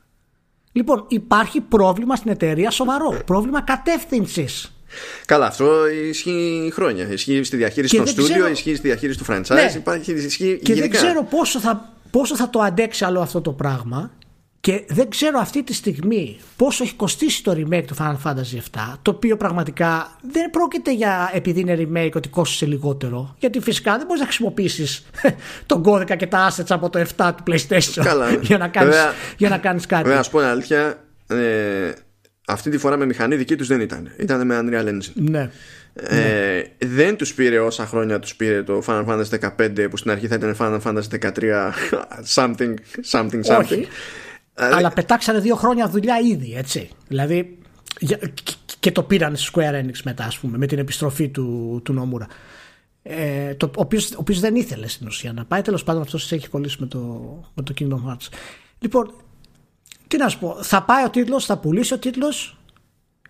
Λοιπόν, υπάρχει πρόβλημα στην εταιρεία σοβαρό. Πρόβλημα κατεύθυνσης. Καλά, αυτό ισχύει χρόνια. Ισχύει στη διαχείριση των στούντιο, ισχύει στη διαχείριση του franchise, ναι. υπάρχει, ισχύει Και δεν ξέρω πόσο θα, πόσο θα το αντέξει άλλο αυτό το πράγμα. Και δεν ξέρω αυτή τη στιγμή πόσο έχει κοστίσει το remake του Final Fantasy VII, το οποίο πραγματικά δεν πρόκειται για επειδή είναι remake ότι κόστησε λιγότερο. Γιατί φυσικά δεν μπορείς να χρησιμοποιήσεις (laughs) τον κώδικα και τα assets από το 7 του PlayStation Καλά. (laughs) για, να κάνεις, για να κάνεις κάτι. Βέβαια, α πω αλήθεια, ε, αυτή τη φορά με μηχανή δική τους δεν ήταν. Ήταν με Unreal Engine. Ναι. Ε, ναι. Δεν τους πήρε όσα χρόνια τους πήρε το Final Fantasy 15 που στην αρχή θα ήταν Final Fantasy 13 (laughs) something, something, something. Όχι. Αλλά πετάξανε δύο χρόνια δουλειά ήδη, έτσι. Δηλαδή, και το πήραν στη Square Enix μετά, ας πούμε, με την επιστροφή του, του Νόμουρα. Ε, το, ο οποίος δεν ήθελε στην ουσία να πάει. Τέλος πάντων, αυτός έχει κολλήσει με το, με το Kingdom Hearts. Λοιπόν, τι να σου πω, θα πάει ο τίτλος, θα πουλήσει ο τίτλος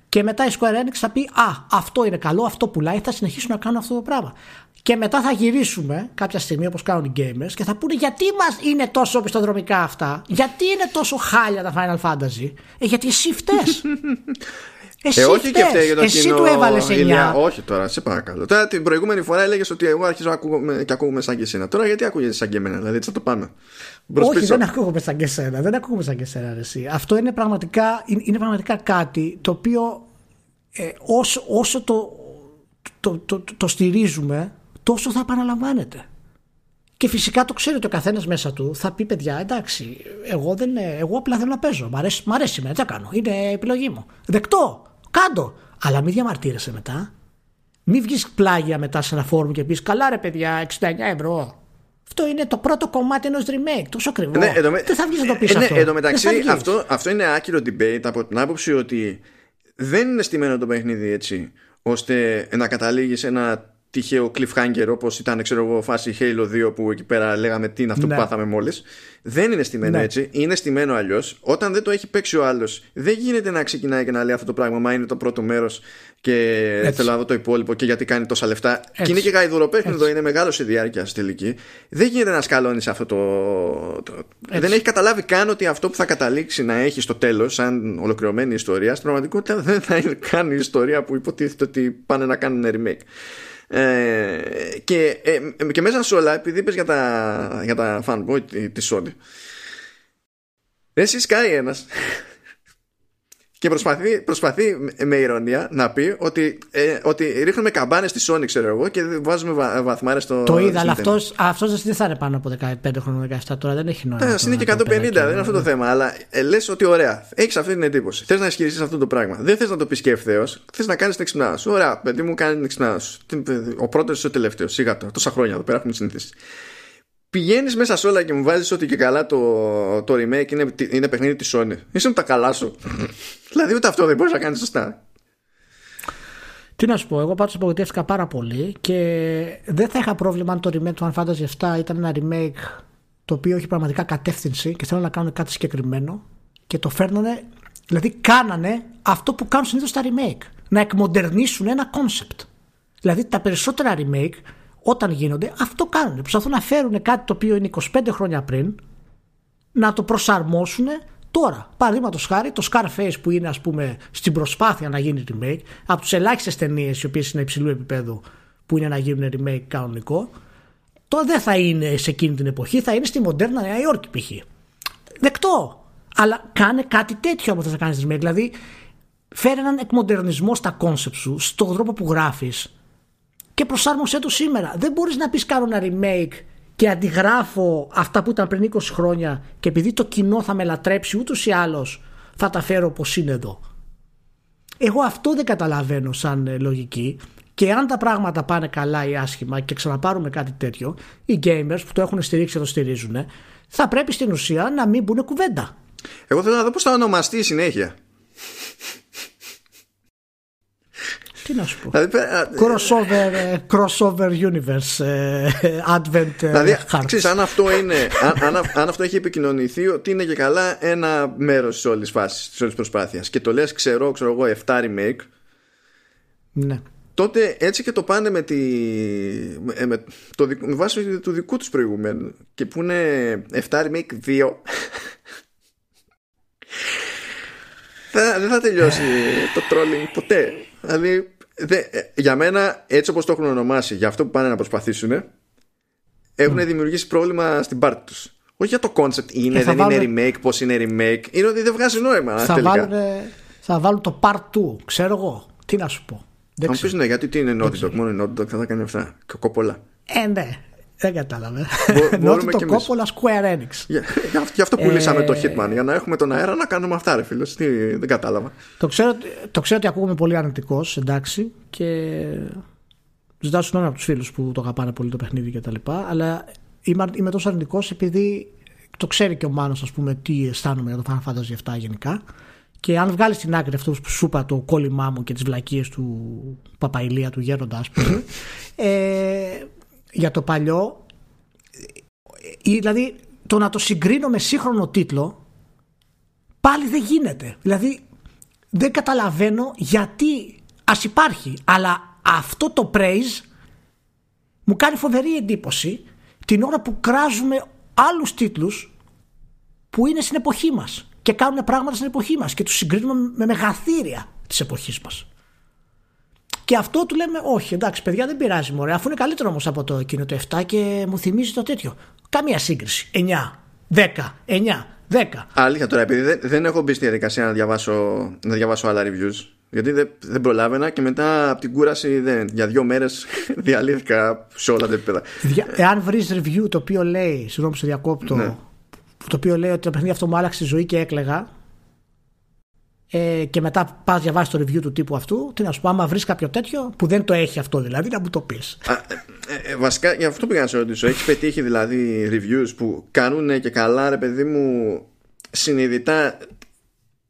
και μετά η Square Enix θα πει Α, αυτό είναι καλό, αυτό πουλάει, θα συνεχίσουν να κάνουν αυτό το πράγμα. Και μετά θα γυρίσουμε κάποια στιγμή όπως κάνουν οι gamers και θα πούνε γιατί μας είναι τόσο πιστοδρομικά αυτά, γιατί είναι τόσο χάλια τα Final Fantasy; Ε, γιατί εσύ φταίς. Εσύ ε, όχι και φταίει για το Εσύ κοινό, του έβαλες 9. Όχι τώρα, σε παρακαλώ. Τώρα την προηγούμενη φορά έλεγες ότι εγώ αρχίζω ακούγομαι, και ακούγομαι σαν και εσένα. Τώρα γιατί ακούγεται σαν και εμένα, δηλαδή τι θα το πάμε. Μπρος όχι, πίσω. δεν ακούγομαι σαν και εσένα. Δεν ακούγομαι σαν και εσένα, εσύ. Αυτό είναι πραγματικά, είναι πραγματικά κάτι το οποίο ε, όσο, όσο το, το, το, το, το στηρίζουμε, τόσο θα επαναλαμβάνεται. Και φυσικά το ξέρει ότι ο καθένας μέσα του θα πει: Παιδιά, εντάξει, εγώ, δεν, εγώ απλά θέλω να παίζω. Μ' αρέσει, μ αρέσει τι κάνω. Είναι επιλογή μου. Δεκτό, κάντο. Αλλά μην διαμαρτύρεσαι μετά. Μην βγεις πλάγια μετά σε ένα φόρουμ και πεις: Καλά, ρε παιδιά, 69 ευρώ. Αυτό είναι το πρώτο κομμάτι ενός remake. Τόσο ακριβό. Ναι, εδώ, δεν θα βγεις να το πεις ε, ναι, αυτό. Εν μεταξύ, αυτό, αυτό είναι άκυρο debate από την άποψη ότι δεν είναι στημένο το παιχνίδι έτσι ώστε να καταλήγεις σε ένα τυχαίο cliffhanger όπως ήταν ξέρω εγώ φάση Halo 2 που εκεί πέρα λέγαμε τι είναι αυτό ναι. που πάθαμε μόλις δεν είναι στημένο ναι. έτσι, είναι στημένο αλλιώς. Όταν δεν το έχει παίξει ο άλλος, δεν γίνεται να ξεκινάει και να λέει αυτό το πράγμα. Μα είναι το πρώτο μέρος και έτσι. θέλω να δω το υπόλοιπο και γιατί κάνει τόσα λεφτά. Έτσι. Και είναι και γαϊδουροπέχνητο, είναι μεγάλο σε διάρκεια στη τελική. Δεν γίνεται να σκαλώνεις αυτό το. το... Δεν έχει καταλάβει καν ότι αυτό που θα καταλήξει να έχει στο τέλος, σαν ολοκληρωμένη ιστορία, στην πραγματικότητα δεν θα είναι καν η ιστορία που υποτίθεται ότι πάνε να κάνουν remake. Ε, και, ε, και μέσα σε όλα, επειδή είπες για τα, για τα fanboy τη Sony, εσύ σκάει ένας και προσπαθεί, προσπαθεί με ηρωνία να πει ότι, ε, ότι ρίχνουμε καμπάνες στη Sony, ξέρω εγώ, και βάζουμε βα, βαθμάρες στο. Το είδα, αλλά αυτός αυτός δεν θα είναι πάνω από 15 χρόνια, 17 τώρα, δεν έχει νόημα. Ναι, είναι και 150, δεν είναι αυτό το θέμα. Αλλά ε, λες ότι ωραία, έχεις αυτή την εντύπωση. Θες να ισχυριστείς αυτό το πράγμα. Δεν θες να το πεις και ευθέως, θες να κάνεις την εξυπνάδα σου. Ωραία, παιδί μου κάνει την εξυπνάδα σου. Ο πρώτος ή ο τελευταίος. Σιγά τώρα, τόσα χρόνια εδώ πέρα έχουμε συνηθίσει πηγαίνεις μέσα σε όλα και μου βάζεις ότι και καλά το, το remake είναι, είναι παιχνίδι της Sony. Είσαι με τα καλά σου. (laughs) δηλαδή ούτε αυτό δεν μπορείς να κάνεις σωστά. Τι να σου πω, εγώ πάντως απογοητεύτηκα πάρα πολύ και δεν θα είχα πρόβλημα αν το remake του Final Fantasy 7 ήταν ένα remake το οποίο έχει πραγματικά κατεύθυνση και θέλουν να κάνουν κάτι συγκεκριμένο και το φέρνανε, δηλαδή κάνανε αυτό που κάνουν συνήθως τα remake. Να εκμοντερνήσουν ένα concept. Δηλαδή τα περισσότερα remake όταν γίνονται, αυτό κάνουν. Προσπαθούν να φέρουν κάτι το οποίο είναι 25 χρόνια πριν, να το προσαρμόσουν τώρα. Παραδείγματος χάρη, το Scarface που είναι, ας πούμε, στην προσπάθεια να γίνει remake, από τις ελάχιστες ταινίες οι οποίες είναι υψηλού επίπεδου που είναι να γίνουν remake κανονικό, το δεν θα είναι σε εκείνη την εποχή, θα είναι στη μοντέρνα Νέα Υόρκη π.χ. Δεκτό. Αλλά κάνε κάτι τέτοιο αφού θα κάνεις remake. Δηλαδή, φέρε έναν εκμοντερνισμό στα concept σου, στον τρόπο που γράφεις, και προσάρμοσέ το σήμερα. Δεν μπορείς να πεις κάνω ένα remake και αντιγράφω αυτά που ήταν πριν 20 χρόνια και επειδή το κοινό θα με λατρέψει ούτως ή άλλως θα τα φέρω όπως είναι εδώ. Εγώ αυτό δεν καταλαβαίνω σαν ε, λογική και αν τα πράγματα πάνε καλά ή άσχημα και ξαναπάρουμε κάτι τέτοιο, οι gamers που το έχουν στηρίξει και το στηρίζουν, θα πρέπει στην ουσία να μην μπουν κουβέντα. Εγώ θέλω να δω πώς θα ονομαστεί η συνέχεια. Τι να σου πω. Δηλαδή, crossover, ε, crossover universe, ε, advent ε, δηλαδή, ξέρεις, αν αυτό, είναι, αν, αν, αν, αυτό έχει επικοινωνηθεί ότι είναι και καλά ένα μέρος της όλης φάσης, της όλης προσπάθειας. Και το λες ξέρω, ξέρω εγώ 7 remake. Ναι. Τότε έτσι και το πάνε με, τη, με, το, με βάση του δικού τους προηγουμένου και που είναι 7 remake 2 θα, δεν θα τελειώσει το trolling ποτέ. Δηλαδή, δε, για μένα, έτσι όπως το έχουν ονομάσει, για αυτό που πάνε να προσπαθήσουν, έχουν δημιουργήσει πρόβλημα στην πάρτι τους. Όχι για το concept είναι, δεν είναι remake, πώς είναι remake. Είναι ότι δεν βγάζει νόημα. Θα, τελικά. βάλουν, θα βάλουν το part 2, ξέρω εγώ. Τι να σου πω. Δεν θα μου πεις ναι, γιατί τι είναι Naughty Dog, μόνο η Naughty Dog θα τα κάνει αυτά. Και κόπολα. Ε, ναι. Δεν κατάλαβε. Naughty Dog κόπολα Square Enix. Για, γι' αυτό που λύσαμε το Hitman. Για να έχουμε τον αέρα να κάνουμε αυτά, ρε φίλο. Δεν κατάλαβα. Το ξέρω, το ξέρω ότι ακούγομαι πολύ αρνητικός, εντάξει. Και ζητάω συγγνώμη από τους φίλους που το αγαπάνε πολύ το παιχνίδι κτλ. Αλλά είμαι, είμαι τόσο αρνητικός επειδή το ξέρει και ο Μάνος, ας πούμε, τι αισθάνομαι για το Final Fantasy 7 γενικά. Και αν βγάλεις στην άκρη αυτό που σου είπα το κόλλημά μου και τις βλακίες του Παπαϊλία του Γέροντα, ας πούμε, ε, για το παλιό, ε, δηλαδή το να το συγκρίνω με σύγχρονο τίτλο, πάλι δεν γίνεται. Δηλαδή δεν καταλαβαίνω γιατί ας υπάρχει, αλλά αυτό το praise μου κάνει φοβερή εντύπωση την ώρα που κράζουμε άλλους τίτλους που είναι στην εποχή μας και κάνουν πράγματα στην εποχή μας και τους συγκρίνουμε με μεγαθύρια της εποχής μας. Και αυτό του λέμε όχι εντάξει παιδιά δεν πειράζει μωρέ αφού είναι καλύτερο όμως από το εκείνο το 7 και μου θυμίζει το τέτοιο. Καμία σύγκριση. 9, 10, 9, 10. Αλήθεια τώρα επειδή δεν, δεν έχω μπει στη διαδικασία να διαβάσω, να διαβάσω άλλα reviews γιατί δεν, δεν προλάβαινα και μετά από την κούραση δεν, για δύο μέρες (laughs) διαλύθηκα σε όλα τα επίπεδα. Εάν βρεις review το οποίο λέει, συγγνώμη σε διακόπτω, ναι το οποίο λέει ότι το παιχνίδι αυτό μου άλλαξε τη ζωή και έκλεγα ε, και μετά πας διαβάσεις το review του τύπου αυτού, τι να σου πω, άμα βρεις κάποιο τέτοιο που δεν το έχει αυτό δηλαδή, να μου το πεις. Ε, ε, βασικά, για αυτό πήγα να σε ρωτήσω. Έχεις πετύχει δηλαδή reviews που κάνουν και καλά, ρε παιδί μου, συνειδητά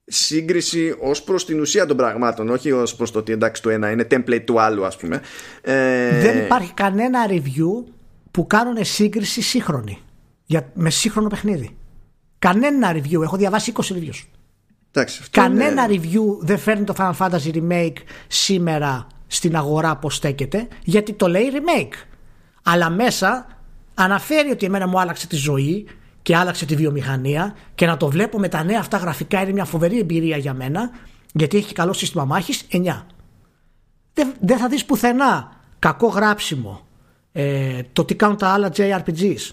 σύγκριση ως προς την ουσία των πραγμάτων, όχι ως προς το ότι εντάξει το ένα είναι template του άλλου, ας πούμε. Ε... Δεν υπάρχει κανένα review που κάνουν σύγκριση σύγχρονη για, με σύγχρονο παιχνίδι. Κανένα review. Έχω διαβάσει 20 reviews. Εντάξει, Κανένα review δεν φέρνει το Final Fantasy Remake σήμερα στην αγορά πως στέκεται γιατί το λέει remake. Αλλά μέσα αναφέρει ότι εμένα μου άλλαξε τη ζωή και άλλαξε τη βιομηχανία και να το βλέπω με τα νέα αυτά γραφικά είναι μια φοβερή εμπειρία για μένα γιατί έχει καλό σύστημα μάχης 9. Δεν, δεν θα δεις πουθενά κακό γράψιμο ε, το τι κάνουν τα άλλα JRPGs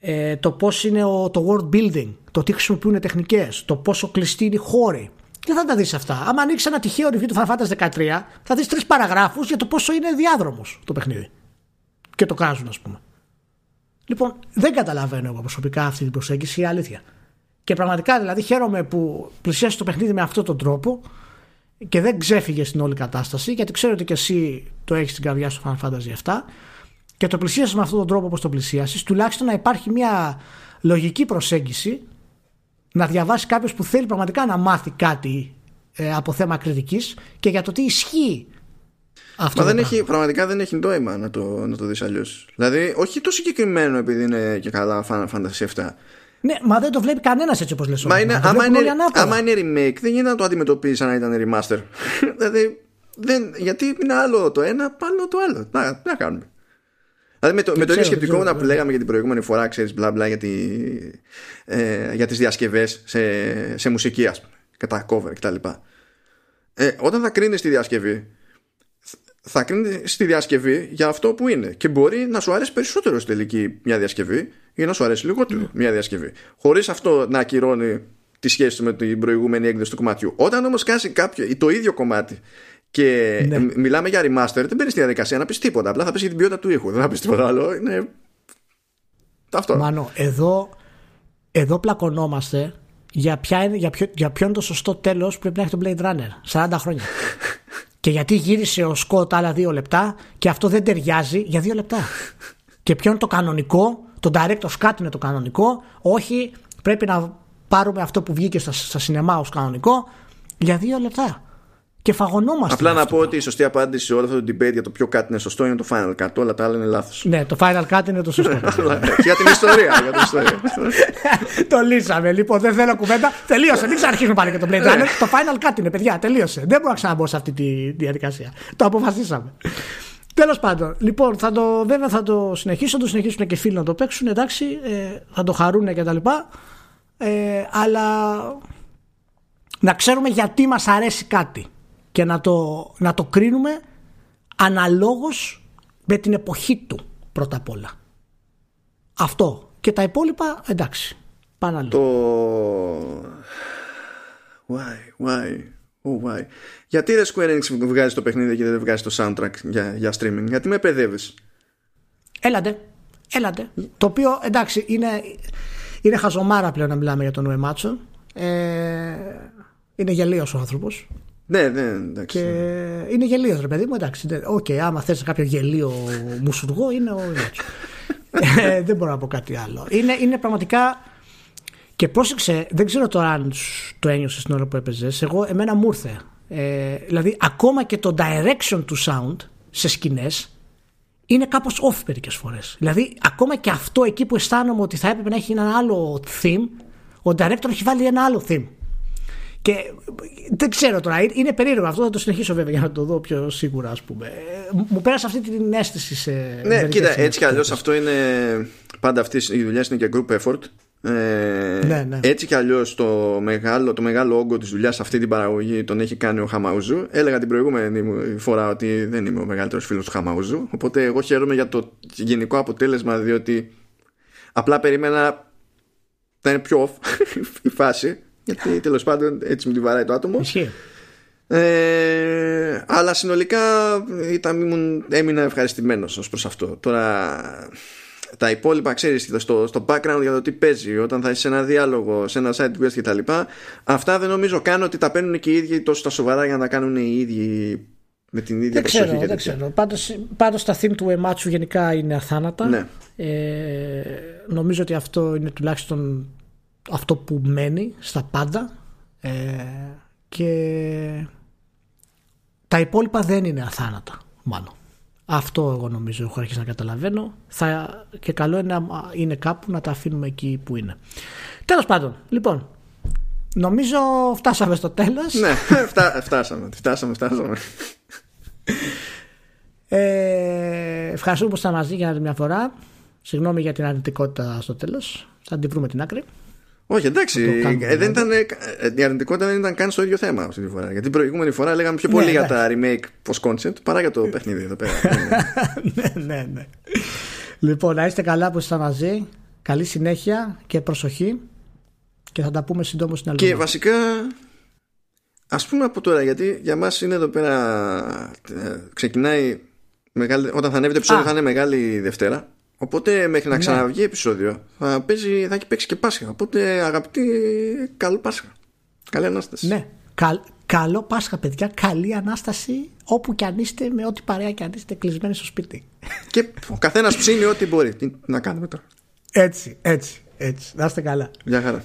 ε, το πώς είναι ο, το world building, το τι χρησιμοποιούν τεχνικές, το πόσο κλειστή είναι η χώρη. Δεν θα τα δεις αυτά. Άμα ανοίξεις ένα τυχαίο review του Final Fantasy 13, θα δεις τρεις παραγράφους για το πόσο είναι διάδρομος το παιχνίδι. Και το κράζουν, ας πούμε. Λοιπόν, δεν καταλαβαίνω εγώ προσωπικά αυτή την προσέγγιση, η αλήθεια. Και πραγματικά δηλαδή χαίρομαι που πλησιάζει το παιχνίδι με αυτόν τον τρόπο και δεν ξέφυγες στην όλη κατάσταση, γιατί ξέρω ότι και εσύ το έχεις στην καρδιά στο Final Fantasy 7 και το πλησίασες με αυτόν τον τρόπο όπως το πλησίασες, τουλάχιστον να υπάρχει μια λογική προσέγγιση να διαβάσει κάποιος που θέλει πραγματικά να μάθει κάτι ε, από θέμα κριτικής και για το τι ισχύει αυτό Μα δεν έχει, πραγματικά δεν έχει νόημα να το, να το δεις αλλιώς. Δηλαδή, όχι το συγκεκριμένο επειδή είναι και καλά Final Fantasy 7. Ναι, μα δεν το βλέπει κανένας έτσι όπως λες. Μα είναι, άμα, είναι, άμα είναι remake, δεν γίνεται να το αντιμετωπίσει σαν να ήταν remaster. (laughs) δηλαδή, δεν, γιατί είναι άλλο το ένα, άλλο το άλλο. Να, να κάνουμε. Δηλαδή με το, με το ίδιο σκεπτικό ξέρω, που λέγαμε για την προηγούμενη φορά, ξέρεις, μπλα μπλα για, τη, ε, για τις διασκευές σε, σε μουσική, ας πούμε, και τα cover κτλ. Ε, όταν θα κρίνεις τη διασκευή, θα κρίνεις τη διασκευή για αυτό που είναι. Και μπορεί να σου αρέσει περισσότερο στη τελική μια διασκευή ή να σου αρέσει λιγότερο mm. μια διασκευή. Χωρίς αυτό να ακυρώνει τη σχέση του με την προηγούμενη έκδοση του κομματιού. Όταν όμως κάσει κάποιο το ίδιο κομμάτι και ναι. μιλάμε για remaster, δεν παίρνεις τη διαδικασία να πεις τίποτα. Απλά θα πεις για την ποιότητα του ήχου. Δεν θα πεις τίποτα άλλο. Είναι. Αυτό. Μάνο, εδώ, εδώ πλακωνόμαστε για, ποια είναι, για, ποιο, για ποιο είναι το σωστό τέλος που πρέπει να έχει το Blade Runner. 40 χρόνια. (laughs) και γιατί γύρισε ο Σκότ άλλα δύο λεπτά και αυτό δεν ταιριάζει για δύο λεπτά. και ποιο είναι το κανονικό, το director's cut είναι το κανονικό, όχι πρέπει να πάρουμε αυτό που βγήκε στα, στα σινεμά ως κανονικό για δύο λεπτά και φαγωνόμαστε. Απλά να πω ότι η σωστή απάντηση σε όλο αυτό το debate για το ποιο κάτι είναι σωστό είναι το Final Cut. Όλα τα άλλα είναι λάθος. Ναι, το Final Cut είναι το σωστό. (laughs) για την ιστορία. Για την ιστορία. (laughs) το λύσαμε. Λοιπόν, δεν θέλω κουβέντα. Τελείωσε. Μην ξαναρχίσουμε πάλι και το Blade Runner. το Final Cut είναι, παιδιά. Τελείωσε. Δεν μπορώ να ξαναμπω σε αυτή τη διαδικασία. Το αποφασίσαμε. Τέλος πάντων, λοιπόν, θα το, βέβαια θα το συνεχίσω, θα το συνεχίσουν και φίλοι να το παίξουν, εντάξει, ε, θα το χαρούν και τα λοιπά. Ε, αλλά να ξέρουμε γιατί μας αρέσει κάτι και να το, να το κρίνουμε αναλόγως με την εποχή του πρώτα απ' όλα. Αυτό. Και τα υπόλοιπα εντάξει. Πάνε άλλο. Το... Why, why, oh why. Γιατί δεν Square Enix βγάζει το παιχνίδι και δεν βγάζει το soundtrack για, για streaming; Γιατί με παιδεύεις; Έλα ντε. Έλα ντε. Το οποίο εντάξει είναι, είναι χαζομάρα πλέον να μιλάμε για τον Ουεμάτσου. Ε, είναι γελοίος ο άνθρωπος. Ναι, ναι, εντάξει. Και είναι γελοίο, ρε παιδί μου. Εντάξει. OK, okay, άμα θες κάποιο γελοίο μουσουργό, είναι ο Ουεμάτσου. (laughs) ε, δεν μπορώ να πω κάτι άλλο. Είναι, είναι πραγματικά. Και πρόσεξε, δεν ξέρω τώρα αν το ένιωσες την ώρα που έπαιζες. Εγώ, εμένα μου ήρθε. Ε, δηλαδή, ακόμα και το direction του sound σε σκηνές είναι κάπως off μερικές φορές. Δηλαδή ακόμα και αυτό εκεί που αισθάνομαι ότι θα έπρεπε να έχει ένα άλλο theme, ο director έχει βάλει ένα άλλο theme. Και δεν ξέρω τώρα, είναι περίεργο αυτό, θα το συνεχίσω βέβαια για να το δω πιο σίγουρα ας πούμε. Μου πέρασε αυτή την αίσθηση σε... Ναι, κοίτα, έτσι κι αλλιώς αυτό είναι, πάντα αυτής η δουλειά είναι και group effort ε, ναι, ναι. Έτσι κι αλλιώς το μεγάλο, το μεγάλο όγκο της δουλειάς αυτή την παραγωγή τον έχει κάνει ο Χαμαουζού. Έλεγα την προηγούμενη φορά ότι δεν είμαι ο μεγαλύτερος φίλος του Χαμαουζού. Οπότε εγώ χαίρομαι για το γενικό αποτέλεσμα, διότι απλά περίμενα να είναι πιο off (laughs) η φάση. Γιατί τέλος πάντων έτσι μου τη βαράει το άτομο. Ε, αλλά συνολικά ήταν, ήμουν, έμεινα ευχαριστημένος ως προς αυτό. Τώρα τα υπόλοιπα ξέρεις στο, στο background για το τι παίζει όταν θα είσαι σε ένα διάλογο, σε ένα site quest κτλ αυτά δεν νομίζω καν ότι τα παίρνουν και οι ίδιοι τόσο στα σοβαρά για να τα κάνουν οι ίδιοι με την ίδια δεν ξέρω, δεν ξέρω. Πάντως, πάντως τα theme του Εματσου γενικά είναι αθάνατα ναι. ε, νομίζω ότι αυτό είναι τουλάχιστον αυτό που μένει στα πάντα ε, και τα υπόλοιπα δεν είναι αθάνατα μάλλον αυτό εγώ νομίζω έχω αρχίσει να καταλαβαίνω. Θα, και καλό είναι να είναι κάπου να τα αφήνουμε εκεί που είναι. Τέλος πάντων, λοιπόν, νομίζω φτάσαμε στο τέλος. Ναι, (laughs) φτάσαμε, φτάσαμε, φτάσαμε. Ε, ευχαριστούμε που ήσασταν μαζί για άλλη μια φορά. Συγγνώμη για την αρνητικότητα στο τέλος. Θα την βρούμε την άκρη. Όχι, εντάξει. Ε, δεν ήταν, ε, η αρνητικότητα δεν ήταν καν στο ίδιο θέμα αυτή τη φορά. Γιατί την προηγούμενη φορά λέγαμε πιο πολύ ναι, για τα remake post concept παρά για το παιχνίδι εδώ πέρα. (laughs) ναι, ναι, ναι. Λοιπόν, να είστε καλά που είστε μαζί. Καλή συνέχεια και προσοχή. Και θα τα πούμε συντόμω στην άλλη. Και βασικά, ας πούμε από τώρα, γιατί για μας είναι εδώ πέρα. Ε, ξεκινάει. Μεγάλη, όταν θα ανέβει το επεισόδιο, θα είναι μεγάλη Δευτέρα. Οπότε μέχρι να ναι. ξαναβγεί επεισόδιο θα, παίζει, θα έχει παίξει και Πάσχα. Οπότε αγαπητοί, καλό Πάσχα. Καλή Ανάσταση. Ναι. καλό Πάσχα, παιδιά. Καλή Ανάσταση όπου και αν είστε, με ό,τι παρέα και αν είστε κλεισμένοι στο σπίτι. Και ο καθένας ψήνει ό,τι μπορεί. Τι να κάνουμε τώρα. Έτσι, έτσι, έτσι. Να είστε καλά. Γεια χαρά.